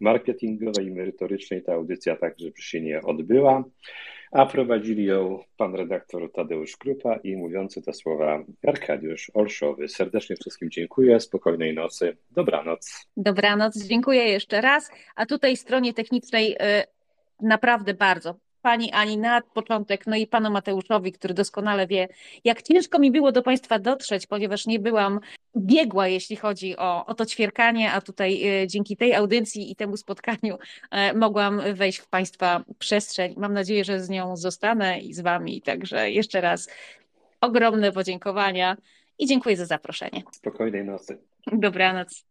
marketingowej i merytorycznej. Ta audycja także się nie odbyła a prowadzili ją pan redaktor Tadeusz Krupa i mówiący te słowa Arkadiusz Olszowy. Serdecznie wszystkim dziękuję, spokojnej nocy, dobranoc. Dobranoc, dziękuję jeszcze raz, a tutaj stronie technicznej y, naprawdę bardzo. Pani Ani na początek, no i Panu Mateuszowi, który doskonale wie, jak ciężko mi było do Państwa dotrzeć, ponieważ nie byłam biegła, jeśli chodzi o, o to ćwierkanie, a tutaj y, dzięki tej audycji i temu spotkaniu y, mogłam wejść w Państwa przestrzeń. Mam nadzieję, że z nią zostanę i z Wami. Także jeszcze raz ogromne podziękowania i dziękuję za zaproszenie. Spokojnej nocy. Dobranoc.